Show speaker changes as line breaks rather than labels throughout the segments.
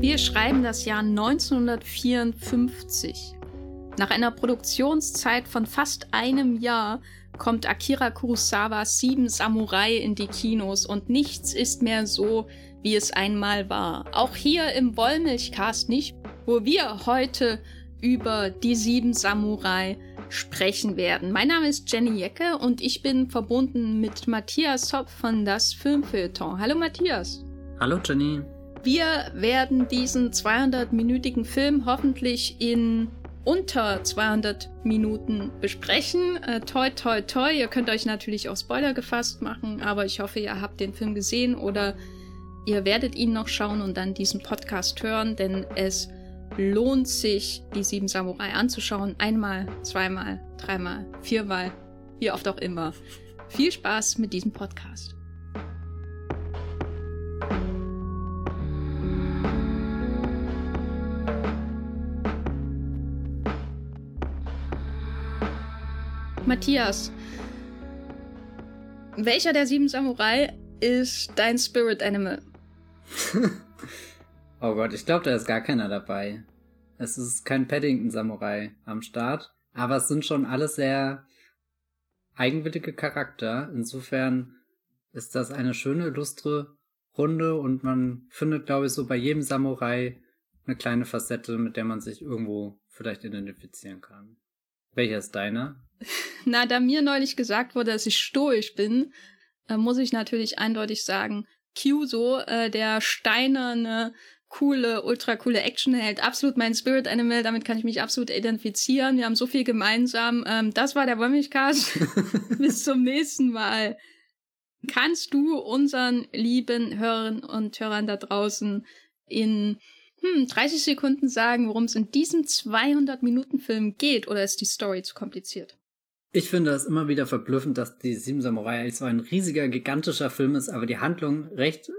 Wir schreiben das Jahr 1954. Nach einer Produktionszeit von fast einem Jahr kommt Akira Kurosawas Sieben Samurai in die Kinos und nichts ist mehr so, wie es einmal war. Auch hier im Wollmilchcast nicht, wo wir heute über die Sieben Samurai sprechen werden. Mein Name ist Jenny Jecke und ich bin verbunden mit Matthias Hopp von das Filmfeuilleton. Hallo Matthias.
Hallo Jenny.
Wir werden diesen 200-minütigen Film hoffentlich in unter 200 Minuten besprechen. Äh, toi, toi, toi. Ihr könnt euch natürlich auch Spoiler gefasst machen, aber ich hoffe, ihr habt den Film gesehen oder ihr werdet ihn noch schauen und dann diesen Podcast hören, denn es lohnt sich, die sieben Samurai anzuschauen. Einmal, zweimal, dreimal, viermal, wie oft auch immer. Viel Spaß mit diesem Podcast. Matthias, welcher der sieben Samurai ist dein Spirit Animal?
oh Gott, ich glaube, da ist gar keiner dabei. Es ist kein Paddington-Samurai am Start, aber es sind schon alle sehr eigenwillige Charakter. Insofern ist das eine schöne, lustre Runde und man findet, glaube ich, so bei jedem Samurai eine kleine Facette, mit der man sich irgendwo vielleicht identifizieren kann. Welcher ist deiner?
Na, da mir neulich gesagt wurde, dass ich stoisch bin, äh, muss ich natürlich eindeutig sagen, Kyuso, äh, der steinerne, coole, ultra coole Actionheld, absolut mein Spirit Animal, damit kann ich mich absolut identifizieren. Wir haben so viel gemeinsam. Ähm, das war der Wommilchcast. Bis zum nächsten Mal. Kannst du unseren lieben Hörern und Hörern da draußen in hm, 30 Sekunden sagen, worum es in diesem 200-Minuten-Film geht, oder ist die Story zu kompliziert?
Ich finde es immer wieder verblüffend, dass die Sieben Samurai so ein riesiger, gigantischer Film ist, aber die Handlung recht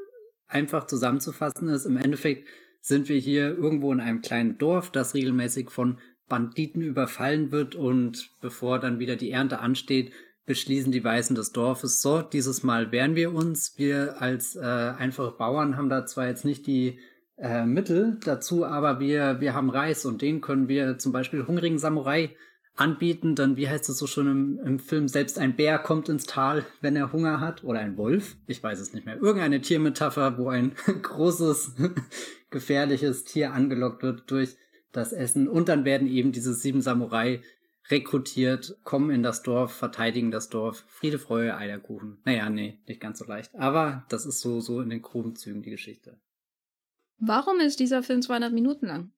einfach zusammenzufassen ist. Im Endeffekt sind wir hier irgendwo in einem kleinen Dorf, das regelmäßig von Banditen überfallen wird und bevor dann wieder die Ernte ansteht, beschließen die Weißen des Dorfes, so, dieses Mal wehren wir uns. Wir als äh, einfache Bauern haben da zwar jetzt nicht die äh, Mittel dazu, aber wir, wir haben Reis und den können wir zum Beispiel hungrigen Samurai anbieten, dann, wie heißt es so schon im, im Film, selbst ein Bär kommt ins Tal, wenn er Hunger hat, oder ein Wolf, ich weiß es nicht mehr. Irgendeine Tiermetapher, wo ein großes, gefährliches Tier angelockt wird durch das Essen. Und dann werden eben diese sieben Samurai rekrutiert, kommen in das Dorf, verteidigen das Dorf. Friede, Freude, Eierkuchen. Naja, nee, nicht ganz so leicht. Aber das ist so, so in den groben Zügen die Geschichte.
Warum ist dieser Film 200 Minuten lang?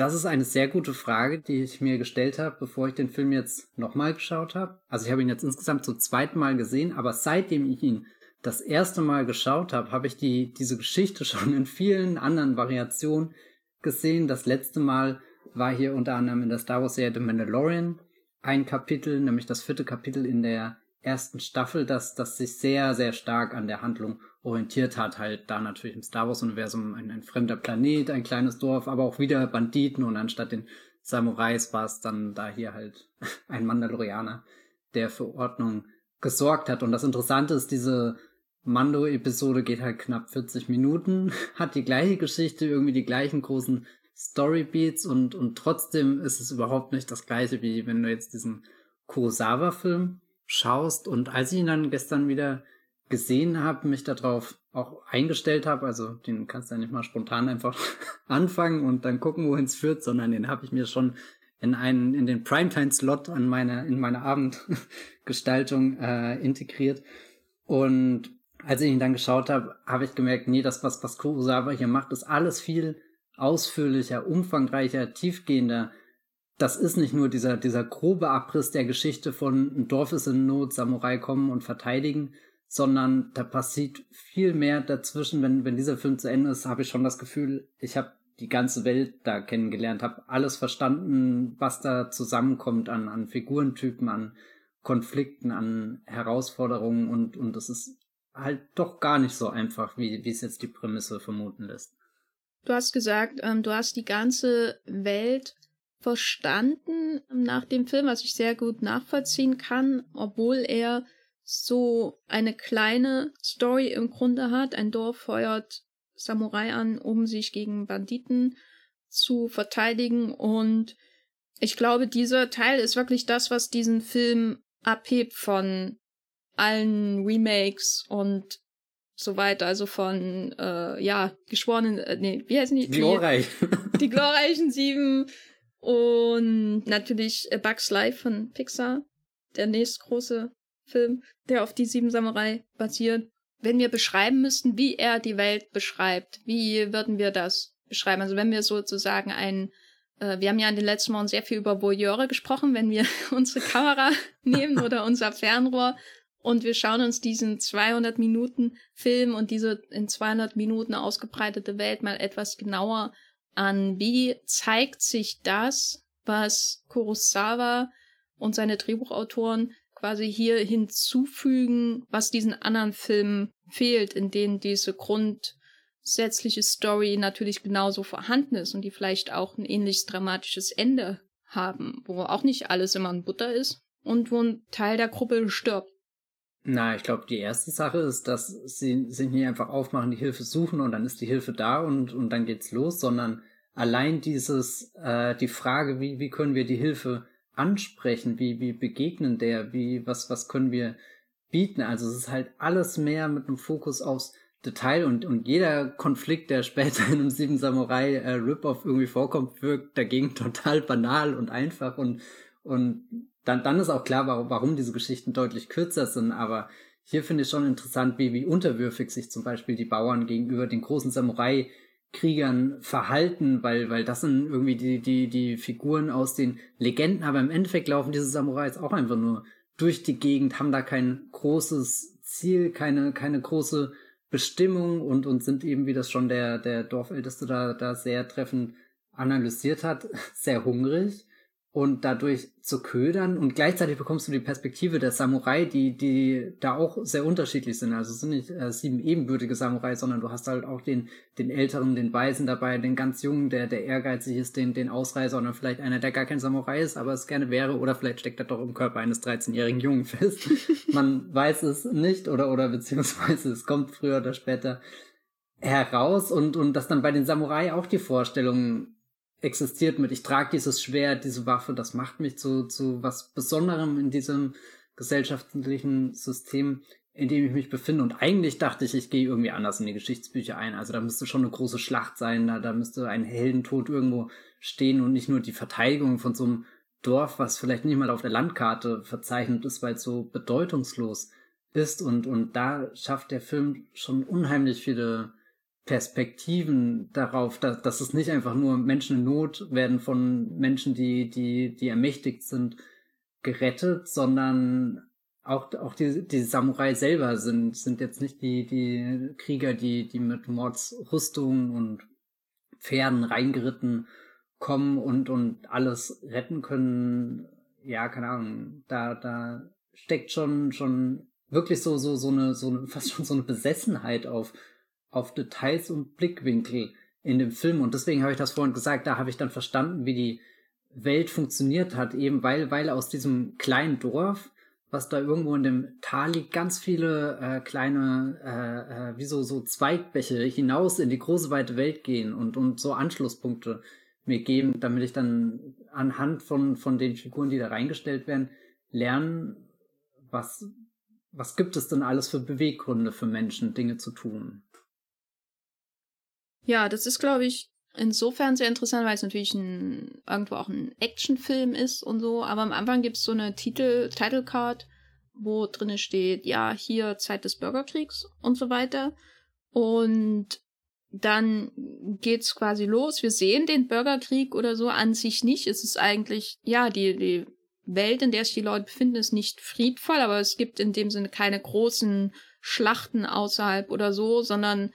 Das ist eine sehr gute Frage, die ich mir gestellt habe, bevor ich den Film jetzt nochmal geschaut habe. Also ich habe ihn jetzt insgesamt zum zweiten Mal gesehen, aber seitdem ich ihn das erste Mal geschaut habe, habe ich die, diese Geschichte schon in vielen anderen Variationen gesehen. Das letzte Mal war hier unter anderem in der Star Wars Serie The Mandalorian ein Kapitel, nämlich das vierte Kapitel in der ersten Staffel, das, das sich sehr, sehr stark an der Handlung orientiert hat. Halt da natürlich im Star Wars-Universum ein, ein fremder Planet, ein kleines Dorf, aber auch wieder Banditen und anstatt den Samurais war es dann da hier halt ein Mandalorianer, der für Ordnung gesorgt hat. Und das Interessante ist, diese Mando-Episode geht halt knapp 40 Minuten, hat die gleiche Geschichte, irgendwie die gleichen großen Storybeats und, und trotzdem ist es überhaupt nicht das gleiche, wie wenn du jetzt diesen Kurosawa-Film schaust. Und als ich ihn dann gestern wieder gesehen habe, mich darauf auch eingestellt habe, also den kannst du ja nicht mal spontan einfach anfangen und dann gucken, wohin es führt, sondern den habe ich mir schon in einen in den Primetime-Slot an meine in meine Abendgestaltung äh, integriert. Und als ich ihn dann geschaut habe, habe ich gemerkt, nee, das was was Kurosawa hier macht, ist alles viel ausführlicher, umfangreicher, tiefgehender das ist nicht nur dieser, dieser grobe Abriss der Geschichte von ein Dorf ist in Not, Samurai kommen und verteidigen, sondern da passiert viel mehr dazwischen. Wenn, wenn dieser Film zu Ende ist, habe ich schon das Gefühl, ich habe die ganze Welt da kennengelernt, habe alles verstanden, was da zusammenkommt an, an Figurentypen, an Konflikten, an Herausforderungen und, und es ist halt doch gar nicht so einfach, wie, wie es jetzt die Prämisse vermuten lässt.
Du hast gesagt, ähm, du hast die ganze Welt verstanden nach dem Film, was ich sehr gut nachvollziehen kann, obwohl er so eine kleine Story im Grunde hat. Ein Dorf feuert Samurai an, um sich gegen Banditen zu verteidigen. Und ich glaube, dieser Teil ist wirklich das, was diesen Film abhebt von allen Remakes und so weiter, also von, äh, ja, geschworenen, äh, nee, wie heißen die?
Glorreich.
Die, die glorreichen Sieben und natürlich Bugs Life von Pixar, der nächstgroße Film, der auf die Sieben Samurai basiert. Wenn wir beschreiben müssten, wie er die Welt beschreibt, wie würden wir das beschreiben? Also wenn wir sozusagen ein, äh, wir haben ja in den letzten Wochen sehr viel über Voyeure gesprochen, wenn wir unsere Kamera nehmen oder unser Fernrohr und wir schauen uns diesen 200 Minuten Film und diese in 200 Minuten ausgebreitete Welt mal etwas genauer an. Wie zeigt sich das, was Kurosawa und seine Drehbuchautoren quasi hier hinzufügen, was diesen anderen Filmen fehlt, in denen diese grundsätzliche Story natürlich genauso vorhanden ist und die vielleicht auch ein ähnliches dramatisches Ende haben, wo auch nicht alles immer in Butter ist und wo ein Teil der Gruppe stirbt.
Na, ich glaube, die erste Sache ist, dass sie sich nicht einfach aufmachen, die Hilfe suchen und dann ist die Hilfe da und, und dann geht's los, sondern allein dieses, äh, die Frage, wie, wie können wir die Hilfe ansprechen, wie, wie begegnen der, wie, was, was können wir bieten. Also es ist halt alles mehr mit einem Fokus aufs Detail und, und jeder Konflikt, der später in einem Sieben Samurai äh, Rip-Off irgendwie vorkommt, wirkt dagegen total banal und einfach und, und dann, dann ist auch klar, warum, warum diese Geschichten deutlich kürzer sind, aber hier finde ich schon interessant, wie, wie unterwürfig sich zum Beispiel die Bauern gegenüber den großen Samurai-Kriegern verhalten, weil, weil das sind irgendwie die, die, die Figuren aus den Legenden, aber im Endeffekt laufen diese Samurais auch einfach nur durch die Gegend, haben da kein großes Ziel, keine, keine große Bestimmung und, und sind eben, wie das schon der, der Dorfälteste da, da sehr treffend analysiert hat, sehr hungrig und dadurch zu ködern und gleichzeitig bekommst du die Perspektive der Samurai, die die da auch sehr unterschiedlich sind. Also es sind nicht äh, sieben ebenbürtige Samurai, sondern du hast halt auch den den älteren, den Weisen dabei, den ganz jungen, der der ehrgeizig ist, den den Ausreißer oder vielleicht einer, der gar kein Samurai ist, aber es gerne wäre oder vielleicht steckt er doch im Körper eines 13-jährigen Jungen fest. Man weiß es nicht oder oder beziehungsweise es kommt früher oder später heraus und und dass dann bei den Samurai auch die Vorstellung existiert mit, ich trage dieses Schwert, diese Waffe, das macht mich zu, zu was Besonderem in diesem gesellschaftlichen System, in dem ich mich befinde. Und eigentlich dachte ich, ich gehe irgendwie anders in die Geschichtsbücher ein. Also da müsste schon eine große Schlacht sein, da, da müsste ein Heldentod irgendwo stehen und nicht nur die Verteidigung von so einem Dorf, was vielleicht nicht mal auf der Landkarte verzeichnet ist, weil es so bedeutungslos ist. Und, und da schafft der Film schon unheimlich viele Perspektiven darauf, dass, dass es nicht einfach nur Menschen in Not werden von Menschen, die, die, die ermächtigt sind, gerettet, sondern auch, auch die, die Samurai selber sind, sind jetzt nicht die, die Krieger, die, die mit Mordsrüstungen und Pferden reingeritten kommen und, und alles retten können. Ja, keine Ahnung, da, da steckt schon, schon wirklich so, so, so eine, so eine, fast schon so eine Besessenheit auf, auf Details und Blickwinkel in dem Film. Und deswegen habe ich das vorhin gesagt, da habe ich dann verstanden, wie die Welt funktioniert hat, eben weil, weil aus diesem kleinen Dorf, was da irgendwo in dem Tal liegt, ganz viele äh, kleine, äh, äh, wie so, so Zweigbäche hinaus in die große weite Welt gehen und, und so Anschlusspunkte mir geben, damit ich dann anhand von, von den Figuren, die da reingestellt werden, lernen, was, was gibt es denn alles für Beweggründe für Menschen, Dinge zu tun.
Ja, das ist, glaube ich, insofern sehr interessant, weil es natürlich ein, irgendwo auch ein Actionfilm ist und so. Aber am Anfang gibt es so eine Titel, Title Card, wo drinne steht, ja, hier Zeit des Bürgerkriegs und so weiter. Und dann geht's quasi los. Wir sehen den Bürgerkrieg oder so an sich nicht. Es ist eigentlich, ja, die, die Welt, in der sich die Leute befinden, ist nicht friedvoll, aber es gibt in dem Sinne keine großen Schlachten außerhalb oder so, sondern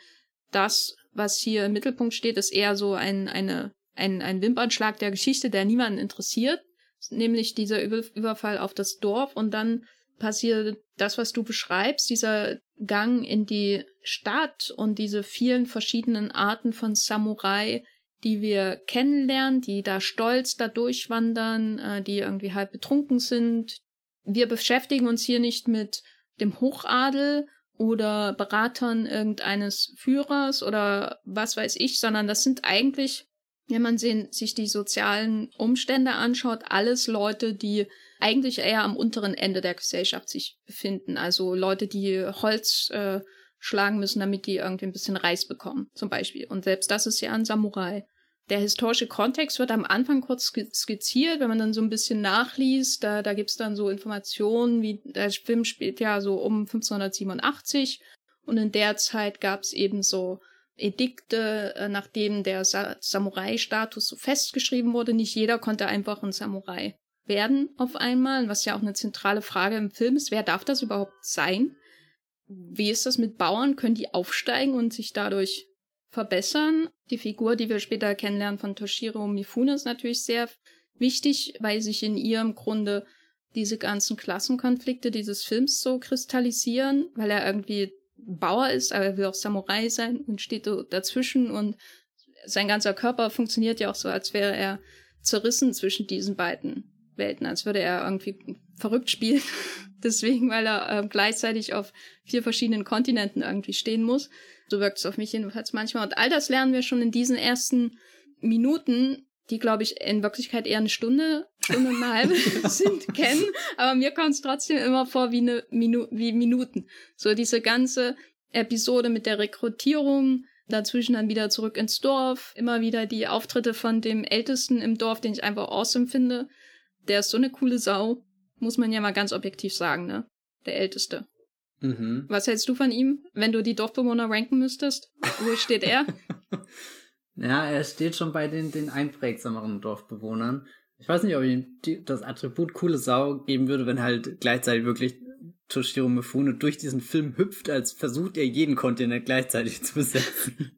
das, was hier im Mittelpunkt steht, ist eher so ein, eine, ein, ein Wimpernschlag der Geschichte, der niemanden interessiert, nämlich dieser Überfall auf das Dorf und dann passiert das, was du beschreibst, dieser Gang in die Stadt und diese vielen verschiedenen Arten von Samurai, die wir kennenlernen, die da stolz da durchwandern, äh, die irgendwie halb betrunken sind. Wir beschäftigen uns hier nicht mit dem Hochadel oder Beratern irgendeines Führers oder was weiß ich, sondern das sind eigentlich, wenn man sich die sozialen Umstände anschaut, alles Leute, die eigentlich eher am unteren Ende der Gesellschaft sich befinden. Also Leute, die Holz äh, schlagen müssen, damit die irgendwie ein bisschen Reis bekommen, zum Beispiel. Und selbst das ist ja ein Samurai. Der historische Kontext wird am Anfang kurz skizziert, wenn man dann so ein bisschen nachliest. Da, da gibt's dann so Informationen, wie der Film spielt ja so um 1587 und in der Zeit gab's eben so Edikte, äh, nachdem der Sa Samurai-Status so festgeschrieben wurde. Nicht jeder konnte einfach ein Samurai werden auf einmal, was ja auch eine zentrale Frage im Film ist. Wer darf das überhaupt sein? Wie ist das mit Bauern? Können die aufsteigen und sich dadurch verbessern? Die Figur, die wir später kennenlernen von Toshiro Mifune, ist natürlich sehr wichtig, weil sich in ihrem Grunde diese ganzen Klassenkonflikte dieses Films so kristallisieren, weil er irgendwie Bauer ist, aber er will auch Samurai sein und steht so dazwischen und sein ganzer Körper funktioniert ja auch so, als wäre er zerrissen zwischen diesen beiden Welten, als würde er irgendwie verrückt spielen. Deswegen, weil er äh, gleichzeitig auf vier verschiedenen Kontinenten irgendwie stehen muss. So wirkt es auf mich jedenfalls manchmal. Und all das lernen wir schon in diesen ersten Minuten, die, glaube ich, in Wirklichkeit eher eine Stunde, Stunde und eine halbe sind, kennen. Aber mir kommt es trotzdem immer vor wie, eine Minu wie Minuten. So diese ganze Episode mit der Rekrutierung, dazwischen dann wieder zurück ins Dorf, immer wieder die Auftritte von dem Ältesten im Dorf, den ich einfach awesome finde. Der ist so eine coole Sau, muss man ja mal ganz objektiv sagen, ne? Der Älteste. Mhm. Was hältst du von ihm, wenn du die Dorfbewohner ranken müsstest? Wo steht er?
ja, er steht schon bei den, den einprägsameren Dorfbewohnern. Ich weiß nicht, ob ich ihm das Attribut coole Sau geben würde, wenn halt gleichzeitig wirklich Toshiro Mifune durch diesen Film hüpft, als versucht er jeden Kontinent gleichzeitig zu besetzen.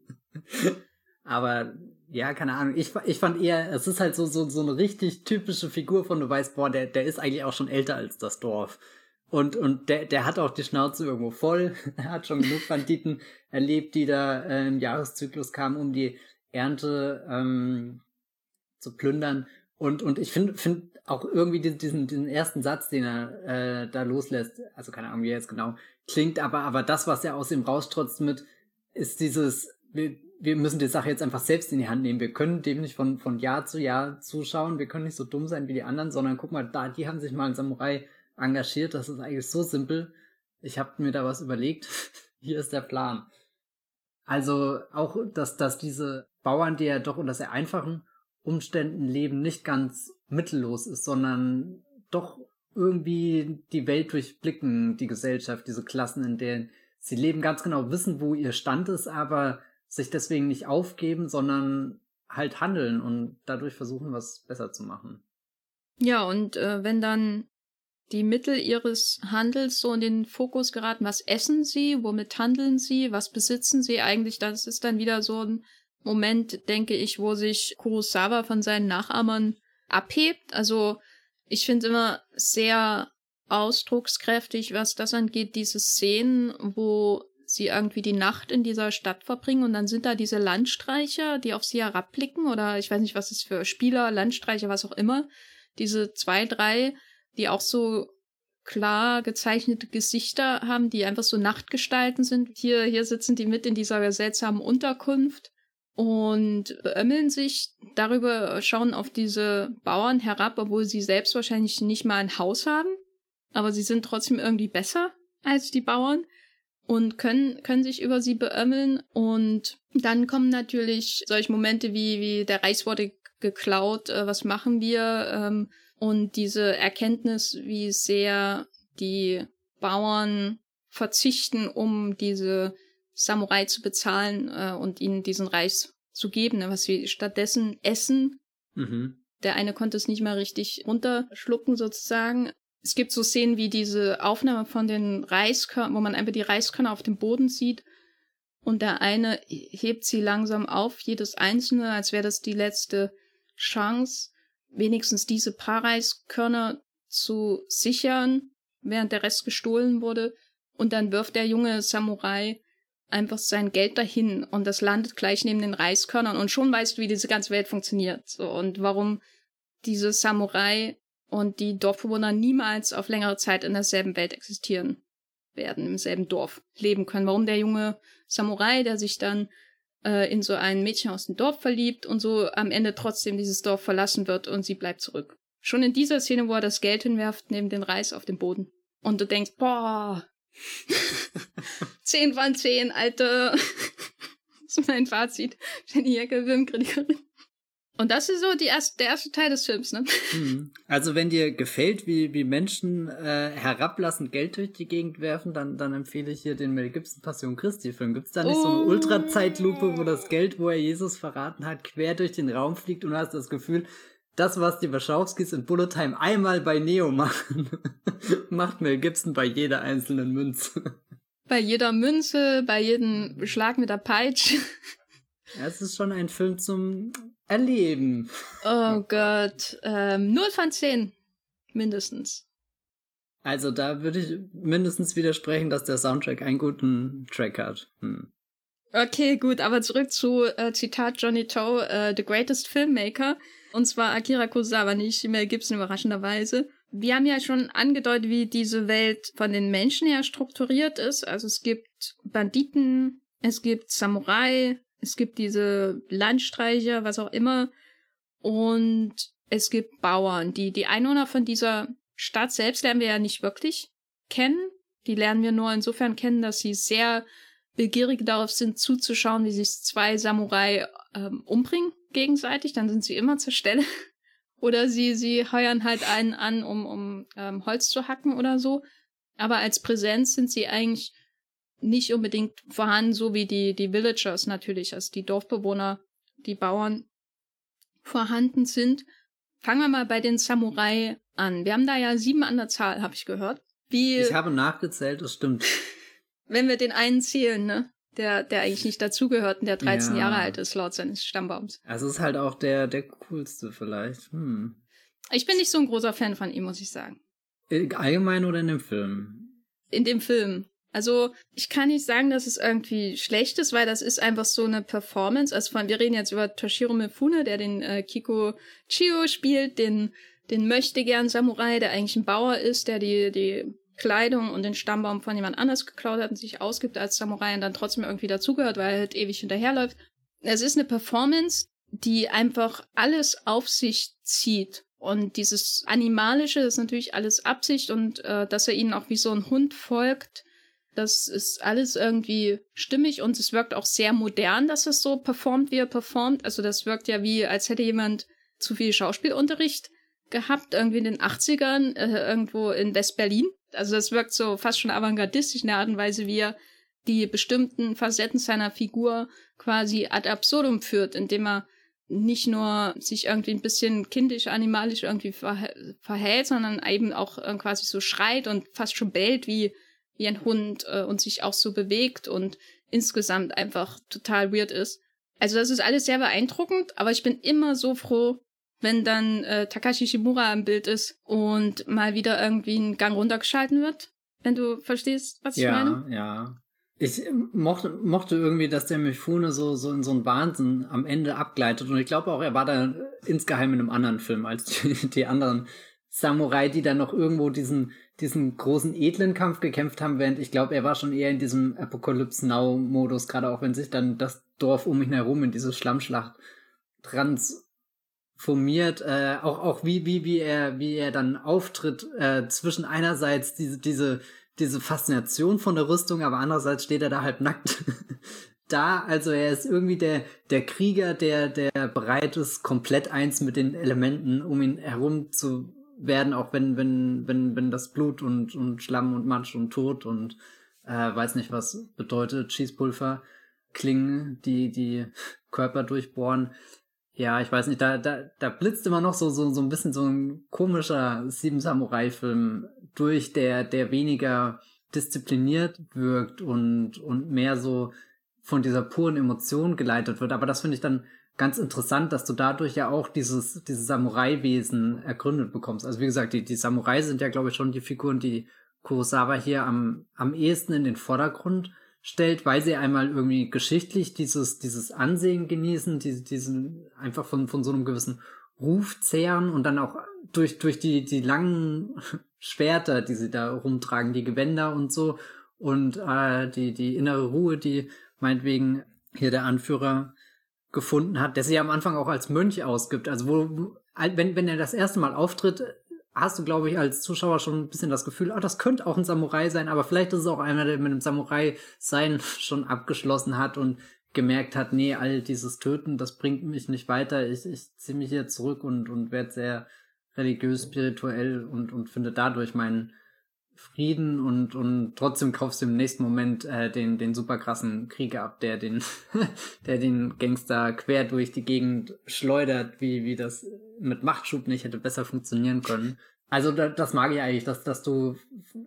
Aber ja, keine Ahnung. Ich, ich fand eher, es ist halt so, so, so eine richtig typische Figur von, du weißt, boah, der, der ist eigentlich auch schon älter als das Dorf. Und, und der, der hat auch die Schnauze irgendwo voll. er hat schon genug Banditen erlebt, die da äh, im Jahreszyklus kamen, um die Ernte ähm, zu plündern. Und, und ich finde find auch irgendwie diesen, diesen ersten Satz, den er äh, da loslässt, also keine Ahnung, wie er jetzt genau klingt, aber, aber das, was er aus ihm raustrotzt mit, ist dieses, wir müssen die Sache jetzt einfach selbst in die Hand nehmen. Wir können dem nicht von, von Jahr zu Jahr zuschauen. Wir können nicht so dumm sein wie die anderen, sondern guck mal, da, die haben sich mal ein Samurai engagiert. Das ist eigentlich so simpel. Ich habe mir da was überlegt. Hier ist der Plan. Also auch, dass, dass diese Bauern, die ja doch unter sehr einfachen Umständen leben, nicht ganz mittellos ist, sondern doch irgendwie die Welt durchblicken, die Gesellschaft, diese Klassen, in denen sie leben, ganz genau wissen, wo ihr Stand ist, aber sich deswegen nicht aufgeben, sondern halt handeln und dadurch versuchen, was besser zu machen.
Ja, und äh, wenn dann die Mittel ihres Handels so in den Fokus geraten, was essen sie, womit handeln sie, was besitzen sie eigentlich, das ist dann wieder so ein Moment, denke ich, wo sich Kurosawa von seinen Nachahmern abhebt. Also ich finde immer sehr ausdruckskräftig, was das angeht, diese Szenen, wo sie irgendwie die Nacht in dieser Stadt verbringen und dann sind da diese Landstreicher, die auf sie herabblicken oder ich weiß nicht, was es für Spieler, Landstreicher, was auch immer. Diese zwei, drei, die auch so klar gezeichnete Gesichter haben, die einfach so Nachtgestalten sind. Hier, hier sitzen die mit in dieser seltsamen Unterkunft und beömmeln sich darüber, schauen auf diese Bauern herab, obwohl sie selbst wahrscheinlich nicht mal ein Haus haben. Aber sie sind trotzdem irgendwie besser als die Bauern und können, können sich über sie beömmeln. Und dann kommen natürlich solche Momente wie, wie der Reis wurde geklaut, äh, was machen wir? Ähm, und diese Erkenntnis, wie sehr die Bauern verzichten, um diese Samurai zu bezahlen äh, und ihnen diesen Reis zu geben, ne, was sie stattdessen essen. Mhm. Der eine konnte es nicht mal richtig runterschlucken sozusagen es gibt so Szenen wie diese Aufnahme von den Reiskörnern, wo man einfach die Reiskörner auf dem Boden sieht und der eine hebt sie langsam auf, jedes einzelne, als wäre das die letzte Chance, wenigstens diese paar Reiskörner zu sichern, während der Rest gestohlen wurde. Und dann wirft der junge Samurai einfach sein Geld dahin und das landet gleich neben den Reiskörnern und schon weißt du, wie diese ganze Welt funktioniert so, und warum diese Samurai und die Dorfbewohner niemals auf längere Zeit in derselben Welt existieren werden, im selben Dorf leben können. Warum der junge Samurai, der sich dann äh, in so ein Mädchen aus dem Dorf verliebt und so am Ende trotzdem dieses Dorf verlassen wird und sie bleibt zurück. Schon in dieser Szene, wo er das Geld hinwerft, neben den Reis auf den Boden. Und du denkst, boah, 10 von 10, Alter. das ist mein Fazit. Jenny Jecke, Filmkritikerin. Und das ist so die erste, der erste Teil des Films, ne?
Mhm. Also wenn dir gefällt, wie, wie Menschen äh, herablassend Geld durch die Gegend werfen, dann, dann empfehle ich hier den Mel Gibson Passion Christi Film. Gibt's da nicht oh. so eine oh. Ultra-Zeitlupe, wo das Geld, wo er Jesus verraten hat, quer durch den Raum fliegt und du hast das Gefühl, das, was die Wachowskis in Bullet Time einmal bei Neo machen, macht Mel Gibson bei jeder einzelnen Münze.
Bei jeder Münze, bei jedem Schlag mit der Peitsche.
Es ist schon ein Film zum Erleben.
Oh Gott. Ähm, 0 von 10. Mindestens.
Also da würde ich mindestens widersprechen, dass der Soundtrack einen guten Track hat. Hm.
Okay, gut, aber zurück zu äh, Zitat Johnny Toe, äh, The Greatest Filmmaker. Und zwar Akira Kurosawa, nicht Mel Gibson überraschenderweise. Wir haben ja schon angedeutet, wie diese Welt von den Menschen her strukturiert ist. Also es gibt Banditen, es gibt Samurai, es gibt diese Landstreicher, was auch immer. Und es gibt Bauern. Die, die Einwohner von dieser Stadt selbst lernen wir ja nicht wirklich kennen. Die lernen wir nur insofern kennen, dass sie sehr begierig darauf sind, zuzuschauen, wie sich zwei Samurai ähm, umbringen gegenseitig. Dann sind sie immer zur Stelle. oder sie, sie heuern halt einen an, um, um ähm, Holz zu hacken oder so. Aber als Präsenz sind sie eigentlich nicht unbedingt vorhanden, so wie die, die Villagers natürlich, also die Dorfbewohner, die Bauern vorhanden sind. Fangen wir mal bei den Samurai an. Wir haben da ja sieben an der Zahl, habe ich gehört.
Wie, ich habe nachgezählt, das stimmt.
Wenn wir den einen zählen, ne? Der, der eigentlich nicht dazugehört und der 13 ja. Jahre alt ist, laut seines Stammbaums.
Also ist halt auch der, der coolste vielleicht. Hm.
Ich bin nicht so ein großer Fan von ihm, muss ich sagen.
Allgemein oder in dem Film?
In dem Film. Also ich kann nicht sagen, dass es irgendwie schlecht ist, weil das ist einfach so eine Performance. Also von, wir reden jetzt über Toshiro Mifune, der den äh, Kiko Chio spielt, den, den möchte gern Samurai, der eigentlich ein Bauer ist, der die, die Kleidung und den Stammbaum von jemand anders geklaut hat und sich ausgibt als Samurai und dann trotzdem irgendwie dazugehört, weil er halt ewig hinterherläuft. Es ist eine Performance, die einfach alles auf sich zieht. Und dieses Animalische ist natürlich alles Absicht und äh, dass er ihnen auch wie so ein Hund folgt, das ist alles irgendwie stimmig und es wirkt auch sehr modern, dass es so performt, wie er performt. Also das wirkt ja wie, als hätte jemand zu viel Schauspielunterricht gehabt, irgendwie in den 80ern, äh, irgendwo in West-Berlin. Also das wirkt so fast schon avantgardistisch in der Art und Weise, wie er die bestimmten Facetten seiner Figur quasi ad absurdum führt, indem er nicht nur sich irgendwie ein bisschen kindisch, animalisch irgendwie verhält, sondern eben auch äh, quasi so schreit und fast schon bellt wie wie ein Hund äh, und sich auch so bewegt und insgesamt einfach total weird ist. Also das ist alles sehr beeindruckend, aber ich bin immer so froh, wenn dann äh, Takashi Shimura im Bild ist und mal wieder irgendwie ein Gang runtergeschalten wird. Wenn du verstehst, was ich
ja,
meine?
Ja, ja. Ich mochte, mochte irgendwie, dass der Mifune so, so in so einen Wahnsinn am Ende abgleitet. Und ich glaube auch, er war da insgeheim in einem anderen Film als die, die anderen Samurai, die dann noch irgendwo diesen, diesen großen edlen Kampf gekämpft haben, während ich glaube, er war schon eher in diesem Apocalypse Now-Modus, gerade auch wenn sich dann das Dorf um ihn herum in diese Schlammschlacht transformiert, äh, auch auch wie wie wie er wie er dann auftritt äh, zwischen einerseits diese diese diese Faszination von der Rüstung, aber andererseits steht er da halt nackt da. Also er ist irgendwie der der Krieger, der der bereit ist, komplett eins mit den Elementen um ihn herum zu werden, auch wenn, wenn, wenn, wenn das Blut und, und Schlamm und Matsch und Tod und äh, weiß nicht was bedeutet, Schießpulver, Klingen, die die Körper durchbohren. Ja, ich weiß nicht, da, da, da blitzt immer noch so, so, so ein bisschen so ein komischer Sieben Samurai-Film durch, der, der weniger diszipliniert wirkt und, und mehr so von dieser puren Emotion geleitet wird. Aber das finde ich dann ganz interessant, dass du dadurch ja auch dieses, dieses Samurai-Wesen ergründet bekommst. Also wie gesagt, die, die Samurai sind ja, glaube ich, schon die Figuren, die Kurosawa hier am, am ehesten in den Vordergrund stellt, weil sie einmal irgendwie geschichtlich dieses, dieses Ansehen genießen, diese, diesen einfach von, von so einem gewissen Ruf zehren und dann auch durch, durch die, die langen Schwerter, die sie da rumtragen, die Gewänder und so und äh, die, die innere Ruhe, die meinetwegen hier der Anführer gefunden hat, der sich am Anfang auch als Mönch ausgibt. Also wo, wenn, wenn er das erste Mal auftritt, hast du, glaube ich, als Zuschauer schon ein bisschen das Gefühl, ah, das könnte auch ein Samurai sein, aber vielleicht ist es auch einer, der mit dem Samurai-Sein schon abgeschlossen hat und gemerkt hat, nee, all dieses Töten, das bringt mich nicht weiter. Ich, ich ziehe mich hier zurück und, und werde sehr religiös, spirituell und, und finde dadurch meinen Frieden und, und trotzdem kaufst du im nächsten Moment äh, den, den super krassen Krieger ab, der den, der den Gangster quer durch die Gegend schleudert, wie, wie das mit Machtschub nicht hätte besser funktionieren können. Also da, das mag ich eigentlich, dass, dass du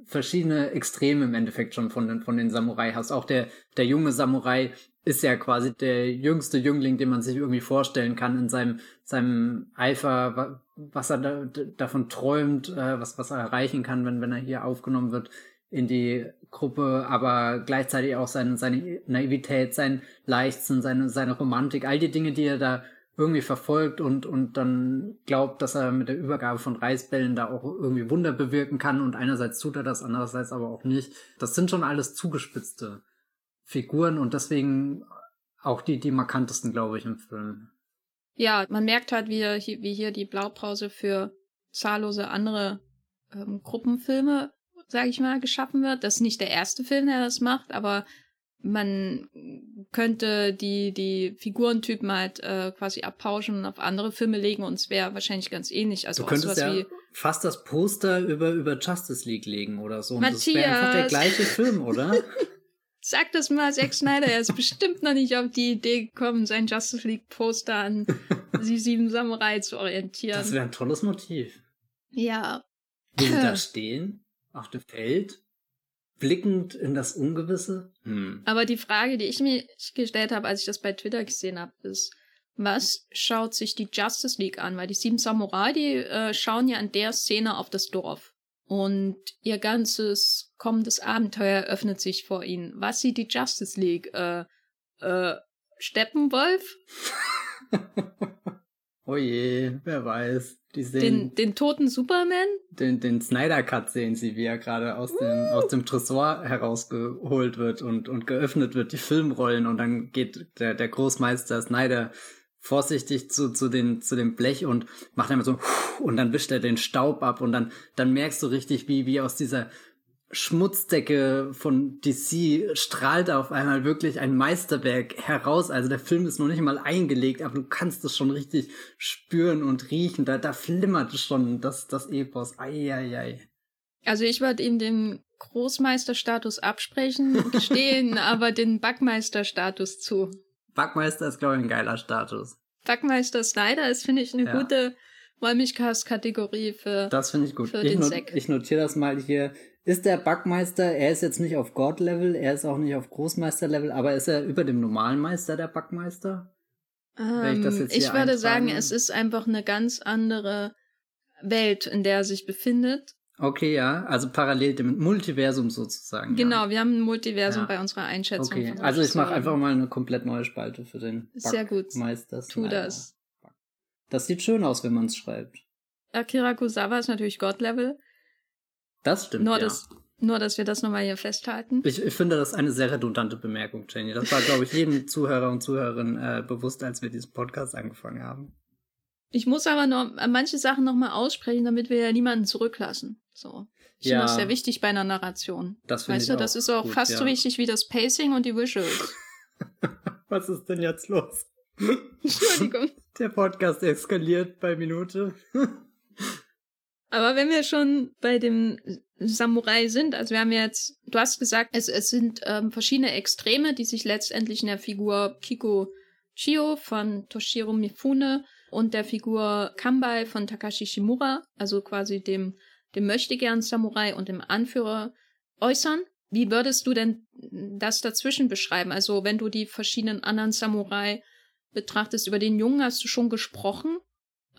verschiedene Extreme im Endeffekt schon von den, von den Samurai hast. Auch der, der junge Samurai ist ja quasi der jüngste Jüngling, den man sich irgendwie vorstellen kann in seinem, seinem Eifer, was er da, davon träumt, äh, was, was er erreichen kann, wenn, wenn er hier aufgenommen wird in die Gruppe, aber gleichzeitig auch seine, seine Naivität, sein Leichtsinn, seine, seine Romantik, all die Dinge, die er da irgendwie verfolgt und, und dann glaubt, dass er mit der Übergabe von Reisbällen da auch irgendwie Wunder bewirken kann und einerseits tut er das, andererseits aber auch nicht. Das sind schon alles zugespitzte Figuren und deswegen auch die, die markantesten, glaube ich, im Film.
Ja, man merkt halt, wie, wie hier die Blaupause für zahllose andere ähm, Gruppenfilme, sage ich mal, geschaffen wird. Das ist nicht der erste Film, der das macht, aber man könnte die, die Figurentypen halt äh, quasi abpauschen und auf andere Filme legen und es wäre wahrscheinlich ganz ähnlich. Also
du könntest ja fast das Poster über, über Justice League legen oder so. Und Matthias. das wäre einfach der gleiche Film, oder?
Sag das mal, Zack Snyder, er ist bestimmt noch nicht auf die Idee gekommen, sein Justice League Poster an die sieben Samurai zu orientieren.
Das wäre ein tolles Motiv.
Ja.
Wie sie da stehen, auf dem Feld, blickend in das Ungewisse. Hm.
Aber die Frage, die ich mir gestellt habe, als ich das bei Twitter gesehen habe, ist, was schaut sich die Justice League an? Weil die sieben Samurai, die äh, schauen ja an der Szene auf das Dorf. Und ihr ganzes kommendes Abenteuer öffnet sich vor ihnen. Was sieht die Justice League? Äh, äh, Steppenwolf?
oh je, wer weiß.
Die sehen den, den toten Superman?
Den, den Snyder Cut sehen sie, wie er gerade aus dem, aus dem Tresor herausgeholt wird und, und geöffnet wird, die Filmrollen und dann geht der, der Großmeister Snyder vorsichtig zu, zu, den, zu dem Blech und macht einmal so und dann wischt er den Staub ab und dann, dann merkst du richtig, wie, wie aus dieser Schmutzdecke von DC strahlt auf einmal wirklich ein Meisterwerk heraus. Also der Film ist noch nicht mal eingelegt, aber du kannst es schon richtig spüren und riechen. Da, da flimmert schon das, das Epos. Eieiei.
Also ich würde ihm den Großmeisterstatus absprechen, gestehen aber den Backmeisterstatus zu.
Backmeister ist, glaube ich, ein geiler Status.
Backmeister Snyder ist, finde ich, eine ja. gute Wollmilchcast-Kategorie für.
Das finde ich gut. ich, not ich notiere das mal hier ist der Backmeister, er ist jetzt nicht auf God-Level, er ist auch nicht auf Großmeister-Level, aber ist er über dem normalen Meister der Backmeister?
Ähm, ich, ich würde sagen, es ist einfach eine ganz andere Welt, in der er sich befindet.
Okay, ja, also parallel dem Multiversum sozusagen.
Genau,
ja.
wir haben ein Multiversum ja. bei unserer Einschätzung.
Okay, also ich mache einfach mal eine komplett neue Spalte für den
Sehr gut.
Meister.
Tu das.
Das sieht schön aus, wenn man es schreibt.
Akira Kusawa ist natürlich God-Level.
Das stimmt.
Nur,
ja.
dass, nur, dass wir das nochmal hier festhalten.
Ich, ich finde das eine sehr redundante Bemerkung, Jenny. Das war, glaube ich, jedem Zuhörer und Zuhörerin äh, bewusst, als wir diesen Podcast angefangen haben.
Ich muss aber noch manche Sachen nochmal aussprechen, damit wir ja niemanden zurücklassen. So. Ich ja, finde das sehr wichtig bei einer Narration.
Das
weißt du, das ist auch gut, fast ja. so wichtig wie das Pacing und die Visuals.
Was ist denn jetzt los?
Entschuldigung.
Der Podcast eskaliert bei Minute.
Aber wenn wir schon bei dem Samurai sind, also wir haben jetzt, du hast gesagt, es, es sind ähm, verschiedene Extreme, die sich letztendlich in der Figur Kiko Chio von Toshiro Mifune und der Figur Kambai von Takashi Shimura, also quasi dem, dem Möchtegern Samurai und dem Anführer äußern. Wie würdest du denn das dazwischen beschreiben? Also wenn du die verschiedenen anderen Samurai betrachtest, über den Jungen hast du schon gesprochen.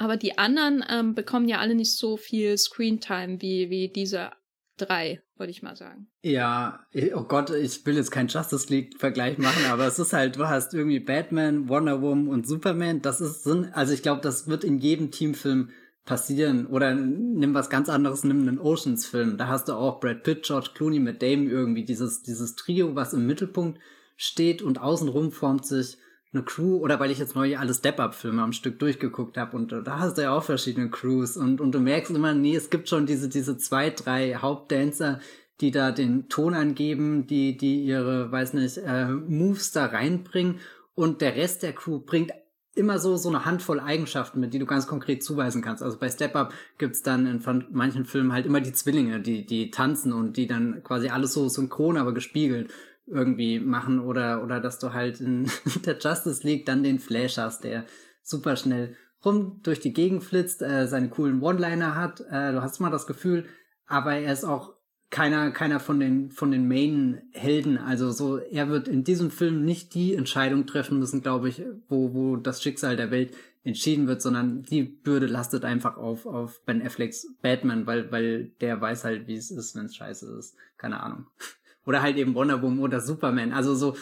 Aber die anderen ähm, bekommen ja alle nicht so viel Screentime wie, wie diese drei, würde ich mal sagen.
Ja, oh Gott, ich will jetzt keinen Justice League-Vergleich machen, aber es ist halt, du hast irgendwie Batman, Wonder Woman und Superman. Das ist, also ich glaube, das wird in jedem Teamfilm passieren. Oder nimm was ganz anderes, nimm einen Oceans-Film. Da hast du auch Brad Pitt, George Clooney mit Damon irgendwie dieses, dieses Trio, was im Mittelpunkt steht und außenrum formt sich eine Crew oder weil ich jetzt neu alle Step-Up-Filme am Stück durchgeguckt habe und da hast du ja auch verschiedene Crews und, und du merkst immer, nee, es gibt schon diese, diese zwei, drei Hauptdancer, die da den Ton angeben, die, die ihre, weiß nicht, äh, Moves da reinbringen und der Rest der Crew bringt immer so, so eine Handvoll Eigenschaften mit, die du ganz konkret zuweisen kannst. Also bei Step Up gibt's dann in manchen Filmen halt immer die Zwillinge, die, die tanzen und die dann quasi alles so synchron, aber gespiegelt irgendwie machen oder, oder dass du halt in der Justice League dann den Flash hast, der super schnell rum durch die Gegend flitzt, äh, seine coolen One-Liner hat. Äh, du hast mal das Gefühl, aber er ist auch keiner, keiner von den, von den Main-Helden. Also so, er wird in diesem Film nicht die Entscheidung treffen müssen, glaube ich, wo, wo das Schicksal der Welt entschieden wird, sondern die Bürde lastet einfach auf, auf Ben Afflecks Batman, weil, weil der weiß halt, wie es ist, wenn es scheiße ist. Keine Ahnung. Oder halt eben Wonder Woman oder Superman. Also so,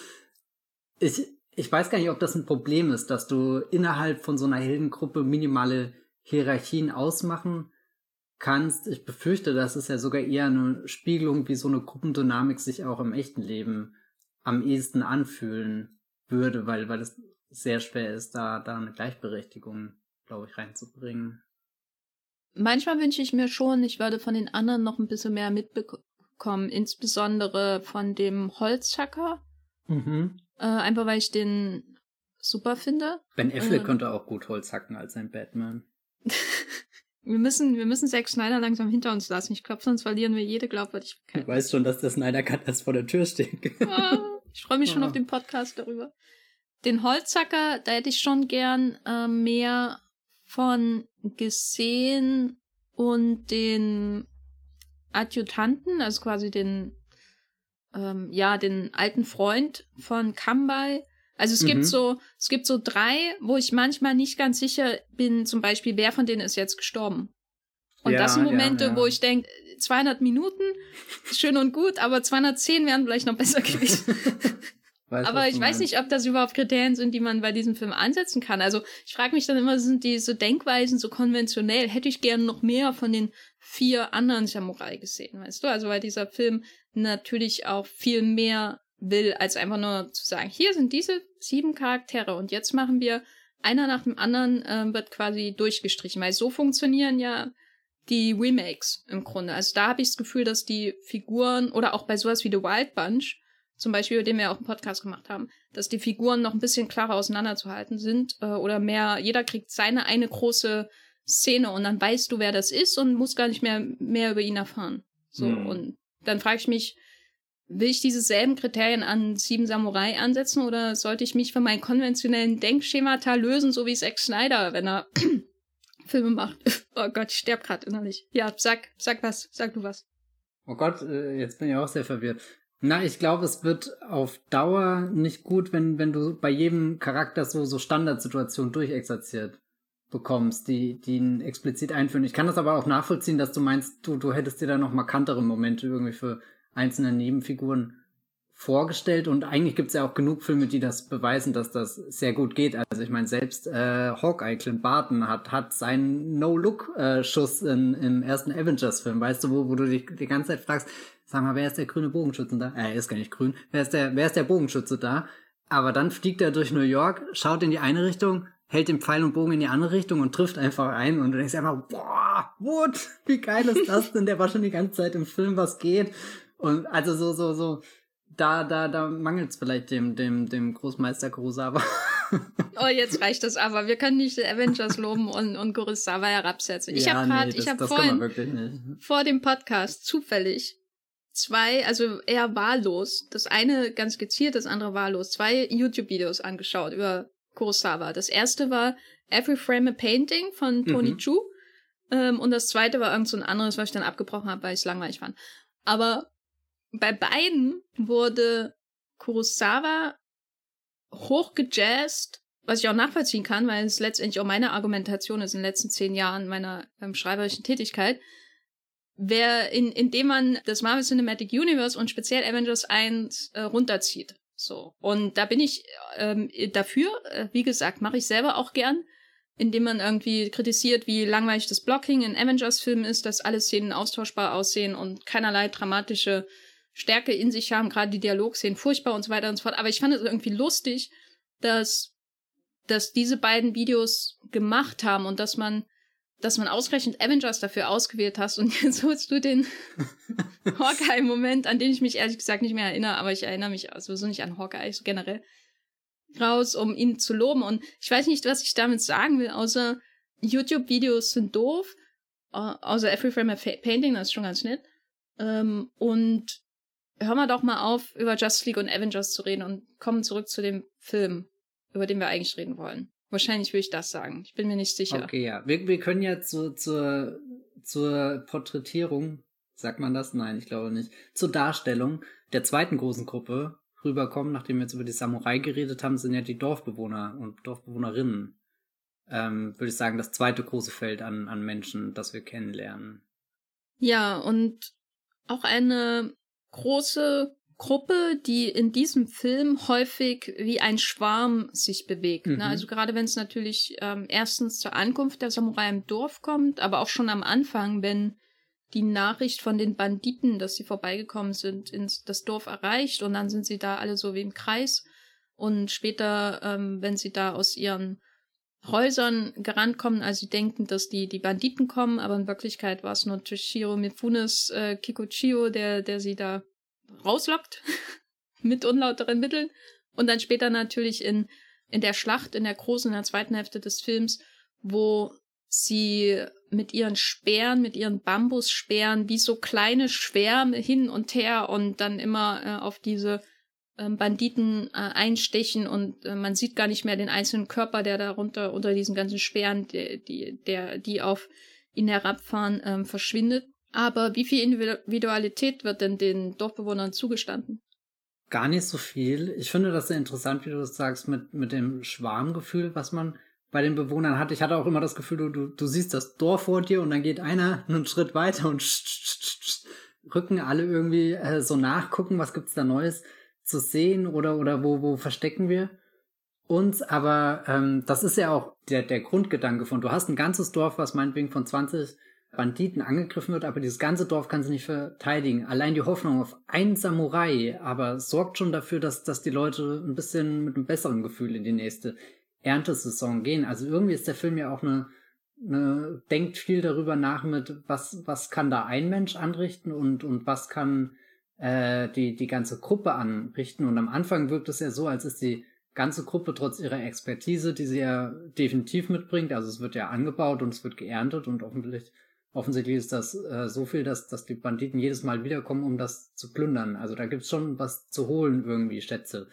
ich, ich weiß gar nicht, ob das ein Problem ist, dass du innerhalb von so einer Heldengruppe minimale Hierarchien ausmachen kannst. Ich befürchte, das ist ja sogar eher eine Spiegelung, wie so eine Gruppendynamik sich auch im echten Leben am ehesten anfühlen würde, weil, weil es sehr schwer ist, da, da eine Gleichberechtigung, glaube ich, reinzubringen.
Manchmal wünsche ich mir schon, ich würde von den anderen noch ein bisschen mehr mitbekommen kommen, insbesondere von dem Holzhacker. Mhm. Äh, einfach weil ich den super finde.
Ben Affleck äh, konnte auch gut Holz hacken als ein Batman.
wir müssen, wir müssen Zack Snyder langsam hinter uns lassen. Ich glaube, sonst verlieren wir jede Glaubwürdigkeit.
Du weißt schon, dass der Snyder Cut erst vor der Tür steht.
oh, ich freue mich schon oh. auf den Podcast darüber. Den Holzhacker, da hätte ich schon gern äh, mehr von gesehen und den Adjutanten, also quasi den, ähm, ja, den alten Freund von Kambai. Also es mhm. gibt so, es gibt so drei, wo ich manchmal nicht ganz sicher bin, zum Beispiel, wer von denen ist jetzt gestorben. Und ja, das sind Momente, ja, ja. wo ich denke, 200 Minuten, schön und gut, aber 210 wären vielleicht noch besser gewesen. Weiß, aber ich weiß nicht, ob das überhaupt Kriterien sind, die man bei diesem Film ansetzen kann. Also ich frage mich dann immer, sind diese Denkweisen so konventionell? Hätte ich gerne noch mehr von den vier anderen Samurai gesehen, weißt du? Also weil dieser Film natürlich auch viel mehr will, als einfach nur zu sagen, hier sind diese sieben Charaktere und jetzt machen wir einer nach dem anderen äh, wird quasi durchgestrichen, weil so funktionieren ja die Remakes im Grunde. Also da habe ich das Gefühl, dass die Figuren oder auch bei sowas wie The Wild Bunch, zum Beispiel, über den wir auch einen Podcast gemacht haben, dass die Figuren noch ein bisschen klarer auseinanderzuhalten sind äh, oder mehr, jeder kriegt seine eine große Szene und dann weißt du, wer das ist und musst gar nicht mehr mehr über ihn erfahren. So mhm. und dann frage ich mich, will ich diese selben Kriterien an Sieben Samurai ansetzen oder sollte ich mich von meinen konventionellen Denkschemata lösen, so wie Zack Snyder, wenn er Filme macht? oh Gott, ich sterb gerade innerlich. Ja, sag, sag was, sag du was.
Oh Gott, äh, jetzt bin ich auch sehr verwirrt. Na, ich glaube, es wird auf Dauer nicht gut, wenn, wenn du bei jedem Charakter so, so Standardsituationen durchexerziert bekommst, die, die ihn explizit einführen. Ich kann das aber auch nachvollziehen, dass du meinst, du, du hättest dir da noch markantere Momente irgendwie für einzelne Nebenfiguren vorgestellt und eigentlich gibt's ja auch genug Filme, die das beweisen, dass das sehr gut geht. Also ich meine, selbst äh, Hawkeye, Clint Barton hat, hat seinen No-Look-Schuss äh, im ersten Avengers-Film, weißt du, wo, wo du dich die ganze Zeit fragst, sag mal, wer ist der grüne Bogenschütze da? Äh, er ist gar nicht grün. Wer ist der, wer ist der Bogenschütze da? Aber dann fliegt er durch New York, schaut in die eine Richtung, hält den Pfeil und Bogen in die andere Richtung und trifft einfach ein und du denkst einfach, boah, what? Wie geil ist das denn? Der war schon die ganze Zeit im Film, was geht. Und also so, so, so, da, da, da mangelt es vielleicht dem, dem, dem Großmeister Kurosawa.
oh, jetzt reicht das aber. Wir können nicht Avengers loben und, und Kurosawa herabsetzen. Ich ja, habe gerade, nee, ich habe vorhin vor dem Podcast zufällig zwei, also eher wahllos, das eine ganz gezielt, das andere wahllos, zwei YouTube-Videos angeschaut über Kurosawa. Das erste war Every Frame a Painting von Tony mhm. Chu. Ähm, und das zweite war irgend so ein anderes, was ich dann abgebrochen habe, weil ich es langweilig fand. Aber bei beiden wurde Kurosawa hochgejazzt, was ich auch nachvollziehen kann, weil es letztendlich auch meine Argumentation ist in den letzten zehn Jahren meiner ähm, schreiberischen Tätigkeit. Wer, in, indem man das Marvel Cinematic Universe und speziell Avengers 1 äh, runterzieht. So. Und da bin ich ähm, dafür. Äh, wie gesagt, mache ich selber auch gern. indem man irgendwie kritisiert, wie langweilig das Blocking in Avengers-Filmen ist, dass alle Szenen austauschbar aussehen und keinerlei dramatische Stärke in sich haben, gerade die Dialogszenen furchtbar und so weiter und so fort. Aber ich fand es irgendwie lustig, dass, dass diese beiden Videos gemacht haben und dass man, dass man ausgerechnet Avengers dafür ausgewählt hast und jetzt holst du den Hawkeye-Moment, an den ich mich ehrlich gesagt nicht mehr erinnere, aber ich erinnere mich sowieso nicht an Hawkeye, so generell raus, um ihn zu loben. Und ich weiß nicht, was ich damit sagen will, außer YouTube-Videos sind doof. Außer Every Frame a Painting, das ist schon ganz nett. Ähm, und hören wir doch mal auf, über Justice League und Avengers zu reden und kommen zurück zu dem Film, über den wir eigentlich reden wollen. Wahrscheinlich würde ich das sagen. Ich bin mir nicht sicher.
Okay, ja. Wir, wir können ja zu, zur, zur Porträtierung, sagt man das? Nein, ich glaube nicht. Zur Darstellung der zweiten großen Gruppe rüberkommen, nachdem wir jetzt über die Samurai geredet haben, sind ja die Dorfbewohner und Dorfbewohnerinnen, ähm, würde ich sagen, das zweite große Feld an, an Menschen, das wir kennenlernen.
Ja, und auch eine große Gruppe, die in diesem Film häufig wie ein Schwarm sich bewegt. Ne? Mhm. Ne? Also gerade wenn es natürlich ähm, erstens zur Ankunft der Samurai im Dorf kommt, aber auch schon am Anfang, wenn die Nachricht von den Banditen, dass sie vorbeigekommen sind, ins das Dorf erreicht und dann sind sie da alle so wie im Kreis. Und später, ähm, wenn sie da aus ihren Häusern gerannt kommen, also sie denken, dass die, die Banditen kommen, aber in Wirklichkeit war es nur Toshiro Mifunes äh, Kikuchio, der, der sie da rauslockt mit unlauteren Mitteln. Und dann später natürlich in, in der Schlacht, in der großen, in der zweiten Hälfte des Films, wo sie mit ihren Speeren, mit ihren Bambusspeeren, wie so kleine Schwärme hin und her und dann immer äh, auf diese äh, Banditen äh, einstechen und äh, man sieht gar nicht mehr den einzelnen Körper, der darunter unter diesen ganzen Speeren, die, die, der, die auf ihn herabfahren, ähm, verschwindet. Aber wie viel Individualität wird denn den Dorfbewohnern zugestanden?
Gar nicht so viel. Ich finde das sehr interessant, wie du das sagst, mit, mit dem Schwarmgefühl, was man bei den Bewohnern hat. Ich hatte auch immer das Gefühl, du, du, du siehst das Dorf vor dir und dann geht einer einen Schritt weiter und rücken alle irgendwie äh, so nachgucken, was gibt's da Neues zu sehen oder oder wo wo verstecken wir uns. Aber ähm, das ist ja auch der der Grundgedanke von. Du hast ein ganzes Dorf, was meinetwegen von 20 Banditen angegriffen wird, aber dieses ganze Dorf kann sie nicht verteidigen. Allein die Hoffnung auf einen Samurai, aber sorgt schon dafür, dass, dass die Leute ein bisschen mit einem besseren Gefühl in die nächste Erntesaison gehen. Also irgendwie ist der Film ja auch eine, eine denkt viel darüber nach mit, was, was kann da ein Mensch anrichten und, und was kann äh, die, die ganze Gruppe anrichten. Und am Anfang wirkt es ja so, als ist die ganze Gruppe trotz ihrer Expertise, die sie ja definitiv mitbringt, also es wird ja angebaut und es wird geerntet und offensichtlich, offensichtlich ist das äh, so viel, dass, dass die Banditen jedes Mal wiederkommen, um das zu plündern. Also da gibt's schon was zu holen irgendwie, Schätze.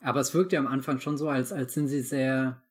Aber es wirkt ja am Anfang schon so, als, als sind sie sehr,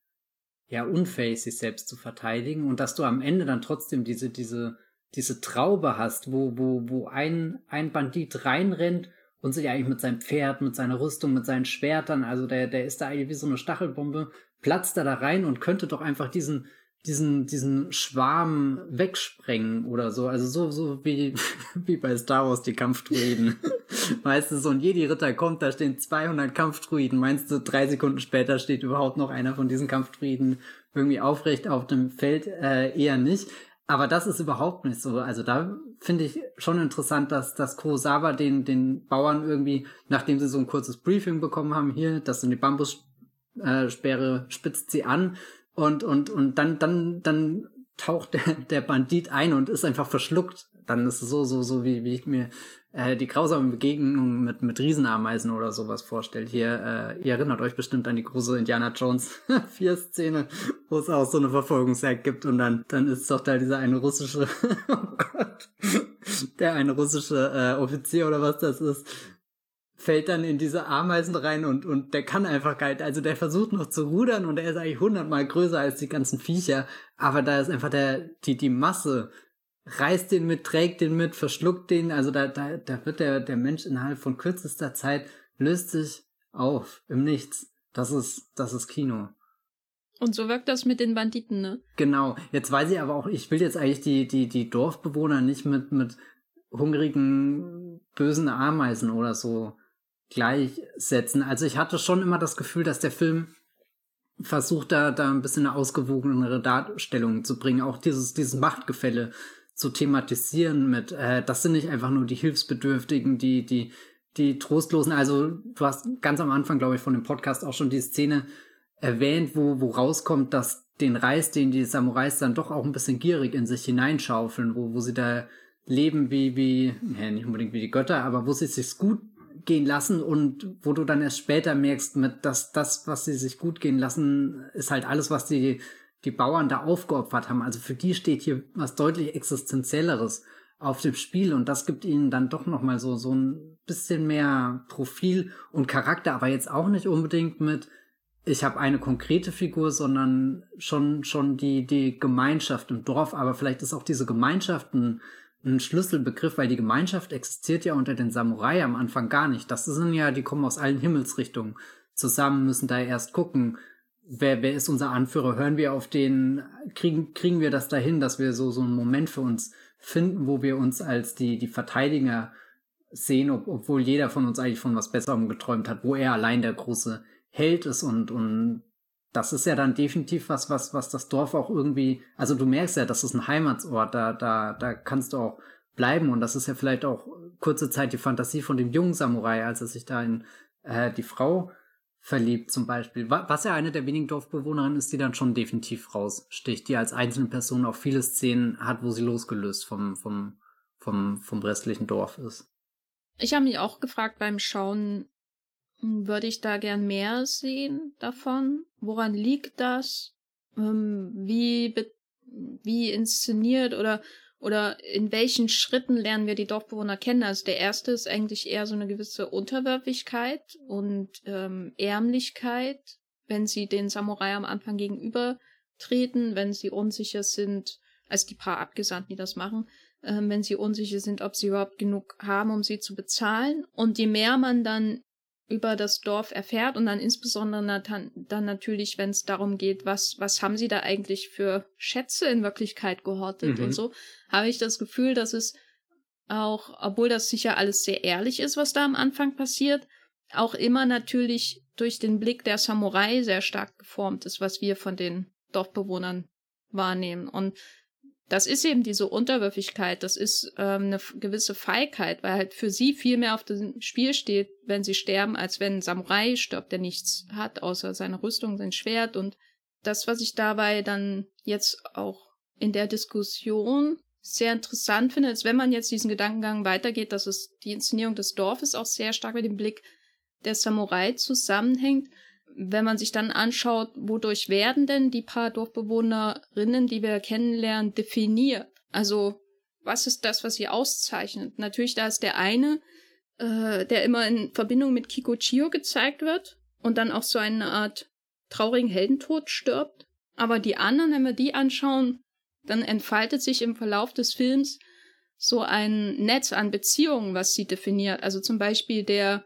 ja, unfähig, sich selbst zu verteidigen und dass du am Ende dann trotzdem diese, diese, diese Traube hast, wo, wo, wo ein, ein Bandit reinrennt und sich eigentlich mit seinem Pferd, mit seiner Rüstung, mit seinen Schwertern, also der, der ist da eigentlich wie so eine Stachelbombe, platzt da da rein und könnte doch einfach diesen, diesen, diesen Schwarm wegsprengen oder so. Also so, so wie, wie bei Star Wars die Kampfdruiden. weißt du, so ein Jedi-Ritter kommt, da stehen 200 Kampfdruiden. Meinst du, drei Sekunden später steht überhaupt noch einer von diesen Kampfdruiden irgendwie aufrecht auf dem Feld? Äh, eher nicht. Aber das ist überhaupt nicht so. Also da finde ich schon interessant, dass, dass Kurosawa den, den Bauern irgendwie, nachdem sie so ein kurzes Briefing bekommen haben, hier, das sind die Bambussperre, spitzt sie an, und, und, und dann, dann, dann taucht der, der Bandit ein und ist einfach verschluckt. Dann ist es so, so, so, wie, wie ich mir äh, die grausame Begegnung mit, mit Riesenameisen oder sowas vorstelle. Hier, äh, ihr erinnert euch bestimmt an die große Indiana Jones 4 Szene, wo es auch so eine Verfolgungsjagd gibt und dann, dann ist doch da dieser eine russische, oh Gott, der eine russische äh, Offizier oder was das ist, fällt dann in diese Ameisen rein und, und der kann einfach geil. Also der versucht noch zu rudern und er ist eigentlich hundertmal größer als die ganzen Viecher. Aber da ist einfach der, die, die Masse reißt den mit, trägt den mit, verschluckt den. Also da, da, da wird der, der Mensch innerhalb von kürzester Zeit löst sich auf im Nichts. Das ist, das ist Kino.
Und so wirkt das mit den Banditen, ne?
Genau. Jetzt weiß ich aber auch, ich will jetzt eigentlich die, die, die Dorfbewohner nicht mit, mit hungrigen, bösen Ameisen oder so gleichsetzen. Also ich hatte schon immer das Gefühl, dass der Film versucht da, da ein bisschen eine ausgewogenere Darstellung zu bringen, auch dieses, dieses Machtgefälle zu thematisieren mit, äh, das sind nicht einfach nur die Hilfsbedürftigen, die, die, die Trostlosen. Also du hast ganz am Anfang, glaube ich, von dem Podcast auch schon die Szene erwähnt, wo, wo rauskommt, dass den Reis, den die Samurais dann doch auch ein bisschen gierig in sich hineinschaufeln, wo, wo sie da leben wie, wie, ja, nicht unbedingt wie die Götter, aber wo sie sich gut gehen lassen und wo du dann erst später merkst, mit dass das, was sie sich gut gehen lassen, ist halt alles, was die, die Bauern da aufgeopfert haben. Also für die steht hier was deutlich existenzielleres auf dem Spiel und das gibt ihnen dann doch nochmal so, so ein bisschen mehr Profil und Charakter, aber jetzt auch nicht unbedingt mit, ich habe eine konkrete Figur, sondern schon, schon die, die Gemeinschaft im Dorf, aber vielleicht ist auch diese Gemeinschaft ein, ein Schlüsselbegriff, weil die Gemeinschaft existiert ja unter den Samurai am Anfang gar nicht. Das sind ja, die kommen aus allen Himmelsrichtungen zusammen, müssen da erst gucken, wer, wer ist unser Anführer, hören wir auf den, kriegen, kriegen wir das dahin, dass wir so, so einen Moment für uns finden, wo wir uns als die, die Verteidiger sehen, ob, obwohl jeder von uns eigentlich von was Besserem geträumt hat, wo er allein der große Held ist und, und das ist ja dann definitiv was, was, was das Dorf auch irgendwie, also du merkst ja, das ist ein Heimatsort, da, da, da kannst du auch bleiben und das ist ja vielleicht auch kurze Zeit die Fantasie von dem jungen Samurai, als er sich da in äh, die Frau verliebt zum Beispiel, was ja eine der wenigen Dorfbewohnerinnen ist, die dann schon definitiv raussticht, die als einzelne Person auch viele Szenen hat, wo sie losgelöst vom, vom, vom, vom restlichen Dorf ist.
Ich habe mich auch gefragt beim Schauen, würde ich da gern mehr sehen davon? Woran liegt das? Ähm, wie, wie inszeniert oder, oder in welchen Schritten lernen wir die Dorfbewohner kennen? Also der erste ist eigentlich eher so eine gewisse Unterwürfigkeit und ähm, Ärmlichkeit, wenn sie den Samurai am Anfang gegenübertreten, wenn sie unsicher sind, also die paar Abgesandten, die das machen, ähm, wenn sie unsicher sind, ob sie überhaupt genug haben, um sie zu bezahlen. Und je mehr man dann über das Dorf erfährt und dann insbesondere dann, dann natürlich, wenn es darum geht, was, was haben sie da eigentlich für Schätze in Wirklichkeit gehortet mhm. und so, habe ich das Gefühl, dass es auch, obwohl das sicher alles sehr ehrlich ist, was da am Anfang passiert, auch immer natürlich durch den Blick der Samurai sehr stark geformt ist, was wir von den Dorfbewohnern wahrnehmen. Und das ist eben diese Unterwürfigkeit, das ist ähm, eine gewisse Feigheit, weil halt für sie viel mehr auf dem Spiel steht, wenn sie sterben, als wenn ein Samurai stirbt, der nichts hat, außer seine Rüstung, sein Schwert. Und das, was ich dabei dann jetzt auch in der Diskussion sehr interessant finde, ist, wenn man jetzt diesen Gedankengang weitergeht, dass es die Inszenierung des Dorfes auch sehr stark mit dem Blick der Samurai zusammenhängt wenn man sich dann anschaut, wodurch werden denn die paar Dorfbewohnerinnen, die wir kennenlernen, definiert? Also, was ist das, was sie auszeichnet? Natürlich, da ist der eine, äh, der immer in Verbindung mit Kikochio gezeigt wird und dann auch so eine Art traurigen Heldentod stirbt. Aber die anderen, wenn wir die anschauen, dann entfaltet sich im Verlauf des Films so ein Netz an Beziehungen, was sie definiert. Also zum Beispiel der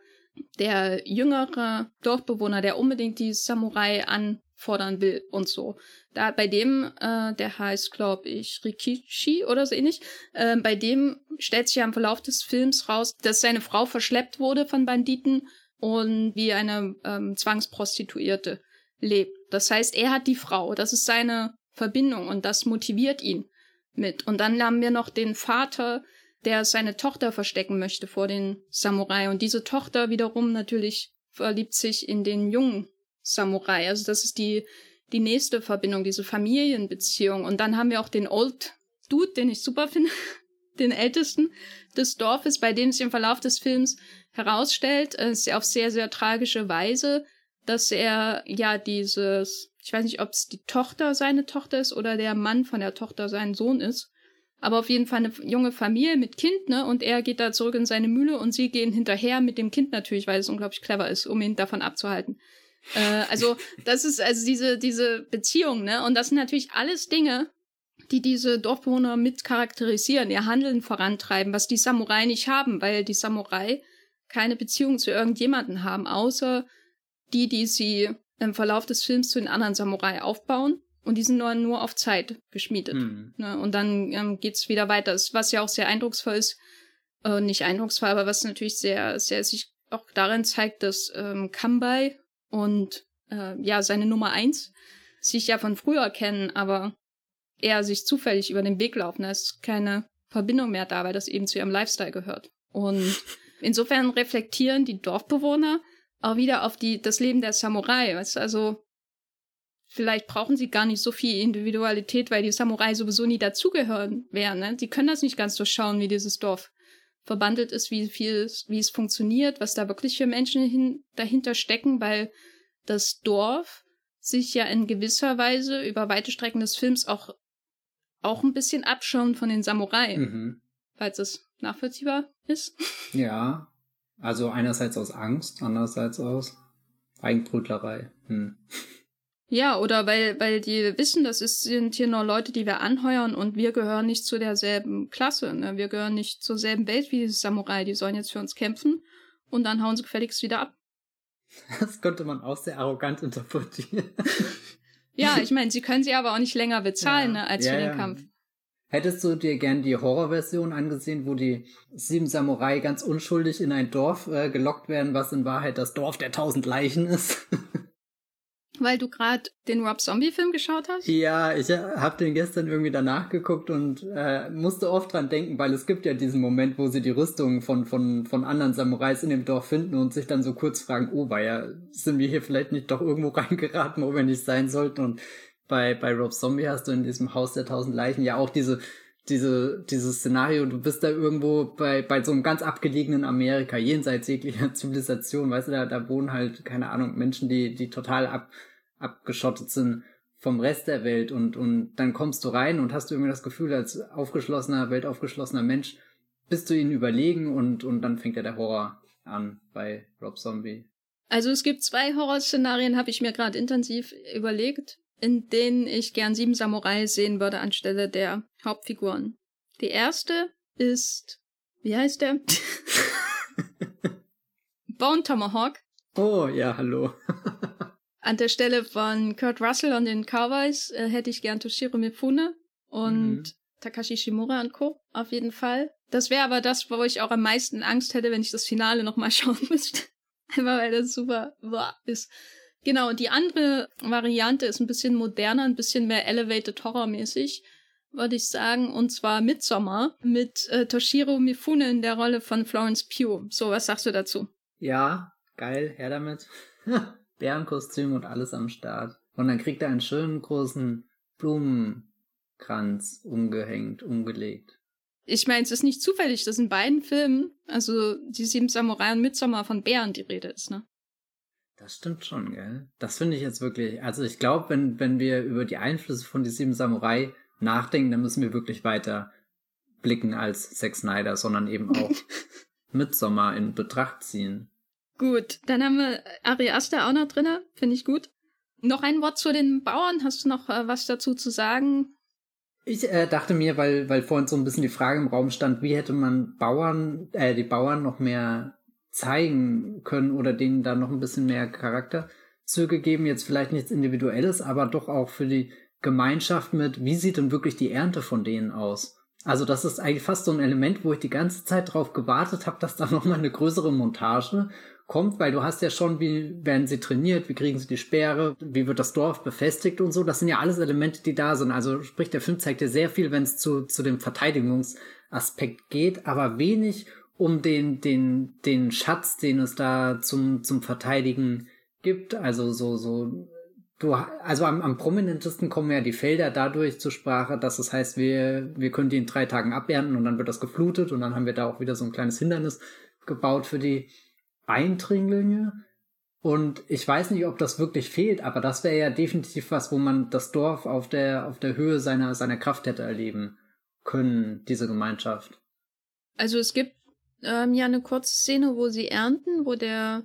der jüngere Dorfbewohner, der unbedingt die Samurai anfordern will und so. Da bei dem, äh, der heißt, glaube ich, Rikishi oder so ähnlich, äh, bei dem stellt sich ja im Verlauf des Films raus, dass seine Frau verschleppt wurde von Banditen und wie eine ähm, Zwangsprostituierte lebt. Das heißt, er hat die Frau, das ist seine Verbindung und das motiviert ihn mit. Und dann haben wir noch den Vater, der seine Tochter verstecken möchte vor den Samurai. Und diese Tochter wiederum natürlich verliebt sich in den jungen Samurai. Also das ist die, die nächste Verbindung, diese Familienbeziehung. Und dann haben wir auch den Old Dude, den ich super finde, den Ältesten des Dorfes, bei dem sich im Verlauf des Films herausstellt, äh, auf sehr, sehr tragische Weise, dass er ja dieses, ich weiß nicht, ob es die Tochter seine Tochter ist oder der Mann von der Tochter sein Sohn ist, aber auf jeden Fall eine junge Familie mit Kind, ne? Und er geht da zurück in seine Mühle und sie gehen hinterher mit dem Kind natürlich, weil es unglaublich clever ist, um ihn davon abzuhalten. Äh, also, das ist also diese, diese Beziehung, ne? Und das sind natürlich alles Dinge, die diese Dorfbewohner mit charakterisieren, ihr Handeln vorantreiben, was die Samurai nicht haben, weil die Samurai keine Beziehung zu irgendjemanden haben, außer die, die sie im Verlauf des Films zu den anderen Samurai aufbauen und die sind nur, nur auf Zeit geschmiedet. Mhm. Ne? Und dann ähm, geht's wieder weiter. Was ja auch sehr eindrucksvoll ist, äh, nicht eindrucksvoll, aber was natürlich sehr, sehr sich auch darin zeigt, dass ähm, Kambai und äh, ja, seine Nummer eins, sich ja von früher kennen, aber er sich zufällig über den Weg laufen. Da ist keine Verbindung mehr da, weil das eben zu ihrem Lifestyle gehört. Und insofern reflektieren die Dorfbewohner auch wieder auf die, das Leben der Samurai. Weißt also vielleicht brauchen sie gar nicht so viel Individualität, weil die Samurai sowieso nie dazugehören wären. Ne? Die können das nicht ganz durchschauen, wie dieses Dorf verbandelt ist, wie viel, wie es funktioniert, was da wirklich für Menschen hin, dahinter stecken, weil das Dorf sich ja in gewisser Weise über weite Strecken des Films auch, auch ein bisschen abschauen von den Samurai. Mhm. Falls es nachvollziehbar ist.
Ja. Also einerseits aus Angst, andererseits aus Eigenbrötlerei. Hm.
Ja, oder weil, weil die wissen, das ist, sind hier nur Leute, die wir anheuern und wir gehören nicht zu derselben Klasse. Ne? Wir gehören nicht zur selben Welt wie diese Samurai. Die sollen jetzt für uns kämpfen und dann hauen sie gefälligst wieder ab.
Das könnte man auch sehr arrogant interpretieren.
ja, ich meine, sie können sie aber auch nicht länger bezahlen ja. ne, als ja, für den ja. Kampf.
Hättest du dir gern die Horrorversion angesehen, wo die sieben Samurai ganz unschuldig in ein Dorf äh, gelockt werden, was in Wahrheit das Dorf der tausend Leichen ist?
weil du gerade den Rob Zombie-Film geschaut hast?
Ja, ich habe den gestern irgendwie danach geguckt und äh, musste oft dran denken, weil es gibt ja diesen Moment, wo sie die Rüstungen von, von, von anderen Samurais in dem Dorf finden und sich dann so kurz fragen, oh, ja, sind wir hier vielleicht nicht doch irgendwo reingeraten, wo wir nicht sein sollten? Und bei, bei Rob Zombie hast du in diesem Haus der tausend Leichen ja auch diese diese, dieses Szenario, du bist da irgendwo bei, bei so einem ganz abgelegenen Amerika, jenseits jeglicher Zivilisation, weißt du, da, da wohnen halt, keine Ahnung, Menschen, die, die total ab, abgeschottet sind vom Rest der Welt und, und dann kommst du rein und hast du irgendwie das Gefühl, als aufgeschlossener, weltaufgeschlossener Mensch bist du ihnen überlegen und, und dann fängt ja der Horror an bei Rob Zombie.
Also es gibt zwei Horrorszenarien, habe ich mir gerade intensiv überlegt, in denen ich gern sieben Samurai sehen würde anstelle der Hauptfiguren. Die erste ist, wie heißt der? Bone Tomahawk.
Oh, ja, hallo.
An der Stelle von Kurt Russell und den Cowboys äh, hätte ich gern Toshiro Mifune und mhm. Takashi Shimura und Co. auf jeden Fall. Das wäre aber das, wo ich auch am meisten Angst hätte, wenn ich das Finale nochmal schauen müsste. Einfach weil das super boah, ist. Genau, und die andere Variante ist ein bisschen moderner, ein bisschen mehr Elevated Horror-mäßig, würde ich sagen, und zwar Midsommar mit äh, Toshiro Mifune in der Rolle von Florence Pugh. So, was sagst du dazu?
Ja, geil, her damit. Bärenkostüm und alles am Start. Und dann kriegt er einen schönen großen Blumenkranz umgehängt, umgelegt.
Ich meine, es ist nicht zufällig, dass in beiden Filmen, also die sieben Samurai und Midsommar von Bären die Rede ist, ne?
Das stimmt schon, gell? Das finde ich jetzt wirklich, also ich glaube, wenn, wenn wir über die Einflüsse von die sieben Samurai nachdenken, dann müssen wir wirklich weiter blicken als Zack Snyder, sondern eben auch Midsommar in Betracht ziehen.
Gut, dann haben wir Ari Aster auch noch drin, finde ich gut. Noch ein Wort zu den Bauern, hast du noch äh, was dazu zu sagen?
Ich äh, dachte mir, weil, weil vorhin so ein bisschen die Frage im Raum stand, wie hätte man Bauern, äh, die Bauern noch mehr zeigen können oder denen da noch ein bisschen mehr Charakterzüge geben, jetzt vielleicht nichts Individuelles, aber doch auch für die Gemeinschaft mit, wie sieht denn wirklich die Ernte von denen aus? Also das ist eigentlich fast so ein Element, wo ich die ganze Zeit drauf gewartet habe, dass da nochmal eine größere Montage kommt, weil du hast ja schon, wie werden sie trainiert, wie kriegen sie die Sperre, wie wird das Dorf befestigt und so. Das sind ja alles Elemente, die da sind. Also sprich, der Film zeigt dir sehr viel, wenn es zu, zu dem Verteidigungsaspekt geht, aber wenig um den, den, den Schatz, den es da zum, zum Verteidigen gibt. Also so, so, du, also am, am prominentesten kommen ja die Felder dadurch zur Sprache, dass es heißt, wir, wir können die in drei Tagen abernten und dann wird das geflutet und dann haben wir da auch wieder so ein kleines Hindernis gebaut für die Eindringlinge. Und ich weiß nicht, ob das wirklich fehlt, aber das wäre ja definitiv was, wo man das Dorf auf der, auf der Höhe seiner, seiner Kraft hätte erleben können, diese Gemeinschaft.
Also es gibt ähm, ja eine kurze Szene, wo sie ernten, wo der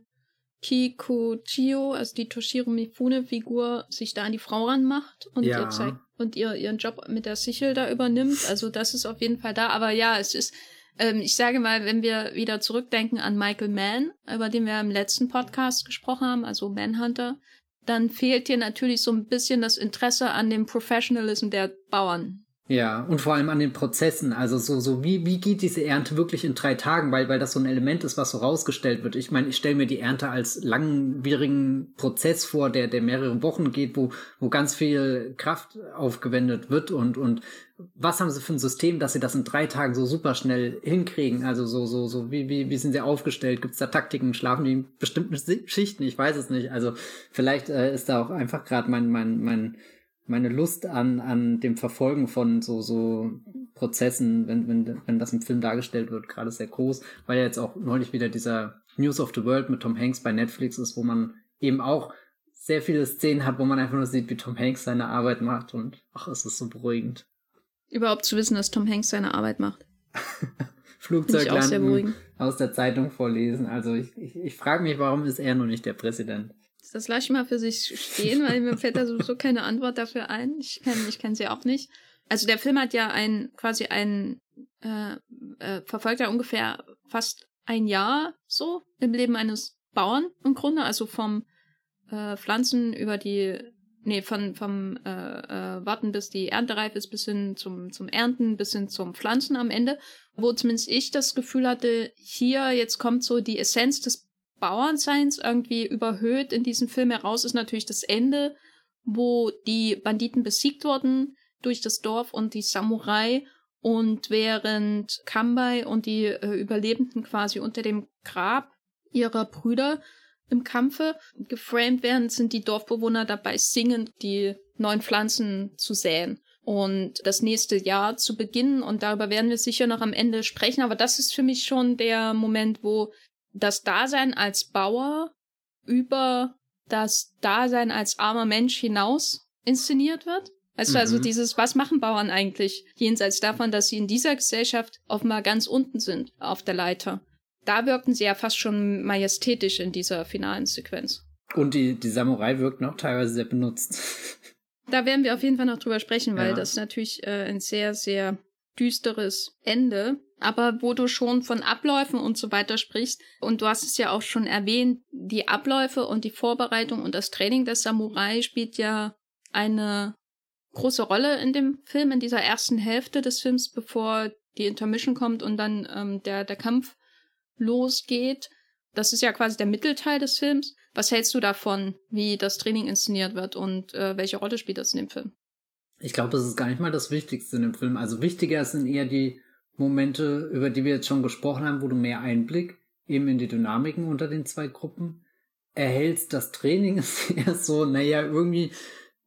Kikuchio, also die Toshiro Mifune-Figur, sich da an die Frau ranmacht und ja. ihr zeigt und ihr ihren Job mit der Sichel da übernimmt. Also das ist auf jeden Fall da. Aber ja, es ist ähm, ich sage mal, wenn wir wieder zurückdenken an Michael Mann, über den wir im letzten Podcast gesprochen haben, also Manhunter, dann fehlt dir natürlich so ein bisschen das Interesse an dem Professionalism der Bauern.
Ja, und vor allem an den Prozessen. Also so, so wie, wie geht diese Ernte wirklich in drei Tagen, weil, weil das so ein Element ist, was so rausgestellt wird. Ich meine, ich stelle mir die Ernte als langwierigen Prozess vor, der, der mehrere Wochen geht, wo, wo ganz viel Kraft aufgewendet wird und, und was haben sie für ein System, dass sie das in drei Tagen so super schnell hinkriegen? Also so, so, so, wie, wie, wie sind sie aufgestellt? Gibt es da Taktiken? Schlafen die in bestimmten Schichten? Ich weiß es nicht. Also vielleicht äh, ist da auch einfach gerade mein, mein, mein meine Lust an, an dem Verfolgen von so, so Prozessen, wenn, wenn, wenn das im Film dargestellt wird, gerade sehr groß, weil ja jetzt auch neulich wieder dieser News of the World mit Tom Hanks bei Netflix ist, wo man eben auch sehr viele Szenen hat, wo man einfach nur sieht, wie Tom Hanks seine Arbeit macht und ach, es ist so beruhigend.
Überhaupt zu wissen, dass Tom Hanks seine Arbeit macht.
Flugzeuglanden aus der Zeitung vorlesen. Also ich, ich, ich frage mich, warum ist er nur nicht der Präsident?
Das lasse ich mal für sich stehen, weil mir fällt da sowieso keine Antwort dafür ein. Ich kenne ich kenn sie auch nicht. Also der Film hat ja ein quasi ein äh, äh, verfolgt ja ungefähr fast ein Jahr so im Leben eines Bauern im Grunde, also vom äh, Pflanzen über die nee, von vom äh, äh, Warten bis die Ernte reif ist bis hin zum zum Ernten bis hin zum Pflanzen am Ende, wo zumindest ich das Gefühl hatte, hier jetzt kommt so die Essenz des Bauernseins irgendwie überhöht in diesem Film heraus, ist natürlich das Ende, wo die Banditen besiegt wurden durch das Dorf und die Samurai und während Kambai und die äh, Überlebenden quasi unter dem Grab ihrer Brüder im Kampfe geframed werden, sind die Dorfbewohner dabei singend die neuen Pflanzen zu säen und das nächste Jahr zu beginnen. Und darüber werden wir sicher noch am Ende sprechen. Aber das ist für mich schon der Moment, wo das Dasein als Bauer über das Dasein als armer Mensch hinaus inszeniert wird. Also, mhm. also dieses, was machen Bauern eigentlich, jenseits davon, dass sie in dieser Gesellschaft offenbar ganz unten sind auf der Leiter. Da wirkten sie ja fast schon majestätisch in dieser finalen Sequenz.
Und die, die Samurai wirkt noch teilweise sehr benutzt.
Da werden wir auf jeden Fall noch drüber sprechen, weil ja. das natürlich äh, ein sehr, sehr düsteres Ende aber wo du schon von Abläufen und so weiter sprichst, und du hast es ja auch schon erwähnt, die Abläufe und die Vorbereitung und das Training des Samurai spielt ja eine große Rolle in dem Film, in dieser ersten Hälfte des Films, bevor die Intermission kommt und dann ähm, der, der Kampf losgeht. Das ist ja quasi der Mittelteil des Films. Was hältst du davon, wie das Training inszeniert wird und äh, welche Rolle spielt das in dem Film?
Ich glaube, das ist gar nicht mal das Wichtigste in dem Film. Also wichtiger sind eher die Momente, über die wir jetzt schon gesprochen haben, wo du mehr Einblick eben in die Dynamiken unter den zwei Gruppen erhältst. Das Training ist eher so, naja, irgendwie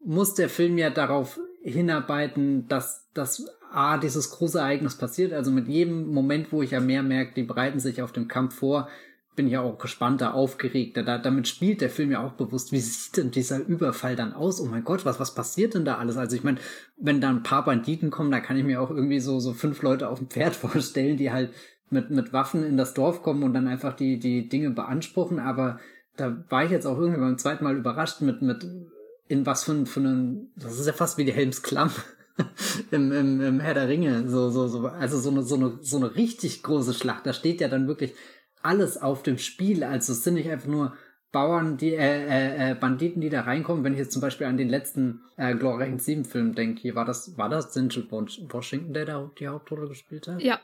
muss der Film ja darauf hinarbeiten, dass das A, dieses große Ereignis passiert. Also mit jedem Moment, wo ich ja mehr merke, die bereiten sich auf den Kampf vor, bin ich auch gespannter, aufgeregter. Da, damit spielt der Film ja auch bewusst, wie sieht denn dieser Überfall dann aus? Oh mein Gott, was, was passiert denn da alles? Also ich meine, wenn da ein paar Banditen kommen, da kann ich mir auch irgendwie so, so fünf Leute auf dem Pferd vorstellen, die halt mit, mit Waffen in das Dorf kommen und dann einfach die, die Dinge beanspruchen. Aber da war ich jetzt auch irgendwie beim zweiten Mal überrascht mit, mit in was für, für einen, das ist ja fast wie die Helmsklamm. Im, im, im Herr der Ringe, so, so, so, also so eine, so eine, so eine richtig große Schlacht. Da steht ja dann wirklich alles auf dem Spiel. Also es sind nicht einfach nur Bauern, die äh, äh, äh, Banditen, die da reinkommen. Wenn ich jetzt zum Beispiel an den letzten äh, Glorious 7 Film denke, hier war das, war das Denzel Washington, der da die Hauptrolle gespielt hat?
Ja.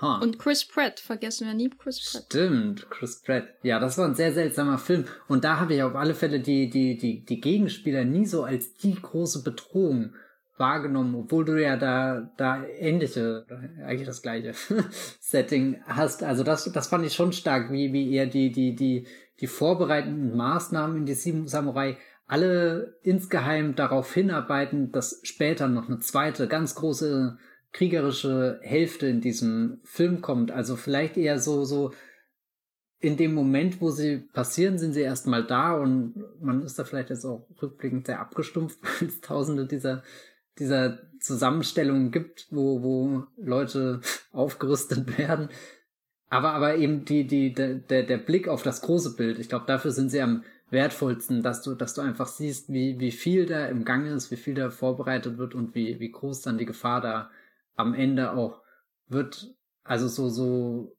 Huh. Und Chris Pratt, vergessen wir nie Chris
Pratt. Stimmt, Chris Pratt. Ja, das war ein sehr seltsamer Film. Und da habe ich auf alle Fälle die, die, die, die Gegenspieler nie so als die große Bedrohung wahrgenommen, obwohl du ja da, da ähnliche, eigentlich das gleiche Setting hast. Also das, das fand ich schon stark, wie, wie eher die, die, die, die vorbereitenden Maßnahmen in die Sieben Samurai alle insgeheim darauf hinarbeiten, dass später noch eine zweite ganz große kriegerische Hälfte in diesem Film kommt. Also vielleicht eher so, so in dem Moment, wo sie passieren, sind sie erstmal da und man ist da vielleicht jetzt auch rückblickend sehr abgestumpft, weil es tausende dieser dieser Zusammenstellung gibt, wo, wo Leute aufgerüstet werden. Aber, aber eben die, die, der, der Blick auf das große Bild, ich glaube, dafür sind sie am wertvollsten, dass du, dass du einfach siehst, wie, wie viel da im Gange ist, wie viel da vorbereitet wird und wie, wie groß dann die Gefahr da am Ende auch wird. Also so, so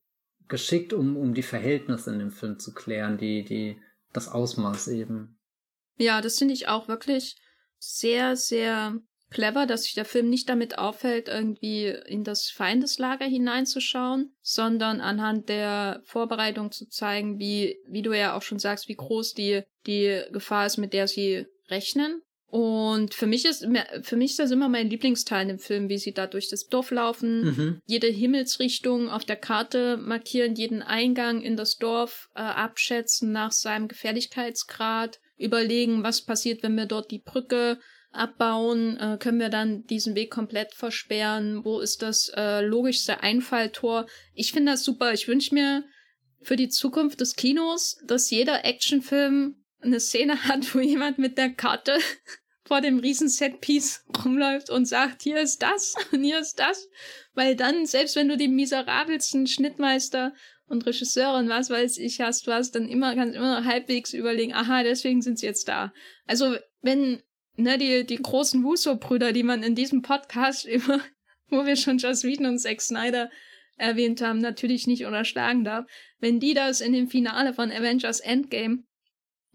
geschickt, um, um die Verhältnisse in dem Film zu klären, die, die, das Ausmaß eben.
Ja, das finde ich auch wirklich sehr, sehr clever, dass sich der Film nicht damit auffällt, irgendwie in das Feindeslager hineinzuschauen, sondern anhand der Vorbereitung zu zeigen, wie, wie du ja auch schon sagst, wie groß die, die Gefahr ist, mit der sie rechnen. Und für mich ist für mich ist das immer mein Lieblingsteil im Film, wie sie da durch das Dorf laufen, mhm. jede Himmelsrichtung auf der Karte markieren, jeden Eingang in das Dorf äh, abschätzen nach seinem Gefährlichkeitsgrad, überlegen, was passiert, wenn wir dort die Brücke abbauen, äh, können wir dann diesen Weg komplett versperren, wo ist das äh, logischste Einfalltor. Ich finde das super. Ich wünsche mir für die Zukunft des Kinos, dass jeder Actionfilm eine Szene hat, wo jemand mit der Karte vor dem riesen Setpiece rumläuft und sagt, hier ist das und hier ist das. Weil dann, selbst wenn du die miserabelsten Schnittmeister und Regisseurin, was weiß ich, hast, du hast dann immer, kannst immer halbwegs überlegen, aha, deswegen sind sie jetzt da. Also, wenn, ne, die, die großen Wusso-Brüder, die man in diesem Podcast immer, wo wir schon Joss Whedon und Zack Snyder erwähnt haben, natürlich nicht unterschlagen darf, wenn die das in dem Finale von Avengers Endgame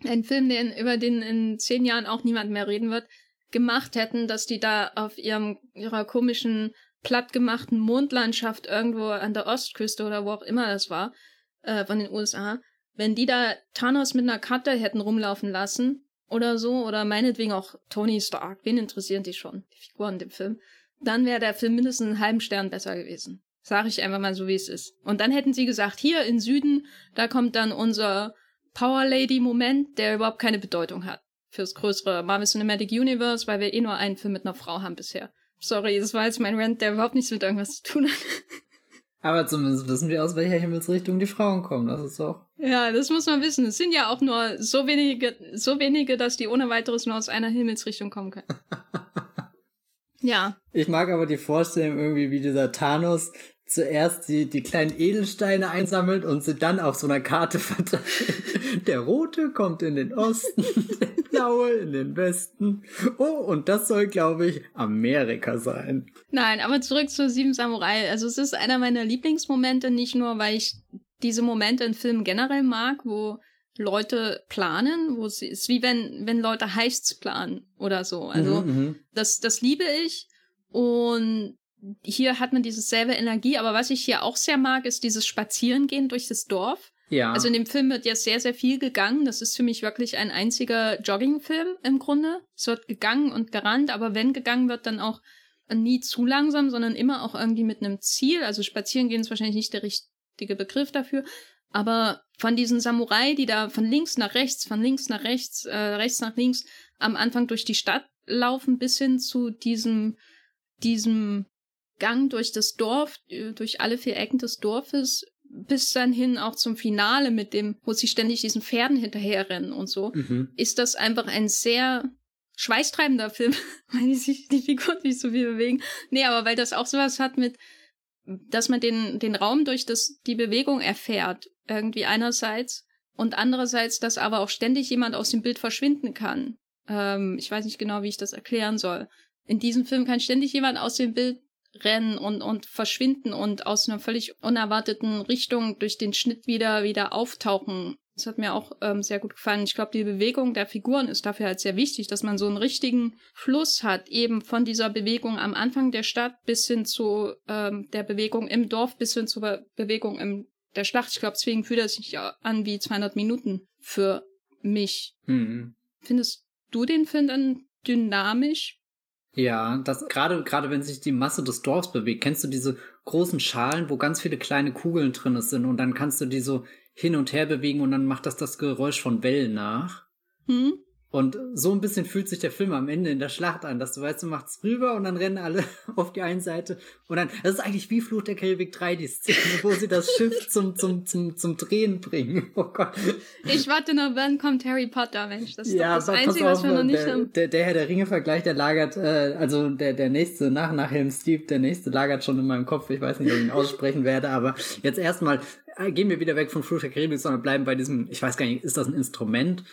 ein Film, den, über den in zehn Jahren auch niemand mehr reden wird, gemacht hätten, dass die da auf ihrem, ihrer komischen, plattgemachten Mondlandschaft irgendwo an der Ostküste oder wo auch immer das war, äh, von den USA, wenn die da Thanos mit einer Karte hätten rumlaufen lassen oder so, oder meinetwegen auch Tony Stark, wen interessieren die schon, die Figuren in dem Film, dann wäre der Film mindestens einen halben Stern besser gewesen. Sag ich einfach mal so, wie es ist. Und dann hätten sie gesagt, hier in Süden, da kommt dann unser Power Lady-Moment, der überhaupt keine Bedeutung hat fürs größere Marvel Cinematic Universe, weil wir eh nur einen Film mit einer Frau haben bisher. Sorry, das war jetzt mein Rant, der überhaupt nichts mit irgendwas zu tun hat.
Aber zumindest wissen wir, aus welcher Himmelsrichtung die Frauen kommen, das ist doch.
Ja, das muss man wissen. Es sind ja auch nur so wenige, so wenige, dass die ohne weiteres nur aus einer Himmelsrichtung kommen können. ja.
Ich mag aber die Vorstellung irgendwie, wie dieser Thanos zuerst die, die kleinen Edelsteine einsammelt und sie dann auf so einer Karte verteilt. Der rote kommt in den Osten, der blaue in den Westen. Oh, und das soll, glaube ich, Amerika sein.
Nein, aber zurück zu Sieben Samurai. Also es ist einer meiner Lieblingsmomente, nicht nur, weil ich diese Momente in Filmen generell mag, wo Leute planen, wo sie ist wie wenn wenn Leute Heists planen oder so. Also mhm, mhm. das das liebe ich und hier hat man diese selbe Energie, aber was ich hier auch sehr mag, ist dieses Spazierengehen durch das Dorf. Ja. Also in dem Film wird ja sehr, sehr viel gegangen. Das ist für mich wirklich ein einziger Joggingfilm im Grunde. Es wird gegangen und gerannt, aber wenn gegangen wird, dann auch nie zu langsam, sondern immer auch irgendwie mit einem Ziel. Also Spazierengehen ist wahrscheinlich nicht der richtige Begriff dafür. Aber von diesen Samurai, die da von links nach rechts, von links nach rechts, äh, rechts nach links am Anfang durch die Stadt laufen, bis hin zu diesem, diesem Gang durch das Dorf, äh, durch alle vier Ecken des Dorfes, bis dann hin auch zum Finale mit dem, wo sie ständig diesen Pferden hinterherrennen und so, mhm. ist das einfach ein sehr schweißtreibender Film, weil sich die Figuren nicht so viel bewegen. Nee, aber weil das auch sowas hat mit, dass man den, den Raum durch das, die Bewegung erfährt, irgendwie einerseits, und andererseits, dass aber auch ständig jemand aus dem Bild verschwinden kann. Ähm, ich weiß nicht genau, wie ich das erklären soll. In diesem Film kann ständig jemand aus dem Bild rennen und, und verschwinden und aus einer völlig unerwarteten Richtung durch den Schnitt wieder, wieder auftauchen. Das hat mir auch ähm, sehr gut gefallen. Ich glaube, die Bewegung der Figuren ist dafür halt sehr wichtig, dass man so einen richtigen Fluss hat, eben von dieser Bewegung am Anfang der Stadt bis hin zu ähm, der Bewegung im Dorf, bis hin zur Bewegung in der Schlacht. Ich glaube, deswegen fühlt er sich an wie 200 Minuten für mich. Mhm. Findest du den Film dann dynamisch?
Ja, das gerade gerade wenn sich die Masse des Dorfs bewegt, kennst du diese großen Schalen, wo ganz viele kleine Kugeln drin sind und dann kannst du die so hin und her bewegen und dann macht das das Geräusch von Wellen nach. Hm? Und so ein bisschen fühlt sich der Film am Ende in der Schlacht an, dass du weißt, du machst rüber und dann rennen alle auf die eine Seite und dann, das ist eigentlich wie Fluch der Karibik 3, die Szene, wo sie das Schiff zum, zum, zum, zum Drehen bringen. Oh Gott.
Ich warte noch, wann kommt Harry Potter, Mensch. Das ist ja, das Einzige, auf, was wir noch nicht
der, haben. Der, der Herr der Ringe-Vergleich, der lagert, äh, also der, der nächste, nach, nach Helm Steve, der nächste lagert schon in meinem Kopf. Ich weiß nicht, ob ich ihn aussprechen werde, aber jetzt erstmal, äh, gehen wir wieder weg von Fluch der Karibik, sondern bleiben bei diesem, ich weiß gar nicht, ist das ein Instrument?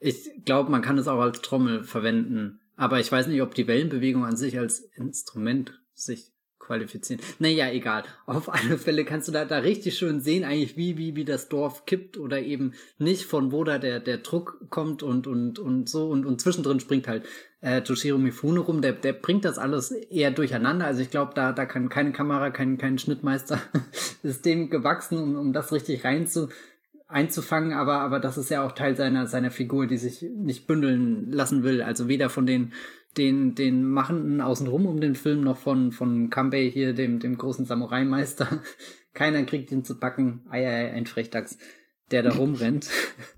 Ich glaube, man kann es auch als Trommel verwenden. Aber ich weiß nicht, ob die Wellenbewegung an sich als Instrument sich qualifizieren. Naja, egal. Auf alle Fälle kannst du da, da richtig schön sehen, eigentlich, wie, wie, wie das Dorf kippt oder eben nicht, von wo da der, der Druck kommt und, und, und so. Und, und zwischendrin springt halt äh, Toshiro Mifune rum. Der, der bringt das alles eher durcheinander. Also ich glaube, da, da kann keine Kamera, kein, kein Schnittmeister ist dem gewachsen, um, um das richtig rein zu, einzufangen, aber, aber das ist ja auch Teil seiner, seiner Figur, die sich nicht bündeln lassen will. Also weder von den den, den Machenden außenrum um den Film noch von, von Kambei hier, dem, dem großen Samurai-Meister. Keiner kriegt ihn zu packen. Ei, ei, ein Frechdachs, der da rumrennt.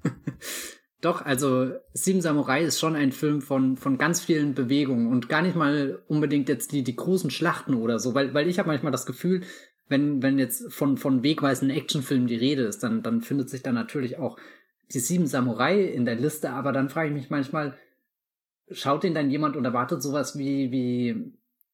Doch, also Sieben Samurai ist schon ein Film von, von ganz vielen Bewegungen und gar nicht mal unbedingt jetzt die, die großen Schlachten oder so, weil, weil ich habe manchmal das Gefühl, wenn, wenn jetzt von, von wegweisenden Actionfilmen die Rede ist, dann, dann findet sich da natürlich auch die Sieben Samurai in der Liste, aber dann frage ich mich manchmal, schaut den dann jemand und erwartet sowas wie, wie,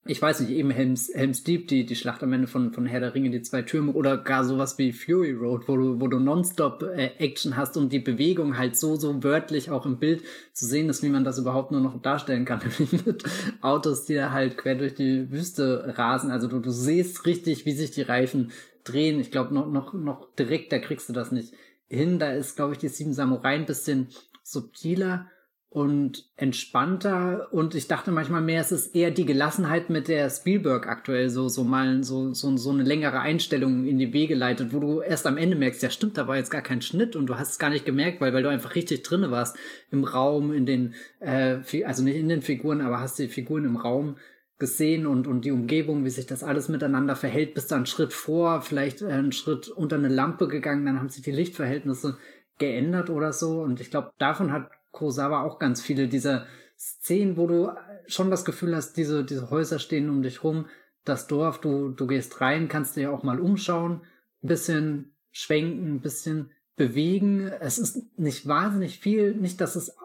ich weiß nicht, eben Helms, Helms Deep, die, die Schlacht am Ende von, von Herr der Ringe, die zwei Türme, oder gar sowas wie Fury Road, wo du, wo du nonstop äh, Action hast und die Bewegung halt so, so wörtlich auch im Bild zu sehen ist, wie man das überhaupt nur noch darstellen kann, nämlich mit Autos, die da halt quer durch die Wüste rasen. Also du, du siehst richtig, wie sich die Reifen drehen. Ich glaube, noch, noch, noch direkt, da kriegst du das nicht hin. Da ist, glaube ich, die Sieben Samurai ein bisschen subtiler und entspannter. Und ich dachte manchmal mehr, es ist eher die Gelassenheit, mit der Spielberg aktuell so, so mal so, so, so eine längere Einstellung in die Wege leitet, wo du erst am Ende merkst, ja stimmt, da war jetzt gar kein Schnitt und du hast es gar nicht gemerkt, weil, weil du einfach richtig drinne warst im Raum, in den, äh, also nicht in den Figuren, aber hast die Figuren im Raum gesehen und, und die Umgebung, wie sich das alles miteinander verhält, bist da einen Schritt vor, vielleicht äh, einen Schritt unter eine Lampe gegangen, dann haben sich die Lichtverhältnisse geändert oder so. Und ich glaube, davon hat Kurosawa auch ganz viele dieser Szenen, wo du schon das Gefühl hast, diese, diese Häuser stehen um dich rum, das Dorf, du, du gehst rein, kannst dir auch mal umschauen, ein bisschen schwenken, ein bisschen bewegen. Es ist nicht wahnsinnig viel, nicht, dass es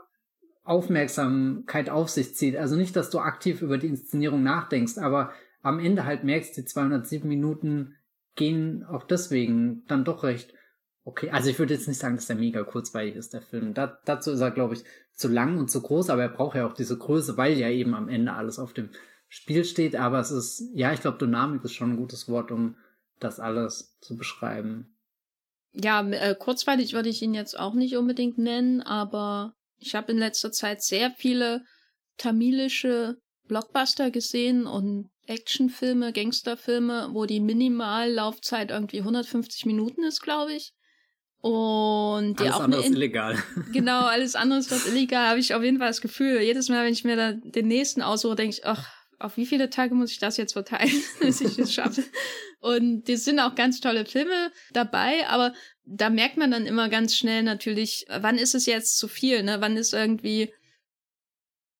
Aufmerksamkeit auf sich zieht. Also nicht, dass du aktiv über die Inszenierung nachdenkst, aber am Ende halt merkst, die 207 Minuten gehen auch deswegen dann doch recht Okay, also ich würde jetzt nicht sagen, dass der mega kurzweilig ist, der Film. Da, dazu ist er, glaube ich, zu lang und zu groß, aber er braucht ja auch diese Größe, weil ja eben am Ende alles auf dem Spiel steht. Aber es ist, ja, ich glaube, Dynamik ist schon ein gutes Wort, um das alles zu beschreiben.
Ja, äh, kurzweilig würde ich ihn jetzt auch nicht unbedingt nennen, aber ich habe in letzter Zeit sehr viele tamilische Blockbuster gesehen und Actionfilme, Gangsterfilme, wo die Minimallaufzeit irgendwie 150 Minuten ist, glaube ich. Und
alles
auch
andere ist illegal.
Genau, alles andere ist was illegal, habe ich auf jeden Fall das Gefühl. Jedes Mal, wenn ich mir da den nächsten aussuche, denke ich, ach, auf wie viele Tage muss ich das jetzt verteilen, dass ich das schaffe? Und die sind auch ganz tolle Filme dabei, aber da merkt man dann immer ganz schnell natürlich, wann ist es jetzt zu viel, ne? Wann ist irgendwie,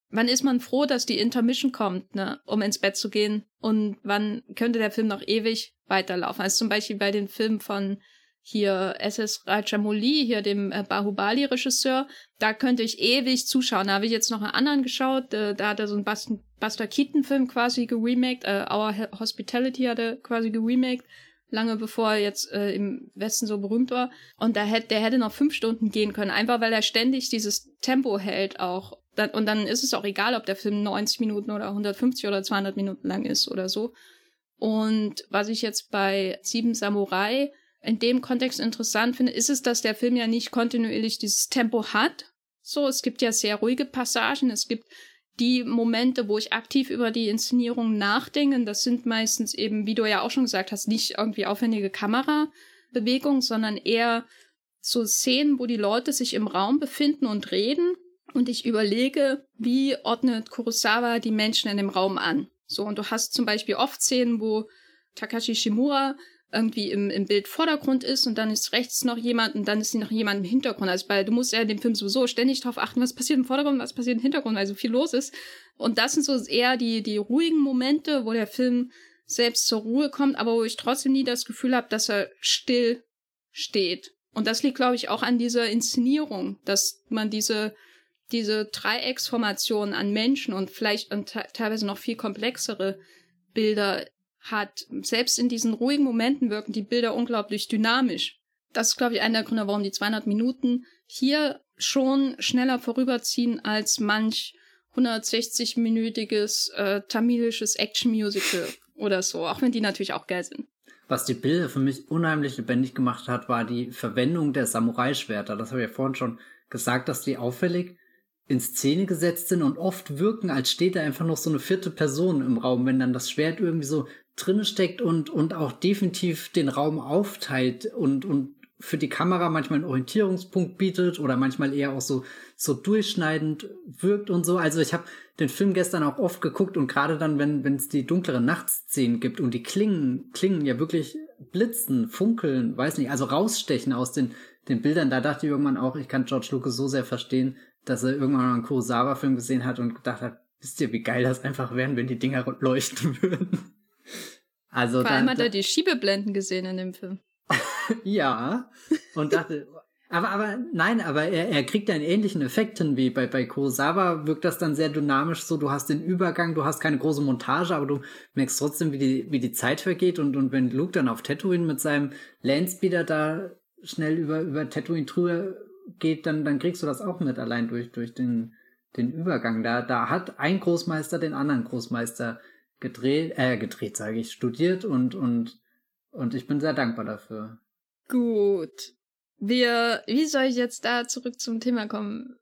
wann ist man froh, dass die Intermission kommt, ne, um ins Bett zu gehen? Und wann könnte der Film noch ewig weiterlaufen? Also zum Beispiel bei den Filmen von hier SS Rajamouli, hier dem äh, Bahubali-Regisseur, da könnte ich ewig zuschauen. Da habe ich jetzt noch einen anderen geschaut, äh, da hat er so einen Bast Buster Keaton-Film quasi geremaked, äh, Our Hospitality hat er quasi geremaked, lange bevor er jetzt äh, im Westen so berühmt war. Und da hätte, der hätte noch fünf Stunden gehen können, einfach weil er ständig dieses Tempo hält auch. Und dann ist es auch egal, ob der Film 90 Minuten oder 150 oder 200 Minuten lang ist oder so. Und was ich jetzt bei Sieben Samurai in dem Kontext interessant finde, ist es, dass der Film ja nicht kontinuierlich dieses Tempo hat. So, es gibt ja sehr ruhige Passagen, es gibt die Momente, wo ich aktiv über die Inszenierung nachdenke. Das sind meistens eben, wie du ja auch schon gesagt hast, nicht irgendwie aufwendige Kamerabewegungen, sondern eher so Szenen, wo die Leute sich im Raum befinden und reden. Und ich überlege, wie ordnet Kurosawa die Menschen in dem Raum an? So, und du hast zum Beispiel oft Szenen, wo Takashi Shimura irgendwie im, im Bild Vordergrund ist und dann ist rechts noch jemand und dann ist noch jemand im Hintergrund. Also weil du musst ja in dem Film sowieso ständig darauf achten, was passiert im Vordergrund, was passiert im Hintergrund, weil so viel los ist. Und das sind so eher die, die ruhigen Momente, wo der Film selbst zur Ruhe kommt, aber wo ich trotzdem nie das Gefühl habe, dass er still steht. Und das liegt, glaube ich, auch an dieser Inszenierung, dass man diese, diese Dreiecksformation an Menschen und vielleicht und teilweise noch viel komplexere Bilder hat. Selbst in diesen ruhigen Momenten wirken die Bilder unglaublich dynamisch. Das ist, glaube ich, einer der Gründe, warum die 200 Minuten hier schon schneller vorüberziehen als manch 160-minütiges äh, tamilisches Action-Musical, oder so, auch wenn die natürlich auch geil sind.
Was die Bilder für mich unheimlich lebendig gemacht hat, war die Verwendung der Samurai-Schwerter. Das habe ich ja vorhin schon gesagt, dass die auffällig in Szene gesetzt sind und oft wirken, als steht da einfach noch so eine vierte Person im Raum, wenn dann das Schwert irgendwie so drinne steckt und, und auch definitiv den Raum aufteilt und, und für die Kamera manchmal einen Orientierungspunkt bietet oder manchmal eher auch so, so durchschneidend wirkt und so. Also ich habe den Film gestern auch oft geguckt und gerade dann, wenn wenn es die dunkleren Nachtszenen gibt und die Klingen, Klingen ja wirklich blitzen, funkeln, weiß nicht, also rausstechen aus den, den Bildern, da dachte ich irgendwann auch, ich kann George Lucas so sehr verstehen, dass er irgendwann mal einen Kurosawa-Film gesehen hat und gedacht hat, wisst ihr, wie geil das einfach wären, wenn die Dinger leuchten würden.
Also Vor allem da, hat er die Schiebeblenden gesehen in dem Film.
ja, und dachte, aber, aber nein, aber er, er kriegt einen ähnlichen Effekt hin wie bei, bei Kurosawa wirkt das dann sehr dynamisch so, du hast den Übergang, du hast keine große Montage, aber du merkst trotzdem, wie die, wie die Zeit vergeht und, und wenn Luke dann auf Tatooine mit seinem Landspeeder da schnell über, über Tatooine drüber geht, dann, dann kriegst du das auch mit, allein durch, durch den, den Übergang. Da, da hat ein Großmeister den anderen Großmeister gedreht, äh, gedreht, sage ich, studiert und, und und ich bin sehr dankbar dafür.
Gut. Wir, wie soll ich jetzt da zurück zum Thema kommen?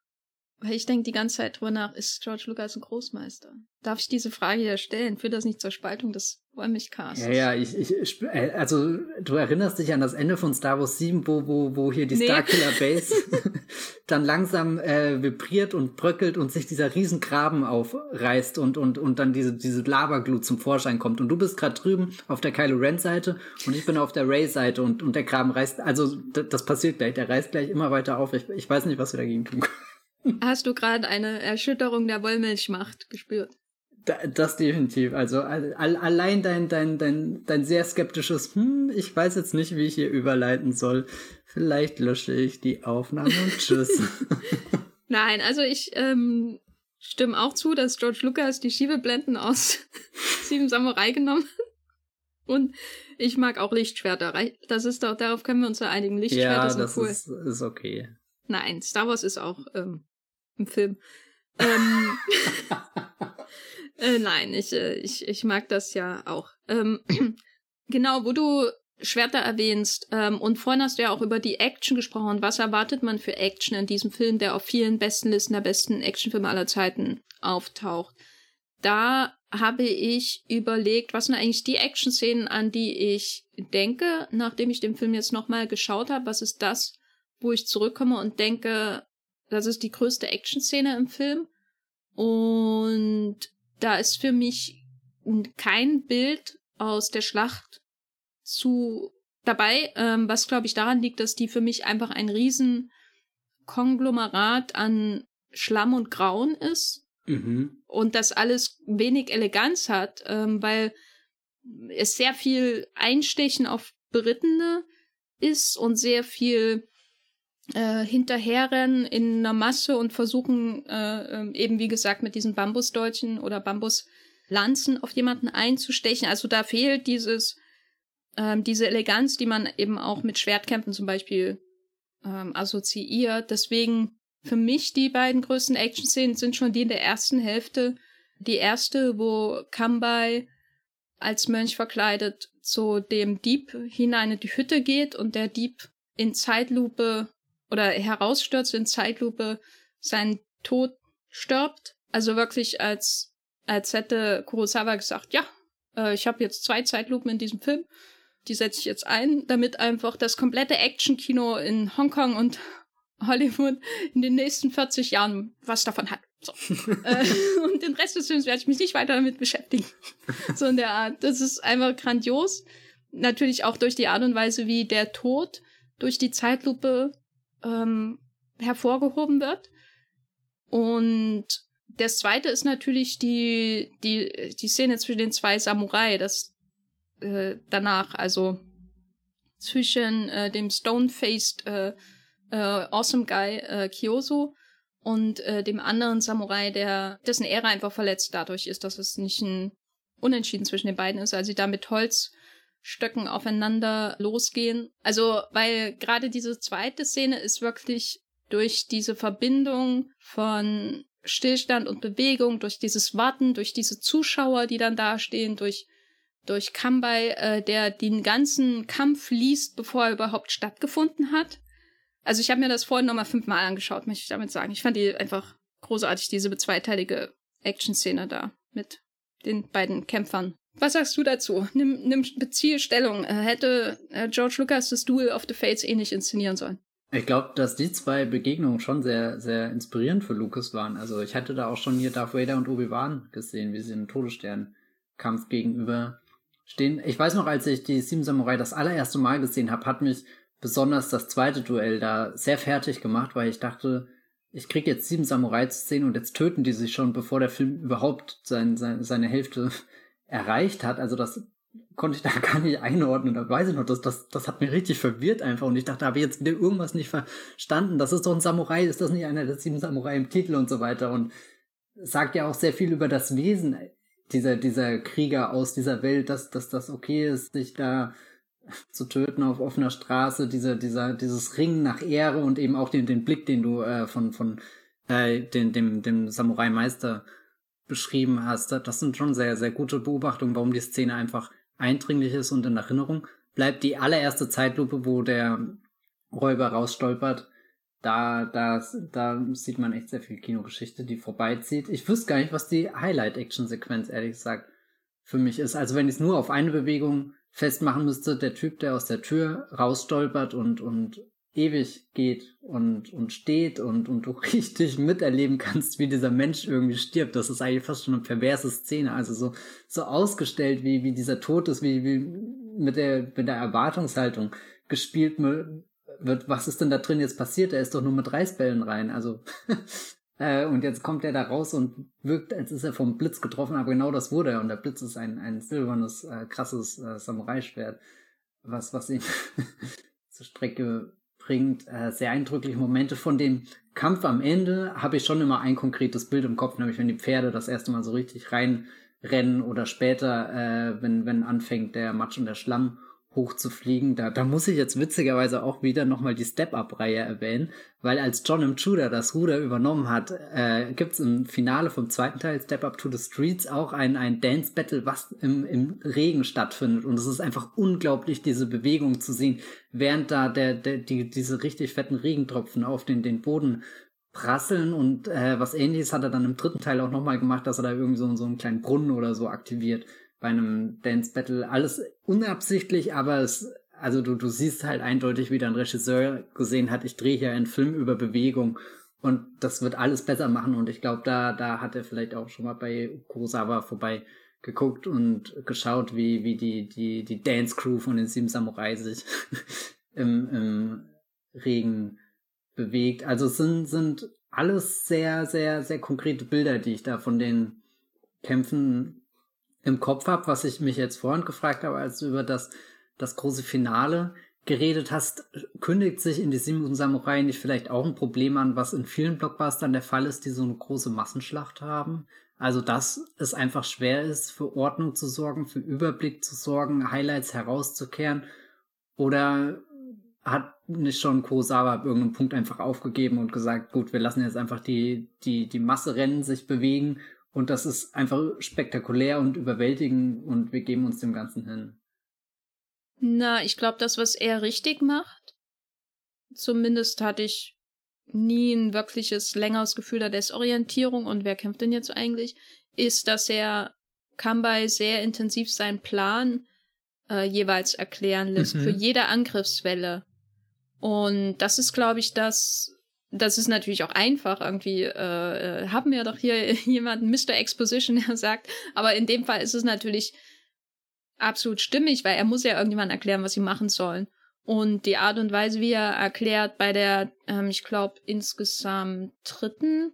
Weil ich denke die ganze Zeit drüber nach, ist George Lucas ein Großmeister? Darf ich diese Frage ja stellen? Führt das nicht zur Spaltung des Wollmilchcasts?
Ja, ja, ich, ich, äh, also du erinnerst dich an das Ende von Star Wars 7, wo, wo, wo hier die nee. Starkiller Base dann langsam äh, vibriert und bröckelt und sich dieser Riesengraben aufreißt und, und, und dann diese, diese Lavaglut zum Vorschein kommt. Und du bist gerade drüben auf der Kylo Ren-Seite und ich bin auf der Ray-Seite und, und der Graben reißt, also das passiert gleich, der reißt gleich immer weiter auf. Ich, ich weiß nicht, was wir dagegen tun können.
Hast du gerade eine Erschütterung der Wollmilchmacht gespürt?
Das definitiv. Also all, allein dein, dein, dein, dein sehr skeptisches, hm, ich weiß jetzt nicht, wie ich hier überleiten soll. Vielleicht lösche ich die Aufnahme und tschüss.
Nein, also ich ähm, stimme auch zu, dass George Lucas die Schiebeblenden aus Sieben Samurai genommen hat. Und ich mag auch Lichtschwerter. Das ist doch, darauf können wir uns ja einigen. Lichtschwerter ja, sind
das
cool.
Ist, ist okay.
Nein, Star Wars ist auch ähm, ein Film. Ähm, äh, nein, ich, äh, ich, ich mag das ja auch. Ähm, genau, wo du Schwerter erwähnst, ähm, und vorhin hast du ja auch über die Action gesprochen. Was erwartet man für Action in diesem Film, der auf vielen besten Listen der besten Actionfilme aller Zeiten auftaucht? Da habe ich überlegt, was sind eigentlich die Action-Szenen, an die ich denke, nachdem ich den Film jetzt nochmal geschaut habe. Was ist das, wo ich zurückkomme und denke, das ist die größte Action-Szene im Film. Und da ist für mich kein Bild aus der Schlacht zu dabei, ähm, was glaube ich daran liegt, dass die für mich einfach ein riesen Konglomerat an Schlamm und Grauen ist mhm. und das alles wenig Eleganz hat, ähm, weil es sehr viel Einstechen auf Berittene ist und sehr viel äh, hinterherrennen in einer Masse und versuchen äh, ähm, eben wie gesagt mit diesen Bambusdeutschen oder Bambuslanzen auf jemanden einzustechen. Also da fehlt dieses ähm, diese Eleganz, die man eben auch mit Schwertkämpfen zum Beispiel ähm, assoziiert. Deswegen für mich die beiden größten Action-Szenen sind schon die in der ersten Hälfte. Die erste, wo Kambai als Mönch verkleidet zu dem Dieb hinein in die Hütte geht und der Dieb in Zeitlupe oder herausstürzt in Zeitlupe seinen Tod stirbt. Also wirklich als, als hätte Kurosawa gesagt, ja, äh, ich habe jetzt zwei Zeitlupen in diesem Film. Die setze ich jetzt ein, damit einfach das komplette Actionkino in Hongkong und Hollywood in den nächsten 40 Jahren was davon hat. So. äh, und den Rest des Films werde ich mich nicht weiter damit beschäftigen. so in der Art. Das ist einfach grandios. Natürlich auch durch die Art und Weise, wie der Tod durch die Zeitlupe ähm, hervorgehoben wird. Und das zweite ist natürlich die, die, die Szene zwischen den zwei Samurai, das äh, danach, also zwischen äh, dem Stone-Faced äh, äh, Awesome Guy äh, Kyoso und äh, dem anderen Samurai, der dessen Ehre einfach verletzt dadurch ist, dass es nicht ein Unentschieden zwischen den beiden ist. Also sie da mit Holz Stöcken aufeinander losgehen. Also, weil gerade diese zweite Szene ist wirklich durch diese Verbindung von Stillstand und Bewegung, durch dieses Warten, durch diese Zuschauer, die dann dastehen, durch durch Kambai, äh, der den ganzen Kampf liest, bevor er überhaupt stattgefunden hat. Also ich habe mir das vorhin nochmal fünfmal angeschaut, möchte ich damit sagen. Ich fand die einfach großartig, diese zweiteilige Action-Szene da mit den beiden Kämpfern. Was sagst du dazu? Nimm, nimm beziehe Stellung. Äh, hätte äh, George Lucas das Duel of the Fates ähnlich inszenieren sollen?
Ich glaube, dass die zwei Begegnungen schon sehr, sehr inspirierend für Lucas waren. Also ich hatte da auch schon hier Darth Vader und Obi-Wan gesehen, wie sie im Todesstern-Kampf gegenüber stehen. Ich weiß noch, als ich die Sieben Samurai das allererste Mal gesehen habe, hat mich besonders das zweite Duell da sehr fertig gemacht, weil ich dachte, ich krieg jetzt sieben Samurai zu sehen und jetzt töten die sich schon, bevor der Film überhaupt sein, sein, seine Hälfte erreicht hat. Also das konnte ich da gar nicht einordnen. Da weiß ich noch, das, das, das hat mich richtig verwirrt einfach. Und ich dachte, habe ich jetzt irgendwas nicht verstanden. Das ist doch ein Samurai, ist das nicht einer der sieben Samurai im Titel und so weiter. Und sagt ja auch sehr viel über das Wesen dieser, dieser Krieger aus dieser Welt, dass, dass das okay ist, sich da zu töten auf offener Straße, dieser, dieser, dieses Ringen nach Ehre und eben auch den, den Blick, den du äh, von, von äh, den, dem, dem Samurai-Meister beschrieben hast. Das sind schon sehr, sehr gute Beobachtungen, warum die Szene einfach eindringlich ist und in Erinnerung bleibt. Die allererste Zeitlupe, wo der Räuber rausstolpert, da, da, da sieht man echt sehr viel Kinogeschichte, die vorbeizieht. Ich wüsste gar nicht, was die Highlight-Action-Sequenz, ehrlich gesagt, für mich ist. Also wenn ich es nur auf eine Bewegung festmachen müsste, der Typ, der aus der Tür rausstolpert und, und ewig geht und, und steht und, und du richtig miterleben kannst, wie dieser Mensch irgendwie stirbt. Das ist eigentlich fast schon eine perverse Szene. Also so, so ausgestellt, wie, wie dieser Tod ist, wie, wie mit der, mit der Erwartungshaltung gespielt wird. Was ist denn da drin jetzt passiert? Er ist doch nur mit Reisbällen rein. Also, äh, und jetzt kommt er da raus und wirkt, als ist er vom Blitz getroffen, aber genau das wurde er. Und der Blitz ist ein, ein silbernes, äh, krasses äh, Samurai-Schwert, was, was ihn zur Strecke bringt äh, sehr eindrückliche Momente. Von dem Kampf am Ende habe ich schon immer ein konkretes Bild im Kopf, nämlich wenn die Pferde das erste Mal so richtig reinrennen oder später, äh, wenn, wenn anfängt der Matsch und der Schlamm hochzufliegen. Da, da muss ich jetzt witzigerweise auch wieder nochmal die Step-Up-Reihe erwähnen, weil als John. Tudor das Ruder übernommen hat, äh, gibt es im Finale vom zweiten Teil Step Up to the Streets auch ein, ein Dance-Battle, was im, im Regen stattfindet. Und es ist einfach unglaublich, diese Bewegung zu sehen, während da der, der, die, diese richtig fetten Regentropfen auf den, den Boden prasseln und äh, was ähnliches hat er dann im dritten Teil auch nochmal gemacht, dass er da irgendwie so, so einen kleinen Brunnen oder so aktiviert bei einem Dance Battle. Alles unabsichtlich, aber es, also du, du siehst halt eindeutig, wie der Regisseur gesehen hat, ich drehe hier einen Film über Bewegung und das wird alles besser machen und ich glaube, da, da hat er vielleicht auch schon mal bei Kurosawa vorbei geguckt und geschaut, wie, wie die, die, die Dance Crew von den Sieben Samurai sich im, im Regen bewegt. Also sind, sind alles sehr, sehr, sehr konkrete Bilder, die ich da von den Kämpfen im Kopf habe, was ich mich jetzt vorhin gefragt habe, als du über das, das große Finale geredet hast, kündigt sich in die Sieben Samurai nicht vielleicht auch ein Problem an, was in vielen Blockbustern der Fall ist, die so eine große Massenschlacht haben? Also, dass es einfach schwer ist, für Ordnung zu sorgen, für Überblick zu sorgen, Highlights herauszukehren? Oder hat nicht schon Kurosawa ab irgendeinem Punkt einfach aufgegeben und gesagt, gut, wir lassen jetzt einfach die, die, die Masse rennen, sich bewegen und das ist einfach spektakulär und überwältigend und wir geben uns dem Ganzen hin.
Na, ich glaube, das, was er richtig macht, zumindest hatte ich nie ein wirkliches längeres Gefühl der Desorientierung und wer kämpft denn jetzt eigentlich, ist, dass er Kambai sehr intensiv seinen Plan äh, jeweils erklären lässt mhm. für jede Angriffswelle. Und das ist, glaube ich, das, das ist natürlich auch einfach. Irgendwie äh, äh haben wir doch hier jemanden, Mr. Exposition, der sagt, aber in dem Fall ist es natürlich absolut stimmig, weil er muss ja irgendjemand erklären, was sie machen sollen. Und die Art und Weise, wie er erklärt bei der, ähm, ich glaube, insgesamt dritten,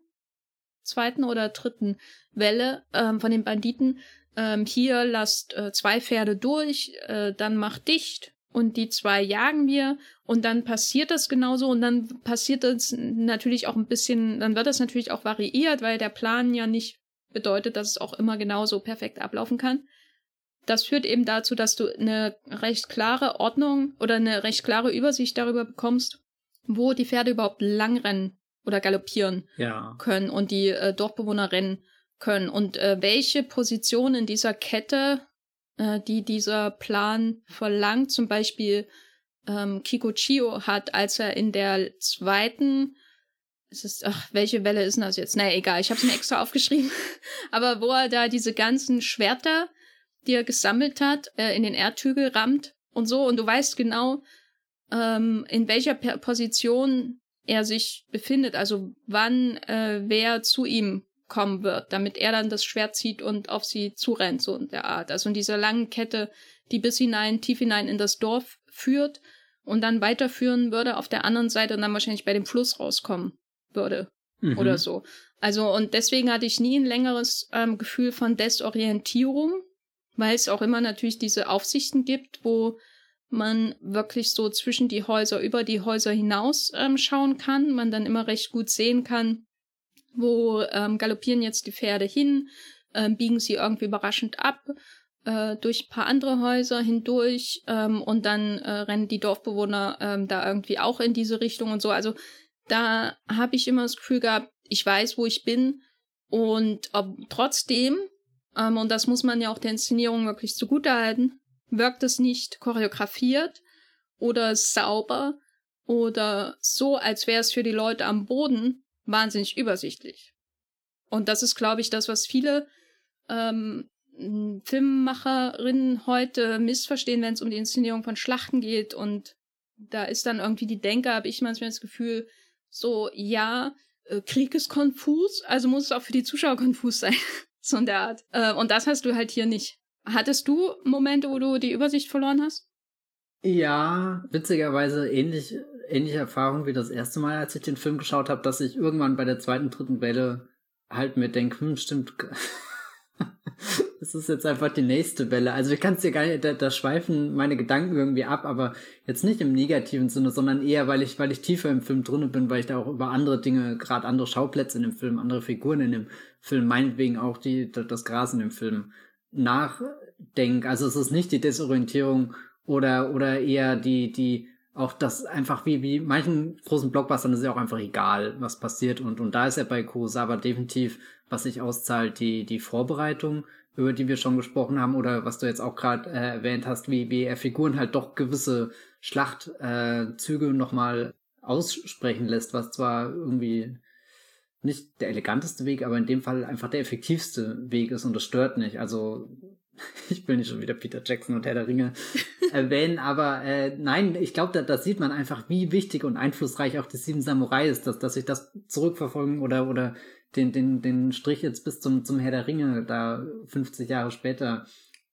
zweiten oder dritten Welle ähm, von den Banditen, ähm, hier lasst äh, zwei Pferde durch, äh, dann macht dicht und die zwei jagen wir und dann passiert das genauso und dann passiert das natürlich auch ein bisschen, dann wird das natürlich auch variiert, weil der Plan ja nicht bedeutet, dass es auch immer genauso perfekt ablaufen kann. Das führt eben dazu, dass du eine recht klare Ordnung oder eine recht klare Übersicht darüber bekommst, wo die Pferde überhaupt langrennen oder galoppieren
ja.
können und die äh, Dorfbewohner rennen können und äh, welche Position in dieser Kette äh, die dieser Plan verlangt. Zum Beispiel ähm, Kikuchio hat, als er in der zweiten es ist, ach, welche Welle ist denn das jetzt? Naja, egal, ich habe es mir extra aufgeschrieben. Aber wo er da diese ganzen Schwerter, die er gesammelt hat, äh, in den Erdhügel rammt und so, und du weißt genau, ähm, in welcher Position er sich befindet, also wann äh, wer zu ihm kommen wird, damit er dann das Schwert zieht und auf sie zurennt, so in der Art. Also in dieser langen Kette, die bis hinein, tief hinein in das Dorf führt und dann weiterführen würde auf der anderen Seite und dann wahrscheinlich bei dem Fluss rauskommen würde. Mhm. Oder so. Also, und deswegen hatte ich nie ein längeres ähm, Gefühl von Desorientierung, weil es auch immer natürlich diese Aufsichten gibt, wo man wirklich so zwischen die Häuser, über die Häuser hinaus ähm, schauen kann, man dann immer recht gut sehen kann, wo ähm, galoppieren jetzt die Pferde hin, ähm, biegen sie irgendwie überraschend ab, äh, durch ein paar andere Häuser hindurch ähm, und dann äh, rennen die Dorfbewohner ähm, da irgendwie auch in diese Richtung und so. Also da habe ich immer das Gefühl gehabt, ich weiß, wo ich bin und ob, trotzdem, ähm, und das muss man ja auch der Inszenierung wirklich zugutehalten, wirkt es nicht choreografiert oder sauber oder so, als wäre es für die Leute am Boden wahnsinnig übersichtlich. Und das ist, glaube ich, das, was viele ähm, Filmemacherinnen heute missverstehen, wenn es um die Inszenierung von Schlachten geht. Und da ist dann irgendwie die Denke, habe ich manchmal das Gefühl, so, ja, äh, Krieg ist konfus, also muss es auch für die Zuschauer konfus sein. so in der Art. Äh, und das hast du halt hier nicht. Hattest du Momente, wo du die Übersicht verloren hast?
Ja, witzigerweise ähnlich, ähnliche Erfahrung wie das erste Mal, als ich den Film geschaut habe, dass ich irgendwann bei der zweiten, dritten Welle halt mir denke, hm, stimmt, das ist jetzt einfach die nächste Welle. Also ich kann es dir gar nicht, da, da schweifen meine Gedanken irgendwie ab, aber jetzt nicht im negativen Sinne, sondern eher, weil ich, weil ich tiefer im Film drinne bin, weil ich da auch über andere Dinge, gerade andere Schauplätze in dem Film, andere Figuren in dem Film, meinetwegen auch die, das Gras in dem Film nachdenke. Also es ist nicht die Desorientierung oder, oder eher die, die, auch das einfach wie, wie manchen großen Blockbustern ist ja auch einfach egal, was passiert. Und, und da ist ja bei Kurosawa definitiv, was sich auszahlt, die, die Vorbereitung, über die wir schon gesprochen haben, oder was du jetzt auch gerade äh, erwähnt hast, wie, wie er Figuren halt doch gewisse Schlachtzüge äh, nochmal aussprechen lässt, was zwar irgendwie nicht der eleganteste Weg, aber in dem Fall einfach der effektivste Weg ist und das stört nicht. Also ich will nicht schon wieder Peter Jackson und Herr der Ringe. Erwähnen, aber äh, nein, ich glaube, da, da sieht man einfach, wie wichtig und einflussreich auch die Sieben Samurai ist, dass, dass sich das zurückverfolgen oder, oder den, den, den Strich jetzt bis zum, zum Herr der Ringe da 50 Jahre später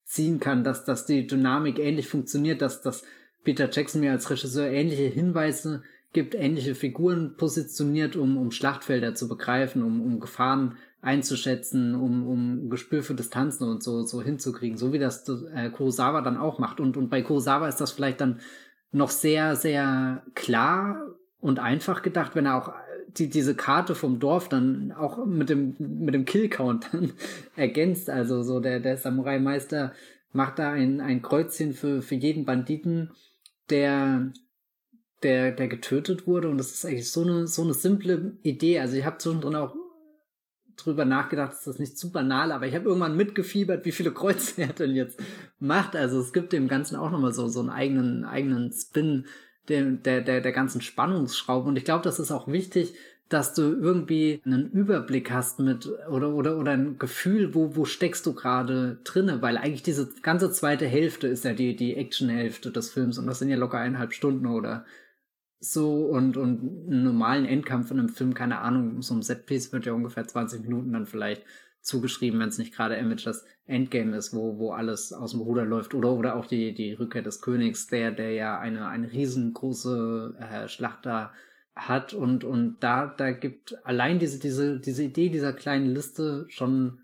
ziehen kann, dass, dass die Dynamik ähnlich funktioniert, dass, dass Peter Jackson mir als Regisseur ähnliche Hinweise gibt, ähnliche Figuren positioniert, um, um Schlachtfelder zu begreifen, um, um Gefahren einzuschätzen, um, um Gespür für Distanzen und so, so hinzukriegen, so wie das äh, Kurosawa dann auch macht. Und, und bei Kurosawa ist das vielleicht dann noch sehr, sehr klar und einfach gedacht, wenn er auch die, diese Karte vom Dorf dann auch mit dem, mit dem Killcount dann ergänzt. Also so der, der Samurai-Meister macht da ein, ein Kreuzchen für, für jeden Banditen, der, der, der getötet wurde. Und das ist eigentlich so eine, so eine simple Idee. Also ich habe zwischendrin auch drüber nachgedacht, ist das nicht zu banal, aber ich habe irgendwann mitgefiebert, wie viele Kreuze er denn jetzt macht. Also es gibt dem Ganzen auch nochmal so, so einen eigenen, eigenen Spin der, der, der, der ganzen Spannungsschraube. Und ich glaube, das ist auch wichtig, dass du irgendwie einen Überblick hast mit oder oder oder ein Gefühl, wo wo steckst du gerade drinne, weil eigentlich diese ganze zweite Hälfte ist ja die die Actionhälfte des Films und das sind ja locker eineinhalb Stunden oder so und, und einen normalen Endkampf in einem Film, keine Ahnung, so ein Setpiece wird ja ungefähr 20 Minuten dann vielleicht zugeschrieben, wenn es nicht gerade Avengers Endgame ist, wo, wo alles aus dem Ruder läuft. Oder, oder auch die, die Rückkehr des Königs, der, der ja eine, eine riesengroße äh, Schlacht da hat. Und, und da, da gibt allein diese, diese, diese Idee dieser kleinen Liste schon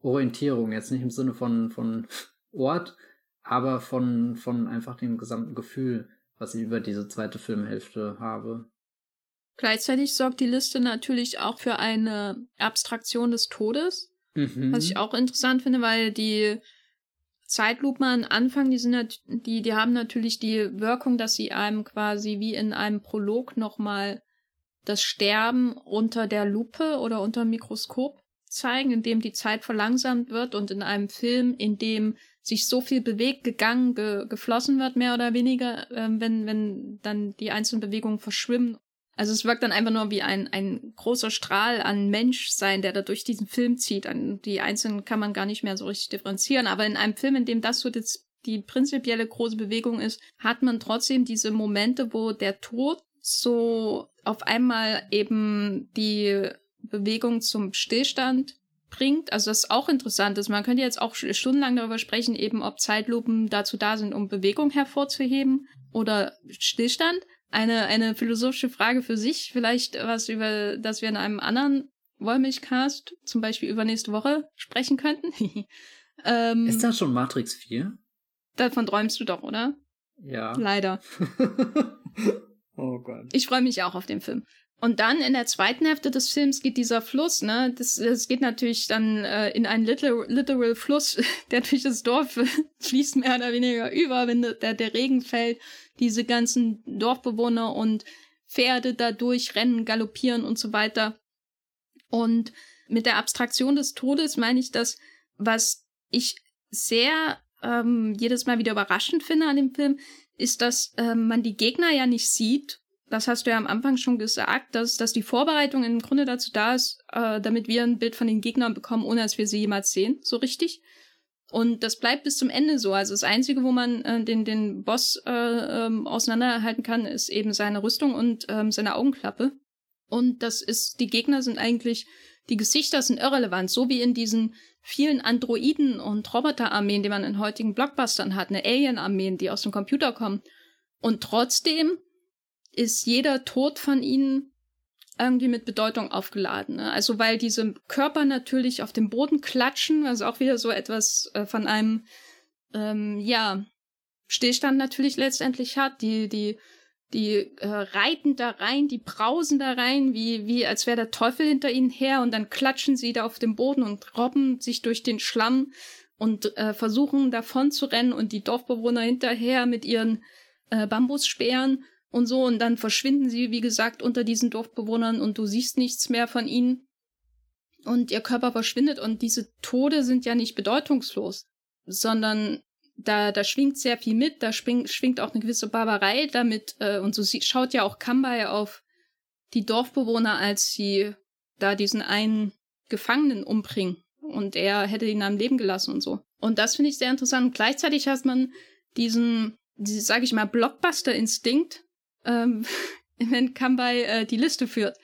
Orientierung, jetzt nicht im Sinne von, von Ort, aber von, von einfach dem gesamten Gefühl was ich über diese zweite Filmhälfte habe.
Gleichzeitig sorgt die Liste natürlich auch für eine Abstraktion des Todes, mhm. was ich auch interessant finde, weil die Zeitlupen am Anfang, die sind die, die haben natürlich die Wirkung, dass sie einem quasi wie in einem Prolog nochmal das Sterben unter der Lupe oder unter dem Mikroskop zeigen, in dem die Zeit verlangsamt wird und in einem Film, in dem sich so viel bewegt, gegangen, ge geflossen wird, mehr oder weniger, äh, wenn, wenn dann die einzelnen Bewegungen verschwimmen. Also es wirkt dann einfach nur wie ein, ein großer Strahl an Menschsein, der da durch diesen Film zieht. An die einzelnen kann man gar nicht mehr so richtig differenzieren. Aber in einem Film, in dem das so das, die prinzipielle große Bewegung ist, hat man trotzdem diese Momente, wo der Tod so auf einmal eben die Bewegung zum Stillstand bringt. Also das ist auch interessant ist. Man könnte jetzt auch stundenlang darüber sprechen, eben ob Zeitlupen dazu da sind, um Bewegung hervorzuheben oder Stillstand. Eine, eine philosophische Frage für sich, vielleicht was über, das wir in einem anderen Wollmilchcast, zum Beispiel übernächste Woche, sprechen könnten.
ähm, ist das schon Matrix 4?
Davon träumst du doch, oder?
Ja.
Leider.
oh Gott.
Ich freue mich auch auf den Film. Und dann in der zweiten Hälfte des Films geht dieser Fluss, ne, das, das geht natürlich dann äh, in einen literal, literal Fluss, der durch das Dorf fließt mehr oder weniger über, wenn der, der Regen fällt. Diese ganzen Dorfbewohner und Pferde da durchrennen, galoppieren und so weiter. Und mit der Abstraktion des Todes meine ich das, was ich sehr ähm, jedes Mal wieder überraschend finde an dem Film, ist, dass ähm, man die Gegner ja nicht sieht das hast du ja am Anfang schon gesagt, dass, dass die Vorbereitung im Grunde dazu da ist, äh, damit wir ein Bild von den Gegnern bekommen, ohne dass wir sie jemals sehen, so richtig. Und das bleibt bis zum Ende so. Also das Einzige, wo man äh, den, den Boss äh, ähm, auseinanderhalten kann, ist eben seine Rüstung und ähm, seine Augenklappe. Und das ist, die Gegner sind eigentlich, die Gesichter sind irrelevant, so wie in diesen vielen Androiden und Roboterarmeen, die man in heutigen Blockbustern hat, eine Alien-Armeen, die aus dem Computer kommen. Und trotzdem ist jeder Tod von ihnen irgendwie mit Bedeutung aufgeladen. Ne? Also weil diese Körper natürlich auf dem Boden klatschen, also auch wieder so etwas äh, von einem, ähm, ja, Stillstand natürlich letztendlich hat. Die, die, die äh, reiten da rein, die brausen da rein, wie, wie als wäre der Teufel hinter ihnen her und dann klatschen sie da auf dem Boden und robben sich durch den Schlamm und äh, versuchen davon zu rennen und die Dorfbewohner hinterher mit ihren äh, Bambusspeeren und so und dann verschwinden sie, wie gesagt, unter diesen Dorfbewohnern und du siehst nichts mehr von ihnen und ihr Körper verschwindet und diese Tode sind ja nicht bedeutungslos, sondern da, da schwingt sehr viel mit, da schwingt, schwingt auch eine gewisse Barbarei damit äh, und so sie, schaut ja auch Kambai auf die Dorfbewohner, als sie da diesen einen Gefangenen umbringen und er hätte ihn am Leben gelassen und so. Und das finde ich sehr interessant. Gleichzeitig hat man diesen, diese, sag ich mal, Blockbuster-Instinkt, ähm, wenn Kambai äh, die Liste führt,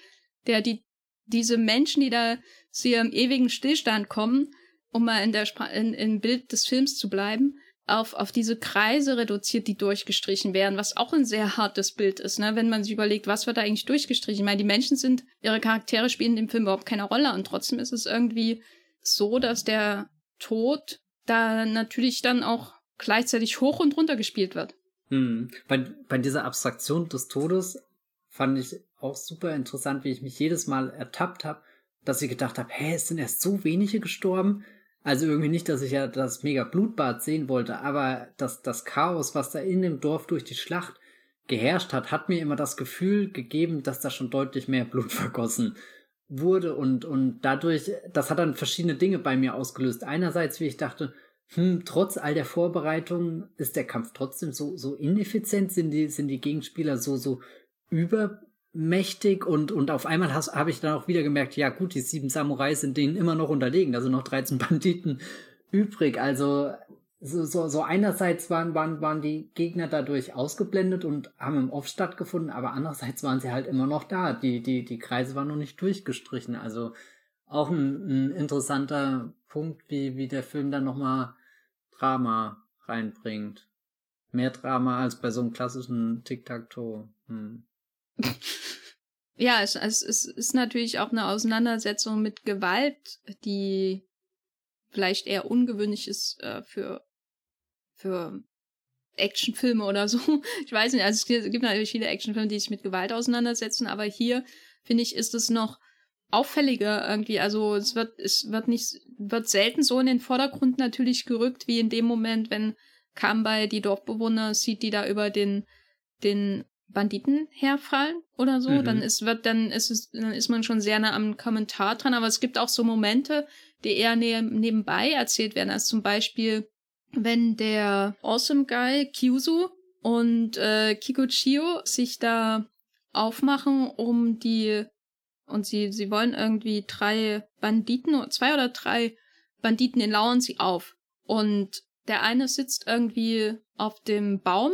der die diese Menschen, die da zu ihrem ewigen Stillstand kommen, um mal in der Spra in, in Bild des Films zu bleiben, auf, auf diese Kreise reduziert, die durchgestrichen werden, was auch ein sehr hartes Bild ist, ne? wenn man sich überlegt, was wird da eigentlich durchgestrichen. Ich meine, die Menschen sind, ihre Charaktere spielen in dem Film überhaupt keine Rolle und trotzdem ist es irgendwie so, dass der Tod da natürlich dann auch gleichzeitig hoch und runter gespielt wird.
Hm. Bei, bei dieser Abstraktion des Todes fand ich auch super interessant, wie ich mich jedes Mal ertappt habe, dass ich gedacht habe, hä, es sind erst so wenige gestorben. Also irgendwie nicht, dass ich ja das mega Blutbad sehen wollte, aber das, das Chaos, was da in dem Dorf durch die Schlacht geherrscht hat, hat mir immer das Gefühl gegeben, dass da schon deutlich mehr Blut vergossen wurde und, und dadurch, das hat dann verschiedene Dinge bei mir ausgelöst. Einerseits, wie ich dachte, hm, trotz all der Vorbereitungen ist der Kampf trotzdem so, so ineffizient, sind die, sind die Gegenspieler so, so übermächtig und, und auf einmal habe ich dann auch wieder gemerkt, ja gut, die sieben Samurai sind denen immer noch unterlegen, sind noch 13 Banditen übrig, also so, so, so einerseits waren, waren, waren die Gegner dadurch ausgeblendet und haben im Off stattgefunden, aber andererseits waren sie halt immer noch da. Die, die, die Kreise waren noch nicht durchgestrichen. Also auch ein, ein interessanter Punkt, wie, wie der Film dann nochmal Drama reinbringt. Mehr Drama als bei so einem klassischen Tic-Tac-Toe. Hm.
Ja, es, es, es ist natürlich auch eine Auseinandersetzung mit Gewalt, die vielleicht eher ungewöhnlich ist äh, für, für Actionfilme oder so. Ich weiß nicht, also es gibt natürlich viele Actionfilme, die sich mit Gewalt auseinandersetzen, aber hier, finde ich, ist es noch auffälliger irgendwie. Also es wird, es wird nicht, wird selten so in den Vordergrund natürlich gerückt, wie in dem Moment, wenn Kambai die Dorfbewohner sieht, die da über den, den Banditen herfallen oder so, mhm. dann ist wird dann ist es dann ist man schon sehr nah am Kommentar dran, aber es gibt auch so Momente, die eher ne nebenbei erzählt werden, als zum Beispiel wenn der Awesome Guy Kyuzu und äh, Kikuchio sich da aufmachen, um die und sie sie wollen irgendwie drei Banditen zwei oder drei Banditen den lauern sie auf und der eine sitzt irgendwie auf dem Baum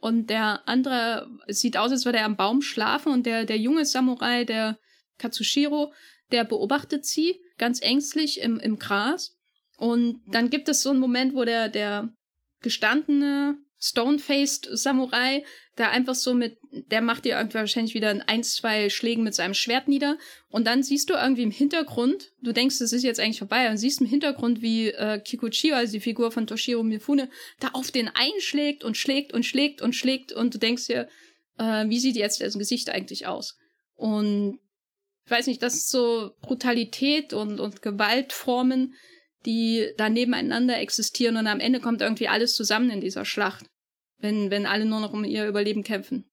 und der andere sieht aus, als würde er am Baum schlafen und der, der junge Samurai, der Katsushiro, der beobachtet sie ganz ängstlich im, im Gras. Und dann gibt es so einen Moment, wo der, der gestandene Stone-Faced Samurai, der einfach so mit, der macht dir irgendwie wahrscheinlich wieder ein, zwei Schlägen mit seinem Schwert nieder. Und dann siehst du irgendwie im Hintergrund, du denkst, es ist jetzt eigentlich vorbei, und siehst im Hintergrund, wie äh, Kikuchiyo, also die Figur von Toshiro Mifune, da auf den einschlägt und schlägt und schlägt und schlägt und du denkst dir, äh, wie sieht jetzt das Gesicht eigentlich aus? Und ich weiß nicht, das ist so Brutalität und, und Gewaltformen, die da nebeneinander existieren und am Ende kommt irgendwie alles zusammen in dieser Schlacht, wenn, wenn alle nur noch um ihr Überleben kämpfen.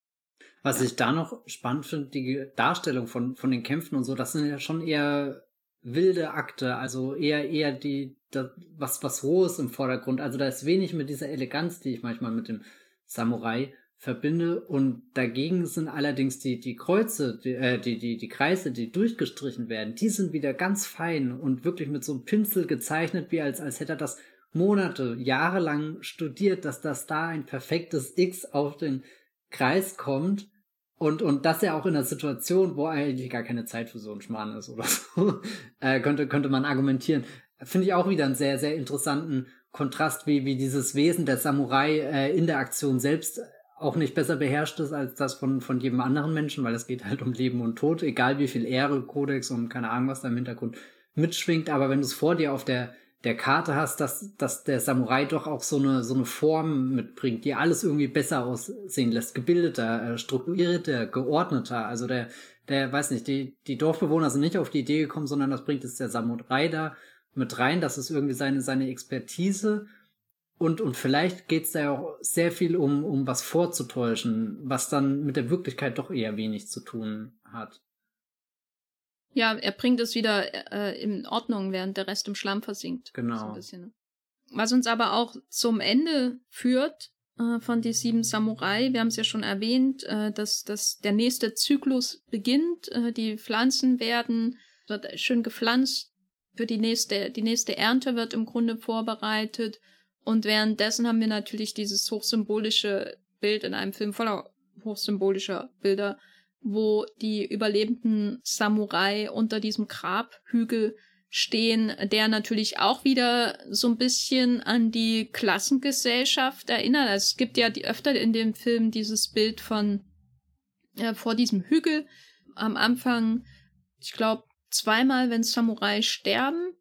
Was ich da noch spannend finde, die Darstellung von, von den Kämpfen und so, das sind ja schon eher wilde Akte, also eher, eher die, das, was, was Rohes im Vordergrund. Also da ist wenig mit dieser Eleganz, die ich manchmal mit dem Samurai verbinde. Und dagegen sind allerdings die, die Kreuze, die, äh, die, die, die Kreise, die durchgestrichen werden, die sind wieder ganz fein und wirklich mit so einem Pinsel gezeichnet, wie als, als hätte er das Monate, Jahre lang studiert, dass das da ein perfektes X auf den Kreis kommt. Und, und das ja auch in einer Situation, wo eigentlich gar keine Zeit für so einen Schmarrn ist oder so, äh, könnte, könnte man argumentieren. Finde ich auch wieder einen sehr, sehr interessanten Kontrast, wie, wie dieses Wesen der Samurai äh, in der Aktion selbst auch nicht besser beherrscht ist als das von, von jedem anderen Menschen, weil es geht halt um Leben und Tod, egal wie viel Ehre, Kodex und keine Ahnung, was da im Hintergrund mitschwingt. Aber wenn du es vor dir auf der, der Karte hast, dass, dass der Samurai doch auch so eine, so eine Form mitbringt, die alles irgendwie besser aussehen lässt, gebildeter, äh, strukturierter, geordneter. Also der, der, weiß nicht, die, die Dorfbewohner sind nicht auf die Idee gekommen, sondern das bringt es der Samurai da mit rein. Das ist irgendwie seine, seine Expertise und, und vielleicht geht's da ja auch sehr viel um, um was vorzutäuschen, was dann mit der Wirklichkeit doch eher wenig zu tun hat.
Ja, er bringt es wieder äh, in Ordnung, während der Rest im Schlamm versinkt.
Genau.
So bisschen, ne? Was uns aber auch zum Ende führt äh, von die sieben Samurai. Wir haben es ja schon erwähnt, äh, dass, dass der nächste Zyklus beginnt. Äh, die Pflanzen werden, wird schön gepflanzt. Für die nächste, die nächste Ernte wird im Grunde vorbereitet. Und währenddessen haben wir natürlich dieses hochsymbolische Bild in einem Film voller hochsymbolischer Bilder, wo die überlebenden Samurai unter diesem Grabhügel stehen, der natürlich auch wieder so ein bisschen an die Klassengesellschaft erinnert. Also es gibt ja die, öfter in dem Film dieses Bild von äh, vor diesem Hügel am Anfang, ich glaube, zweimal, wenn Samurai sterben,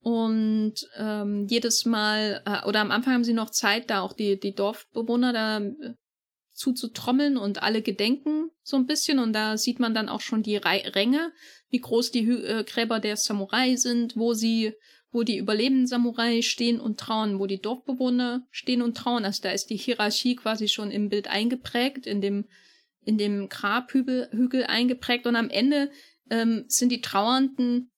und ähm, jedes Mal, äh, oder am Anfang haben sie noch Zeit, da auch die, die Dorfbewohner da äh, zuzutrommeln und alle gedenken so ein bisschen. Und da sieht man dann auch schon die Ränge, wie groß die Hü äh, Gräber der Samurai sind, wo sie, wo die überlebenden Samurai stehen und trauen, wo die Dorfbewohner stehen und trauen. Also da ist die Hierarchie quasi schon im Bild eingeprägt, in dem, in dem Grabhügel Hügel eingeprägt. Und am Ende ähm, sind die Trauernden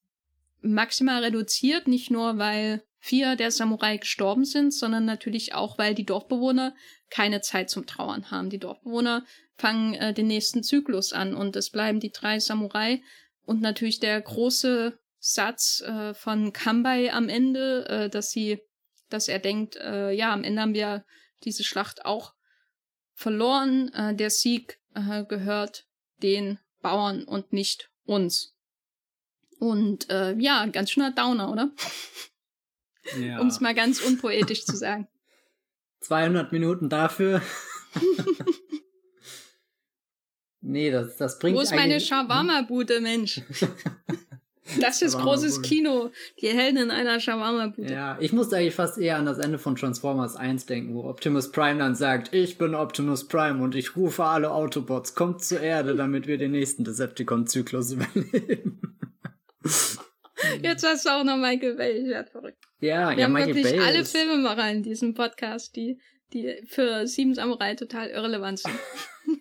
maximal reduziert, nicht nur weil vier der Samurai gestorben sind, sondern natürlich auch, weil die Dorfbewohner keine Zeit zum Trauern haben. Die Dorfbewohner fangen äh, den nächsten Zyklus an und es bleiben die drei Samurai und natürlich der große Satz äh, von Kambai am Ende, äh, dass sie, dass er denkt, äh, ja, am Ende haben wir diese Schlacht auch verloren. Äh, der Sieg äh, gehört den Bauern und nicht uns. Und ja, ganz schöner Downer, oder? Ja. um es mal ganz unpoetisch zu sagen.
200 Minuten dafür. nee, das, das bringt.
Wo ist meine Shawarma-Bude, Mensch? Das ist großes Kino. Die Helden in einer Shawarma-Bude.
Ja, ich musste eigentlich fast eher an das Ende von Transformers 1 denken, wo Optimus Prime dann sagt, ich bin Optimus Prime und ich rufe alle Autobots, kommt zur Erde, damit wir den nächsten Decepticon-Zyklus überleben.
Jetzt hast du auch noch Michael Bay. Ich werde verrückt.
Ja,
Wir
ja,
haben
Michael
wirklich
Bay
alle Filmemacher in diesem Podcast, die die für Sieben Samurai total irrelevant sind.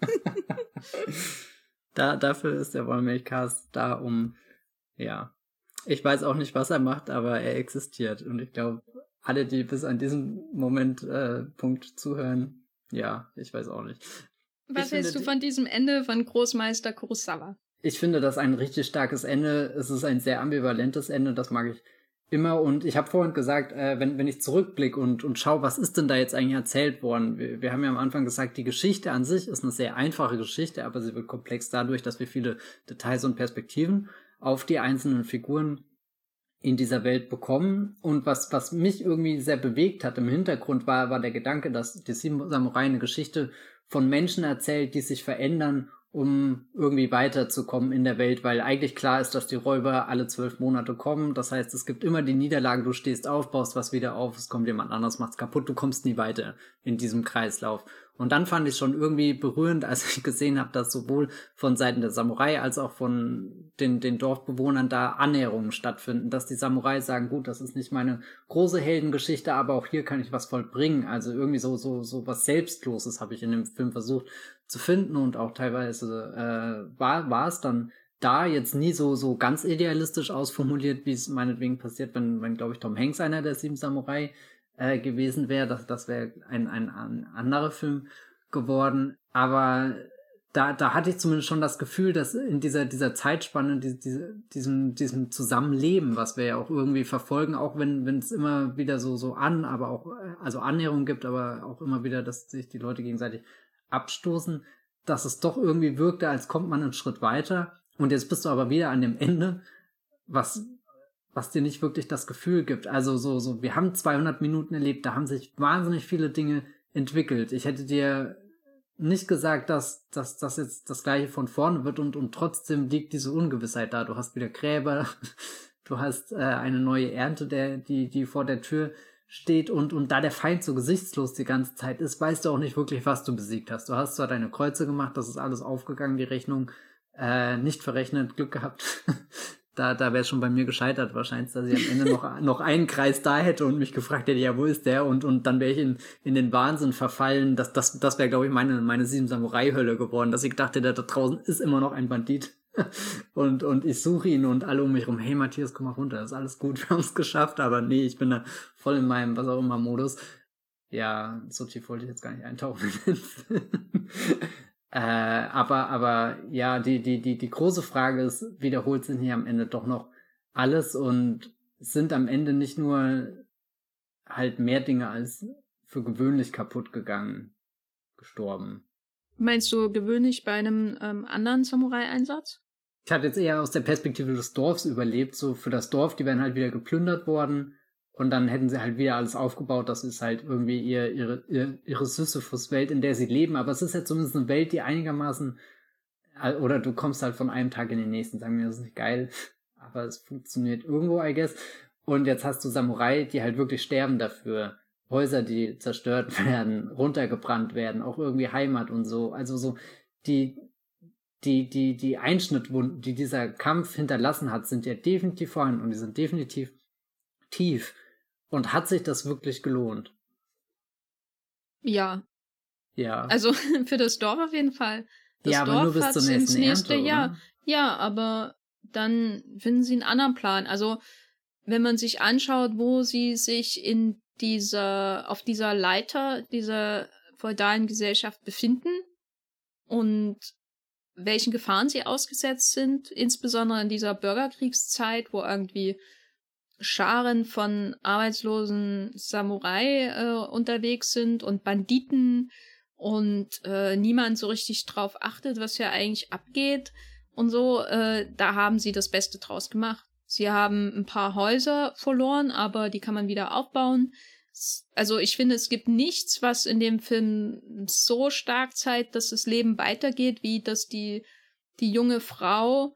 da, dafür ist der Wollmilchcast da, um, ja, ich weiß auch nicht, was er macht, aber er existiert. Und ich glaube, alle, die bis an diesem Moment äh, Punkt zuhören, ja, ich weiß auch nicht.
Was hältst du von diesem Ende von Großmeister Kurosawa?
Ich finde das ein richtig starkes Ende. Es ist ein sehr ambivalentes Ende, das mag ich immer. Und ich habe vorhin gesagt, äh, wenn, wenn ich zurückblicke und, und schaue, was ist denn da jetzt eigentlich erzählt worden? Wir, wir haben ja am Anfang gesagt, die Geschichte an sich ist eine sehr einfache Geschichte, aber sie wird komplex dadurch, dass wir viele Details und Perspektiven auf die einzelnen Figuren in dieser Welt bekommen. Und was, was mich irgendwie sehr bewegt hat im Hintergrund war, war der Gedanke, dass die Samurai eine Geschichte von Menschen erzählt, die sich verändern um irgendwie weiterzukommen in der Welt, weil eigentlich klar ist, dass die Räuber alle zwölf Monate kommen. Das heißt, es gibt immer die Niederlagen, du stehst auf, baust was wieder auf, es kommt jemand anders, macht's kaputt, du kommst nie weiter in diesem Kreislauf. Und dann fand ich schon irgendwie berührend, als ich gesehen habe, dass sowohl von Seiten der Samurai als auch von den, den Dorfbewohnern da Annäherungen stattfinden, dass die Samurai sagen, gut, das ist nicht meine große Heldengeschichte, aber auch hier kann ich was vollbringen. Also irgendwie so, so, so was Selbstloses habe ich in dem Film versucht zu finden und auch teilweise äh, war, war es dann da jetzt nie so, so ganz idealistisch ausformuliert, wie es meinetwegen passiert, wenn, wenn glaube ich, Tom Hanks einer der sieben Samurai äh, gewesen wäre. Das, das wäre ein, ein, ein anderer Film geworden. Aber da, da hatte ich zumindest schon das Gefühl, dass in dieser, dieser Zeitspanne, die, diese, diesem, diesem Zusammenleben, was wir ja auch irgendwie verfolgen, auch wenn, wenn es immer wieder so, so an, aber auch, also Annäherung gibt, aber auch immer wieder, dass sich die Leute gegenseitig abstoßen, dass es doch irgendwie wirkte, als kommt man einen Schritt weiter. Und jetzt bist du aber wieder an dem Ende, was was dir nicht wirklich das Gefühl gibt. Also so, so, wir haben 200 Minuten erlebt, da haben sich wahnsinnig viele Dinge entwickelt. Ich hätte dir nicht gesagt, dass, dass das jetzt das gleiche von vorne wird und, und trotzdem liegt diese Ungewissheit da. Du hast wieder Gräber, du hast äh, eine neue Ernte, der, die, die vor der Tür steht und, und da der Feind so gesichtslos die ganze Zeit ist, weißt du auch nicht wirklich, was du besiegt hast. Du hast zwar deine Kreuze gemacht, das ist alles aufgegangen, die Rechnung äh, nicht verrechnet, Glück gehabt. da, da wäre schon bei mir gescheitert wahrscheinlich, dass ich am Ende noch, noch einen Kreis da hätte und mich gefragt hätte, ja, wo ist der? Und, und dann wäre ich in, in den Wahnsinn verfallen. Das, das, das wäre, glaube ich, meine, meine sieben Samurai-Hölle geworden, dass ich dachte, da, da draußen ist immer noch ein Bandit. Und, und ich suche ihn und alle um mich rum, hey Matthias, komm mal runter, ist alles gut, wir haben es geschafft, aber nee, ich bin da voll in meinem, was auch immer, Modus. Ja, so tief wollte ich jetzt gar nicht eintauchen. Äh, aber, aber ja, die, die, die, die große Frage ist, wiederholt sich hier am Ende doch noch alles und sind am Ende nicht nur halt mehr Dinge als für gewöhnlich kaputt gegangen, gestorben.
Meinst du gewöhnlich bei einem ähm, anderen Samurai-Einsatz?
Ich hatte jetzt eher aus der Perspektive des Dorfs überlebt, so für das Dorf, die werden halt wieder geplündert worden und dann hätten sie halt wieder alles aufgebaut. Das ist halt irgendwie ihr, ihre, ihr, ihre Sisyphus-Welt, in der sie leben. Aber es ist ja zumindest eine Welt, die einigermaßen, äh, oder du kommst halt von einem Tag in den nächsten, sagen wir, das ist nicht geil. Aber es funktioniert irgendwo, I guess. Und jetzt hast du Samurai, die halt wirklich sterben dafür. Häuser, die zerstört werden, runtergebrannt werden, auch irgendwie Heimat und so. Also so, die, die, die, die Einschnittwunden, die dieser Kampf hinterlassen hat, sind ja definitiv vorhanden und die sind definitiv tief. Und hat sich das wirklich gelohnt?
Ja.
Ja.
Also für das Dorf auf jeden Fall. Das
ja,
Dorf
aber nur bis zur nächsten
ins nächste
Ernte,
Jahr.
Oder?
Ja, aber dann finden sie einen anderen Plan. Also wenn man sich anschaut, wo sie sich in dieser, auf dieser Leiter dieser feudalen Gesellschaft befinden und welchen Gefahren sie ausgesetzt sind, insbesondere in dieser Bürgerkriegszeit, wo irgendwie Scharen von arbeitslosen Samurai äh, unterwegs sind und Banditen und äh, niemand so richtig drauf achtet, was ja eigentlich abgeht und so, äh, da haben sie das Beste draus gemacht. Sie haben ein paar Häuser verloren, aber die kann man wieder aufbauen. Also ich finde, es gibt nichts, was in dem Film so stark zeigt, dass das Leben weitergeht, wie dass die, die junge Frau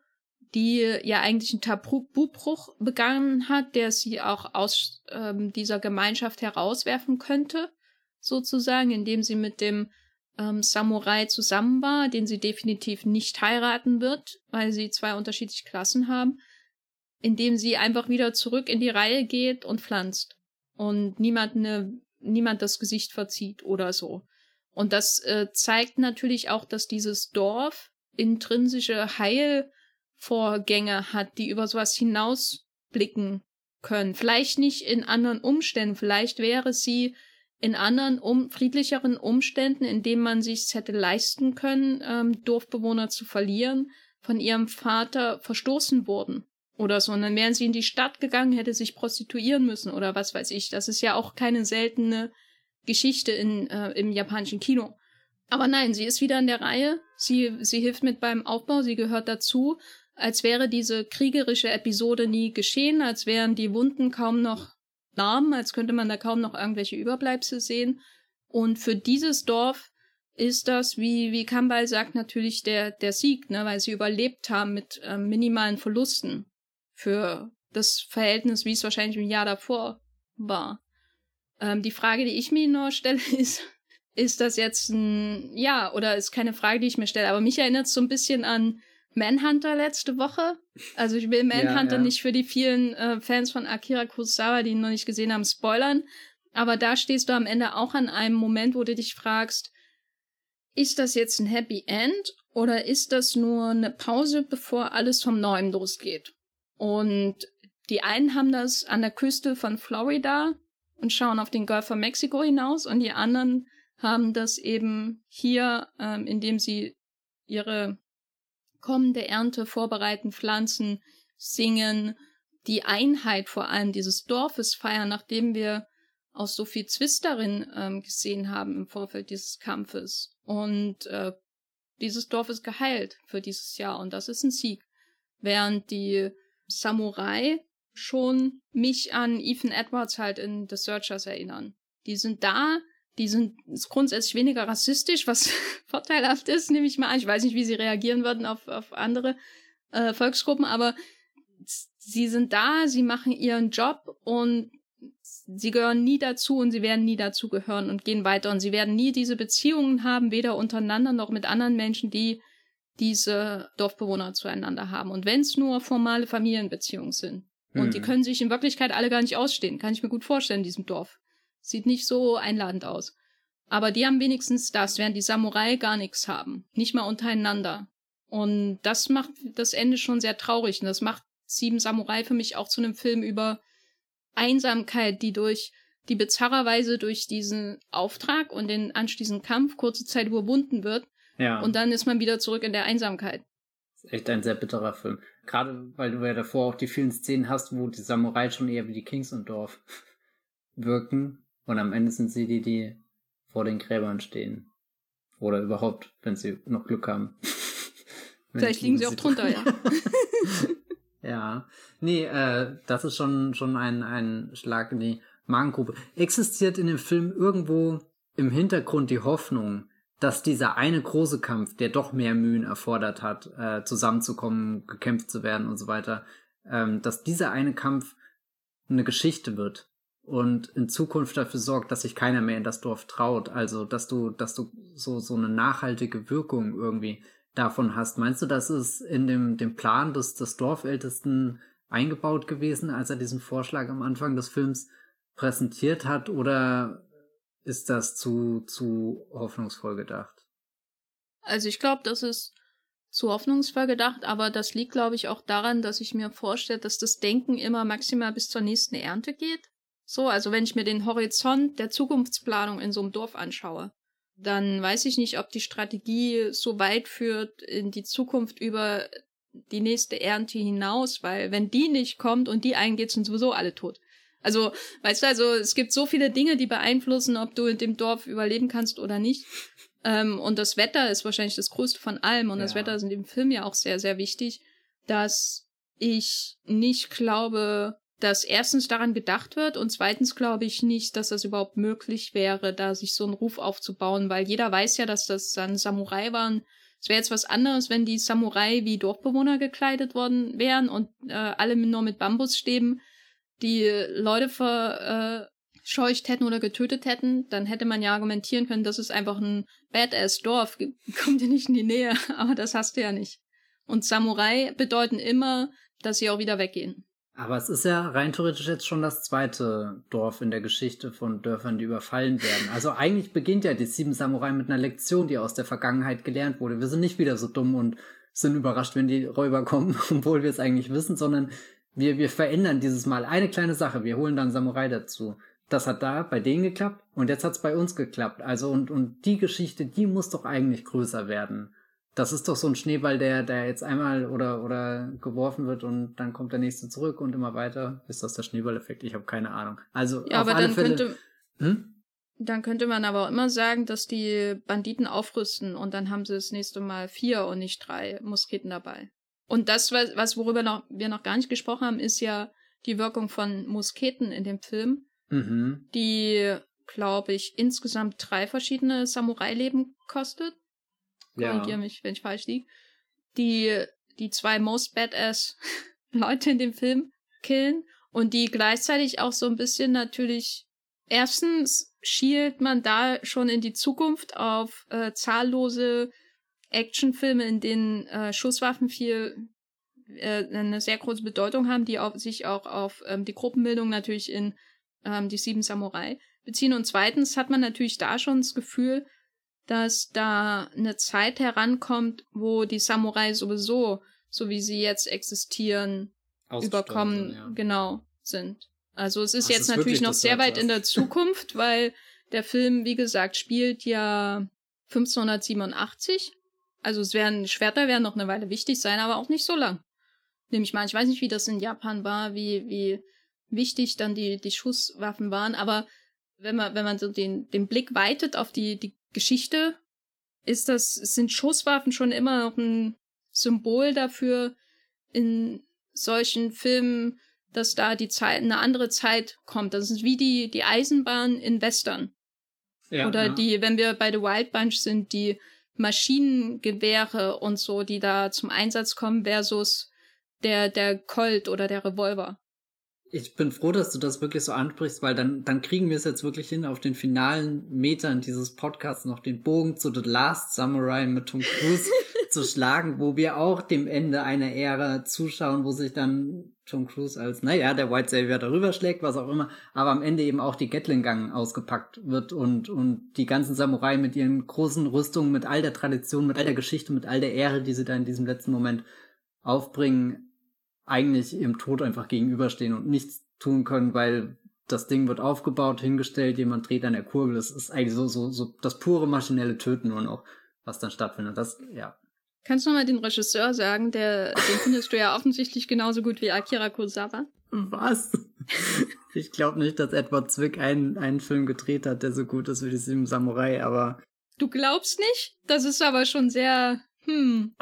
die ja eigentlich einen Tabubruch begangen hat, der sie auch aus ähm, dieser Gemeinschaft herauswerfen könnte, sozusagen, indem sie mit dem ähm, Samurai zusammen war, den sie definitiv nicht heiraten wird, weil sie zwei unterschiedliche Klassen haben, indem sie einfach wieder zurück in die Reihe geht und pflanzt und niemand eine niemand das Gesicht verzieht oder so. Und das äh, zeigt natürlich auch, dass dieses Dorf intrinsische Heilvorgänge hat, die über sowas hinausblicken können. Vielleicht nicht in anderen Umständen, vielleicht wäre sie in anderen um, friedlicheren Umständen, in denen man sich hätte leisten können, ähm, Dorfbewohner zu verlieren, von ihrem Vater verstoßen worden oder so. Und dann wären sie in die Stadt gegangen, hätte sich prostituieren müssen oder was weiß ich. Das ist ja auch keine seltene Geschichte in, äh, im japanischen Kino. Aber nein, sie ist wieder in der Reihe. Sie, sie hilft mit beim Aufbau, sie gehört dazu, als wäre diese kriegerische Episode nie geschehen, als wären die Wunden kaum noch Namen, als könnte man da kaum noch irgendwelche Überbleibsel sehen. Und für dieses Dorf ist das, wie, wie Kambal sagt, natürlich der, der Sieg, ne, weil sie überlebt haben mit äh, minimalen Verlusten für das Verhältnis, wie es wahrscheinlich im Jahr davor war. Ähm, die Frage, die ich mir nur stelle, ist, ist das jetzt ein, ja, oder ist keine Frage, die ich mir stelle, aber mich erinnert es so ein bisschen an Manhunter letzte Woche. Also ich will Manhunter ja, ja. nicht für die vielen äh, Fans von Akira Kurosawa, die ihn noch nicht gesehen haben, spoilern. Aber da stehst du am Ende auch an einem Moment, wo du dich fragst, ist das jetzt ein Happy End oder ist das nur eine Pause, bevor alles vom Neuen losgeht? Und die einen haben das an der Küste von Florida und schauen auf den Golf von Mexiko hinaus und die anderen haben das eben hier, ähm, indem sie ihre kommende Ernte vorbereiten, pflanzen, singen, die Einheit vor allem dieses Dorfes feiern, nachdem wir auch so viel Zwist darin ähm, gesehen haben im Vorfeld dieses Kampfes. Und äh, dieses Dorf ist geheilt für dieses Jahr und das ist ein Sieg. Während die Samurai schon mich an Ethan Edwards halt in The Searchers erinnern. Die sind da, die sind grundsätzlich weniger rassistisch, was vorteilhaft ist, nehme ich mal an. Ich weiß nicht, wie sie reagieren würden auf, auf andere äh, Volksgruppen, aber sie sind da, sie machen ihren Job und sie gehören nie dazu und sie werden nie dazu gehören und gehen weiter und sie werden nie diese Beziehungen haben, weder untereinander noch mit anderen Menschen, die diese Dorfbewohner zueinander haben. Und wenn es nur formale Familienbeziehungen sind. Hm. Und die hm. können sich in Wirklichkeit alle gar nicht ausstehen, kann ich mir gut vorstellen in diesem Dorf. Sieht nicht so einladend aus. Aber die haben wenigstens das, während die Samurai gar nichts haben. Nicht mal untereinander. Und das macht das Ende schon sehr traurig. Und das macht Sieben Samurai für mich auch zu einem Film über Einsamkeit, die durch die bizarrerweise durch diesen Auftrag und den anschließenden Kampf kurze Zeit überwunden wird. Ja. Und dann ist man wieder zurück in der Einsamkeit.
Das ist echt ein sehr bitterer Film. Gerade weil du ja davor auch die vielen Szenen hast, wo die Samurai schon eher wie die Kings und Dorf wirken. Und am Ende sind sie die, die vor den Gräbern stehen. Oder überhaupt, wenn sie noch Glück haben.
Vielleicht liegen sie auch drunter, ja.
ja. Nee, äh, das ist schon, schon ein, ein Schlag in die Magengrube. Existiert in dem Film irgendwo im Hintergrund die Hoffnung, dass dieser eine große Kampf, der doch mehr Mühen erfordert hat, äh, zusammenzukommen, gekämpft zu werden und so weiter, ähm, dass dieser eine Kampf eine Geschichte wird, und in Zukunft dafür sorgt, dass sich keiner mehr in das Dorf traut. Also, dass du, dass du so, so eine nachhaltige Wirkung irgendwie davon hast. Meinst du, das ist in dem, dem Plan des, des Dorfältesten eingebaut gewesen, als er diesen Vorschlag am Anfang des Films präsentiert hat, oder ist das zu, zu hoffnungsvoll gedacht?
Also ich glaube, das ist zu hoffnungsvoll gedacht, aber das liegt, glaube ich, auch daran, dass ich mir vorstelle, dass das Denken immer maximal bis zur nächsten Ernte geht. So, also wenn ich mir den Horizont der Zukunftsplanung in so einem Dorf anschaue, dann weiß ich nicht, ob die Strategie so weit führt in die Zukunft über die nächste Ernte hinaus, weil wenn die nicht kommt und die eingeht, sind sowieso alle tot. Also, weißt du, also es gibt so viele Dinge, die beeinflussen, ob du in dem Dorf überleben kannst oder nicht. Ähm, und das Wetter ist wahrscheinlich das Größte von allem. Und ja. das Wetter ist in dem Film ja auch sehr, sehr wichtig, dass ich nicht glaube, dass erstens daran gedacht wird und zweitens glaube ich nicht, dass das überhaupt möglich wäre, da sich so einen Ruf aufzubauen, weil jeder weiß ja, dass das dann Samurai waren. Es wäre jetzt was anderes, wenn die Samurai wie Dorfbewohner gekleidet worden wären und äh, alle nur mit Bambusstäben die Leute verscheucht hätten oder getötet hätten, dann hätte man ja argumentieren können, das ist einfach ein Badass-Dorf, kommt dir nicht in die Nähe, aber das hast du ja nicht. Und Samurai bedeuten immer, dass sie auch wieder weggehen.
Aber es ist ja rein theoretisch jetzt schon das zweite Dorf in der Geschichte von Dörfern, die überfallen werden. Also eigentlich beginnt ja die Sieben Samurai mit einer Lektion, die aus der Vergangenheit gelernt wurde. Wir sind nicht wieder so dumm und sind überrascht, wenn die Räuber kommen, obwohl wir es eigentlich wissen, sondern wir, wir verändern dieses Mal eine kleine Sache. Wir holen dann Samurai dazu. Das hat da bei denen geklappt und jetzt hat es bei uns geklappt. Also und, und die Geschichte, die muss doch eigentlich größer werden. Das ist doch so ein Schneeball, der, der jetzt einmal oder, oder geworfen wird und dann kommt der nächste zurück und immer weiter. Ist das der Schneeballeffekt? Ich habe keine Ahnung. Also,
ja, auf aber alle dann Fälle, könnte, hm? dann könnte man aber auch immer sagen, dass die Banditen aufrüsten und dann haben sie das nächste Mal vier und nicht drei Musketen dabei. Und das, was, worüber noch, wir noch gar nicht gesprochen haben, ist ja die Wirkung von Musketen in dem Film, mhm. die, glaube ich, insgesamt drei verschiedene Samurai-Leben kostet korrigiere ja. mich, wenn ich falsch liege, die die zwei most badass Leute in dem Film killen und die gleichzeitig auch so ein bisschen natürlich erstens schielt man da schon in die Zukunft auf äh, zahllose Actionfilme, in denen äh, Schusswaffen viel äh, eine sehr große Bedeutung haben, die auf, sich auch auf ähm, die Gruppenbildung natürlich in ähm, die Sieben Samurai beziehen. Und zweitens hat man natürlich da schon das Gefühl, dass da eine Zeit herankommt, wo die Samurai sowieso, so wie sie jetzt existieren, überkommen, ja. genau, sind. Also es ist Ach, jetzt ist natürlich noch sehr weit in der Zukunft, weil der Film, wie gesagt, spielt ja 1587. Also es werden, Schwerter werden noch eine Weile wichtig sein, aber auch nicht so lang. Nehme ich mal, ich weiß nicht, wie das in Japan war, wie, wie wichtig dann die, die Schusswaffen waren, aber wenn man, wenn man so den, den Blick weitet auf die, die Geschichte ist das, sind Schusswaffen schon immer noch ein Symbol dafür in solchen Filmen, dass da die Zeit, eine andere Zeit kommt. Das ist wie die, die Eisenbahn in Western. Ja, Oder ja. die, wenn wir bei The Wild Bunch sind, die Maschinengewehre und so, die da zum Einsatz kommen versus der, der Colt oder der Revolver.
Ich bin froh, dass du das wirklich so ansprichst, weil dann, dann kriegen wir es jetzt wirklich hin, auf den finalen Metern dieses Podcasts noch den Bogen zu The Last Samurai mit Tom Cruise zu schlagen, wo wir auch dem Ende einer Ära zuschauen, wo sich dann Tom Cruise als, naja, der White Savior darüber schlägt, was auch immer, aber am Ende eben auch die Gatling-Gang ausgepackt wird und, und die ganzen Samurai mit ihren großen Rüstungen, mit all der Tradition, mit all der Geschichte, mit all der Ehre, die sie da in diesem letzten Moment aufbringen, eigentlich im Tod einfach gegenüberstehen und nichts tun können, weil das Ding wird aufgebaut, hingestellt, jemand dreht an der Kurbel. Das ist eigentlich so, so, so das pure maschinelle Töten nur noch, was dann stattfindet. Das, ja.
Kannst du mal den Regisseur sagen, der, den findest du ja offensichtlich genauso gut wie Akira Kurosawa?
Was? Ich glaube nicht, dass Edward Zwick einen, einen Film gedreht hat, der so gut ist wie die Sieben Samurai, aber.
Du glaubst nicht? Das ist aber schon sehr, hm.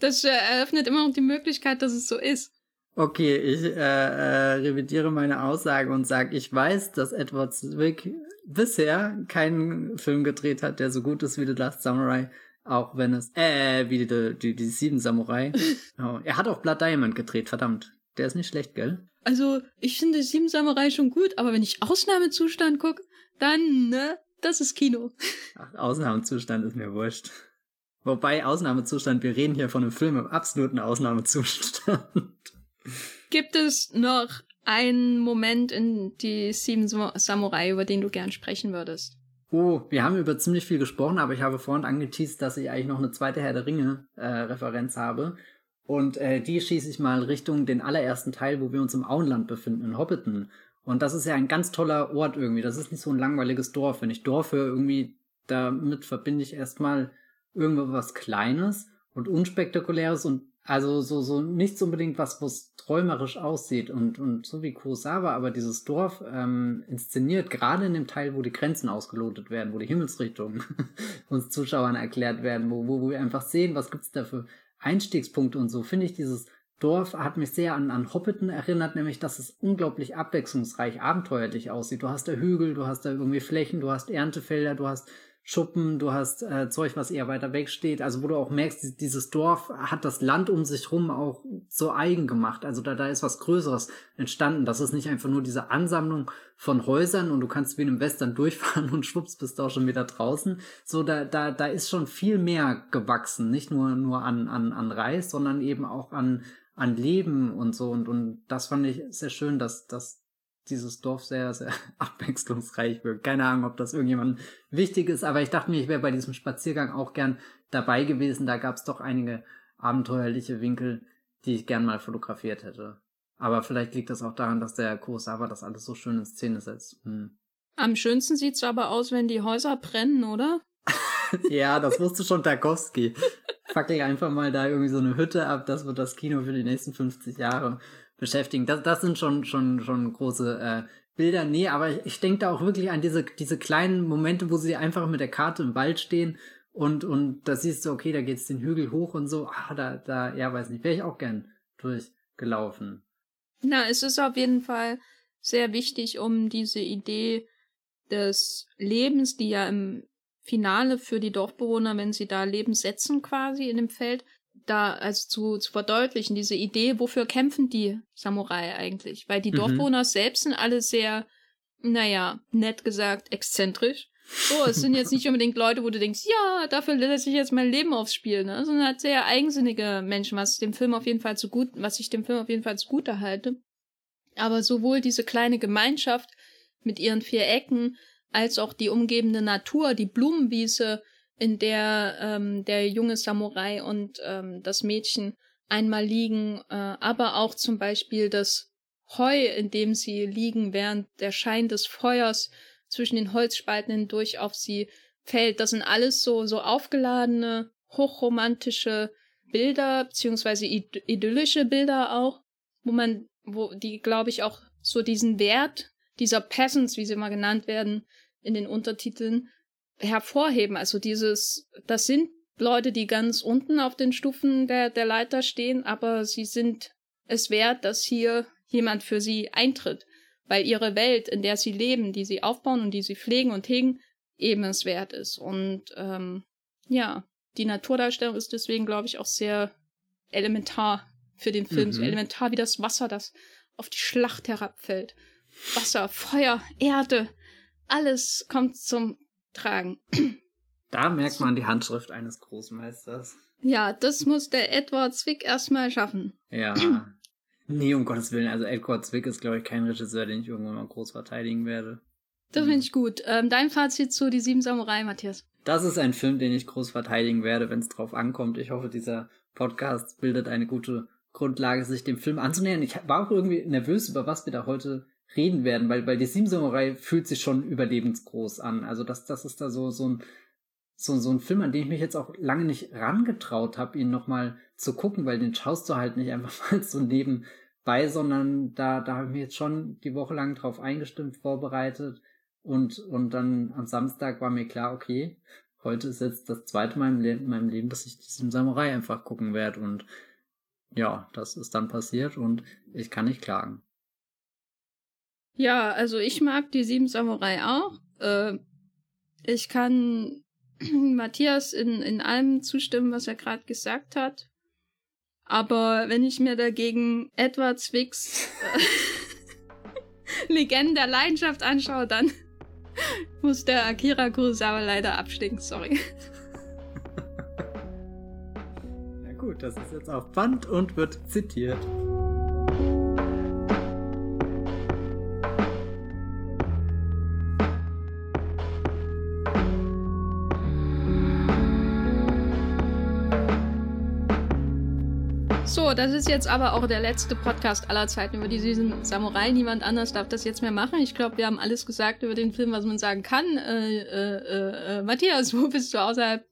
Das eröffnet immer noch die Möglichkeit, dass es so ist.
Okay, ich äh, äh, revidiere meine Aussage und sage, ich weiß, dass Edward Zwick bisher keinen Film gedreht hat, der so gut ist wie The Last Samurai, auch wenn es, äh, wie die, die, die Sieben Samurai. oh, er hat auch Blood Diamond gedreht, verdammt. Der ist nicht schlecht, gell?
Also, ich finde Sieben Samurai schon gut, aber wenn ich Ausnahmezustand gucke, dann, ne, das ist Kino.
Ach, Ausnahmezustand ist mir wurscht. Wobei Ausnahmezustand, wir reden hier von einem Film im absoluten Ausnahmezustand.
Gibt es noch einen Moment in die Sieben Samurai, über den du gern sprechen würdest?
Oh, wir haben über ziemlich viel gesprochen, aber ich habe vorhin angeteased, dass ich eigentlich noch eine zweite Herr der Ringe-Referenz äh, habe. Und äh, die schieße ich mal Richtung den allerersten Teil, wo wir uns im Auenland befinden, in Hobbiton. Und das ist ja ein ganz toller Ort irgendwie. Das ist nicht so ein langweiliges Dorf. Wenn ich Dorf höre, irgendwie, damit verbinde ich erstmal irgendwas Kleines und Unspektakuläres und also so, so nichts unbedingt was, was träumerisch aussieht und, und so wie Kurosawa aber dieses Dorf ähm, inszeniert, gerade in dem Teil, wo die Grenzen ausgelotet werden, wo die Himmelsrichtungen uns Zuschauern erklärt werden, wo, wo, wo wir einfach sehen, was gibt's da für Einstiegspunkte und so, finde ich dieses Dorf hat mich sehr an, an Hobbiton erinnert, nämlich dass es unglaublich abwechslungsreich, abenteuerlich aussieht. Du hast da Hügel, du hast da irgendwie Flächen, du hast Erntefelder, du hast Schuppen, du hast äh, Zeug, was eher weiter weg steht. Also wo du auch merkst, dieses Dorf hat das Land um sich rum auch so eigen gemacht. Also da, da ist was Größeres entstanden. Das ist nicht einfach nur diese Ansammlung von Häusern und du kannst wie in einem Western durchfahren und schwupps bist du auch schon wieder draußen. So, da, da, da ist schon viel mehr gewachsen. Nicht nur, nur an, an, an Reis, sondern eben auch an, an Leben und so. Und, und das fand ich sehr schön, dass, dass dieses Dorf sehr, sehr abwechslungsreich wirkt. Keine Ahnung, ob das irgendjemand wichtig ist, aber ich dachte mir, ich wäre bei diesem Spaziergang auch gern dabei gewesen. Da gab es doch einige abenteuerliche Winkel, die ich gern mal fotografiert hätte. Aber vielleicht liegt das auch daran, dass der Kurosawa das alles so schön in Szene setzt. Hm.
Am schönsten sieht's aber aus, wenn die Häuser brennen, oder?
ja, das wusste schon Tarkovsky. Fackel einfach mal da irgendwie so eine Hütte ab, das wird das Kino für die nächsten 50 Jahre beschäftigen. Das, das sind schon, schon, schon große äh, Bilder. Nee, aber ich, ich denke da auch wirklich an diese, diese kleinen Momente, wo sie einfach mit der Karte im Wald stehen und, und da siehst du, okay, da geht's den Hügel hoch und so. Ah, da, da, ja, weiß nicht, wäre ich auch gern durchgelaufen.
Na, es ist auf jeden Fall sehr wichtig, um diese Idee des Lebens, die ja im Finale für die Dorfbewohner, wenn sie da Leben setzen quasi in dem Feld, da also zu, zu verdeutlichen, diese Idee, wofür kämpfen die Samurai eigentlich? Weil die mhm. Dorfbewohner selbst sind alle sehr, naja, nett gesagt, exzentrisch. So, es sind jetzt nicht unbedingt Leute, wo du denkst, ja, dafür lasse ich jetzt mein Leben aufs Spiel, ne? Sondern halt sehr eigensinnige Menschen, was dem Film auf jeden Fall zu gut, was ich dem Film auf jeden Fall zugute halte. Aber sowohl diese kleine Gemeinschaft mit ihren vier Ecken, als auch die umgebende Natur, die Blumenwiese, in der ähm, der junge Samurai und ähm, das Mädchen einmal liegen, äh, aber auch zum Beispiel das Heu, in dem sie liegen, während der Schein des Feuers zwischen den Holzspalten hindurch auf sie fällt. Das sind alles so, so aufgeladene, hochromantische Bilder, beziehungsweise id idyllische Bilder auch, wo man, wo die, glaube ich, auch so diesen Wert dieser Peasants, wie sie mal genannt werden, in den Untertiteln, hervorheben. Also dieses, das sind Leute, die ganz unten auf den Stufen der, der Leiter stehen, aber sie sind es wert, dass hier jemand für sie eintritt, weil ihre Welt, in der sie leben, die sie aufbauen und die sie pflegen und hegen, eben es wert ist. Und ähm, ja, die Naturdarstellung ist deswegen, glaube ich, auch sehr elementar für den Film, mhm. so elementar wie das Wasser, das auf die Schlacht herabfällt. Wasser, Feuer, Erde, alles kommt zum tragen.
Da merkt man die Handschrift eines Großmeisters.
Ja, das muss der Edward Zwick erstmal schaffen.
Ja. nee, um Gottes Willen. Also Edward Zwick ist, glaube ich, kein Regisseur, den ich irgendwann mal groß verteidigen werde.
Das finde ich gut. Ähm, dein Fazit zu Die Sieben Samurai, Matthias?
Das ist ein Film, den ich groß verteidigen werde, wenn es drauf ankommt. Ich hoffe, dieser Podcast bildet eine gute Grundlage, sich dem Film anzunähern. Ich war auch irgendwie nervös, über was wir da heute reden werden, weil, weil die Sieben Samurai fühlt sich schon überlebensgroß an. Also das, das ist da so, so ein, so, so ein Film, an den ich mich jetzt auch lange nicht rangetraut habe, ihn nochmal zu gucken, weil den schaust du halt nicht einfach mal so nebenbei, sondern da, da habe ich mich jetzt schon die Woche lang drauf eingestimmt, vorbereitet und, und dann am Samstag war mir klar, okay, heute ist jetzt das zweite Mal in, in meinem Leben, dass ich diesen Samurai einfach gucken werde und ja, das ist dann passiert und ich kann nicht klagen.
Ja, also ich mag die Sieben Samurai auch. Äh, ich kann Matthias in, in allem zustimmen, was er gerade gesagt hat. Aber wenn ich mir dagegen Edward Zwicks äh, Legenden der Leidenschaft anschaue, dann muss der Akira Kurosawa leider abstinken, sorry.
Na gut, das ist jetzt auf Band und wird zitiert.
Das ist jetzt aber auch der letzte Podcast aller Zeiten über diesen Samurai. Niemand anders darf das jetzt mehr machen. Ich glaube, wir haben alles gesagt über den Film, was man sagen kann. Äh, äh, äh, äh Matthias, wo bist du außerhalb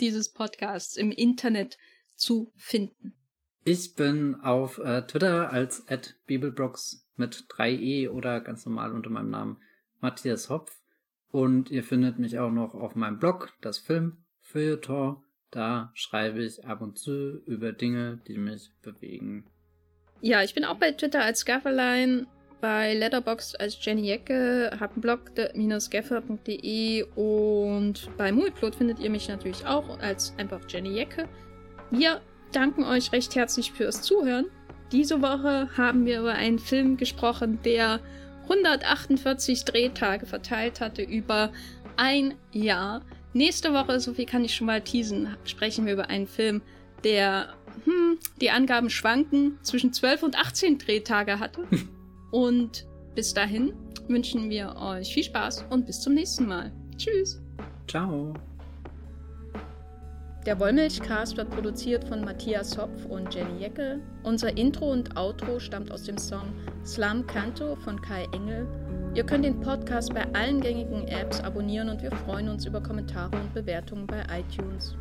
dieses Podcasts im Internet zu finden?
Ich bin auf äh, Twitter als @bibelbrox mit 3e oder ganz normal unter meinem Namen Matthias Hopf. Und ihr findet mich auch noch auf meinem Blog, das Film Feuilleton da schreibe ich ab und zu über Dinge, die mich bewegen.
Ja, ich bin auch bei Twitter als Gafferlein, bei Letterboxd als Jenny Jecke, habe einen blog-gaffer.de und bei Muiplot findet ihr mich natürlich auch als einfach Jenny Jecke. Wir danken euch recht herzlich fürs Zuhören. Diese Woche haben wir über einen Film gesprochen, der 148 Drehtage verteilt hatte über ein Jahr. Nächste Woche, so viel kann ich schon mal teasen, sprechen wir über einen Film, der hm, die Angaben schwanken, zwischen 12 und 18 Drehtage hatte. und bis dahin wünschen wir euch viel Spaß und bis zum nächsten Mal. Tschüss.
Ciao.
Der Wollmilchcast wird produziert von Matthias Hopf und Jenny Jeckel. Unser Intro und Outro stammt aus dem Song Slam Canto von Kai Engel. Ihr könnt den Podcast bei allen gängigen Apps abonnieren und wir freuen uns über Kommentare und Bewertungen bei iTunes.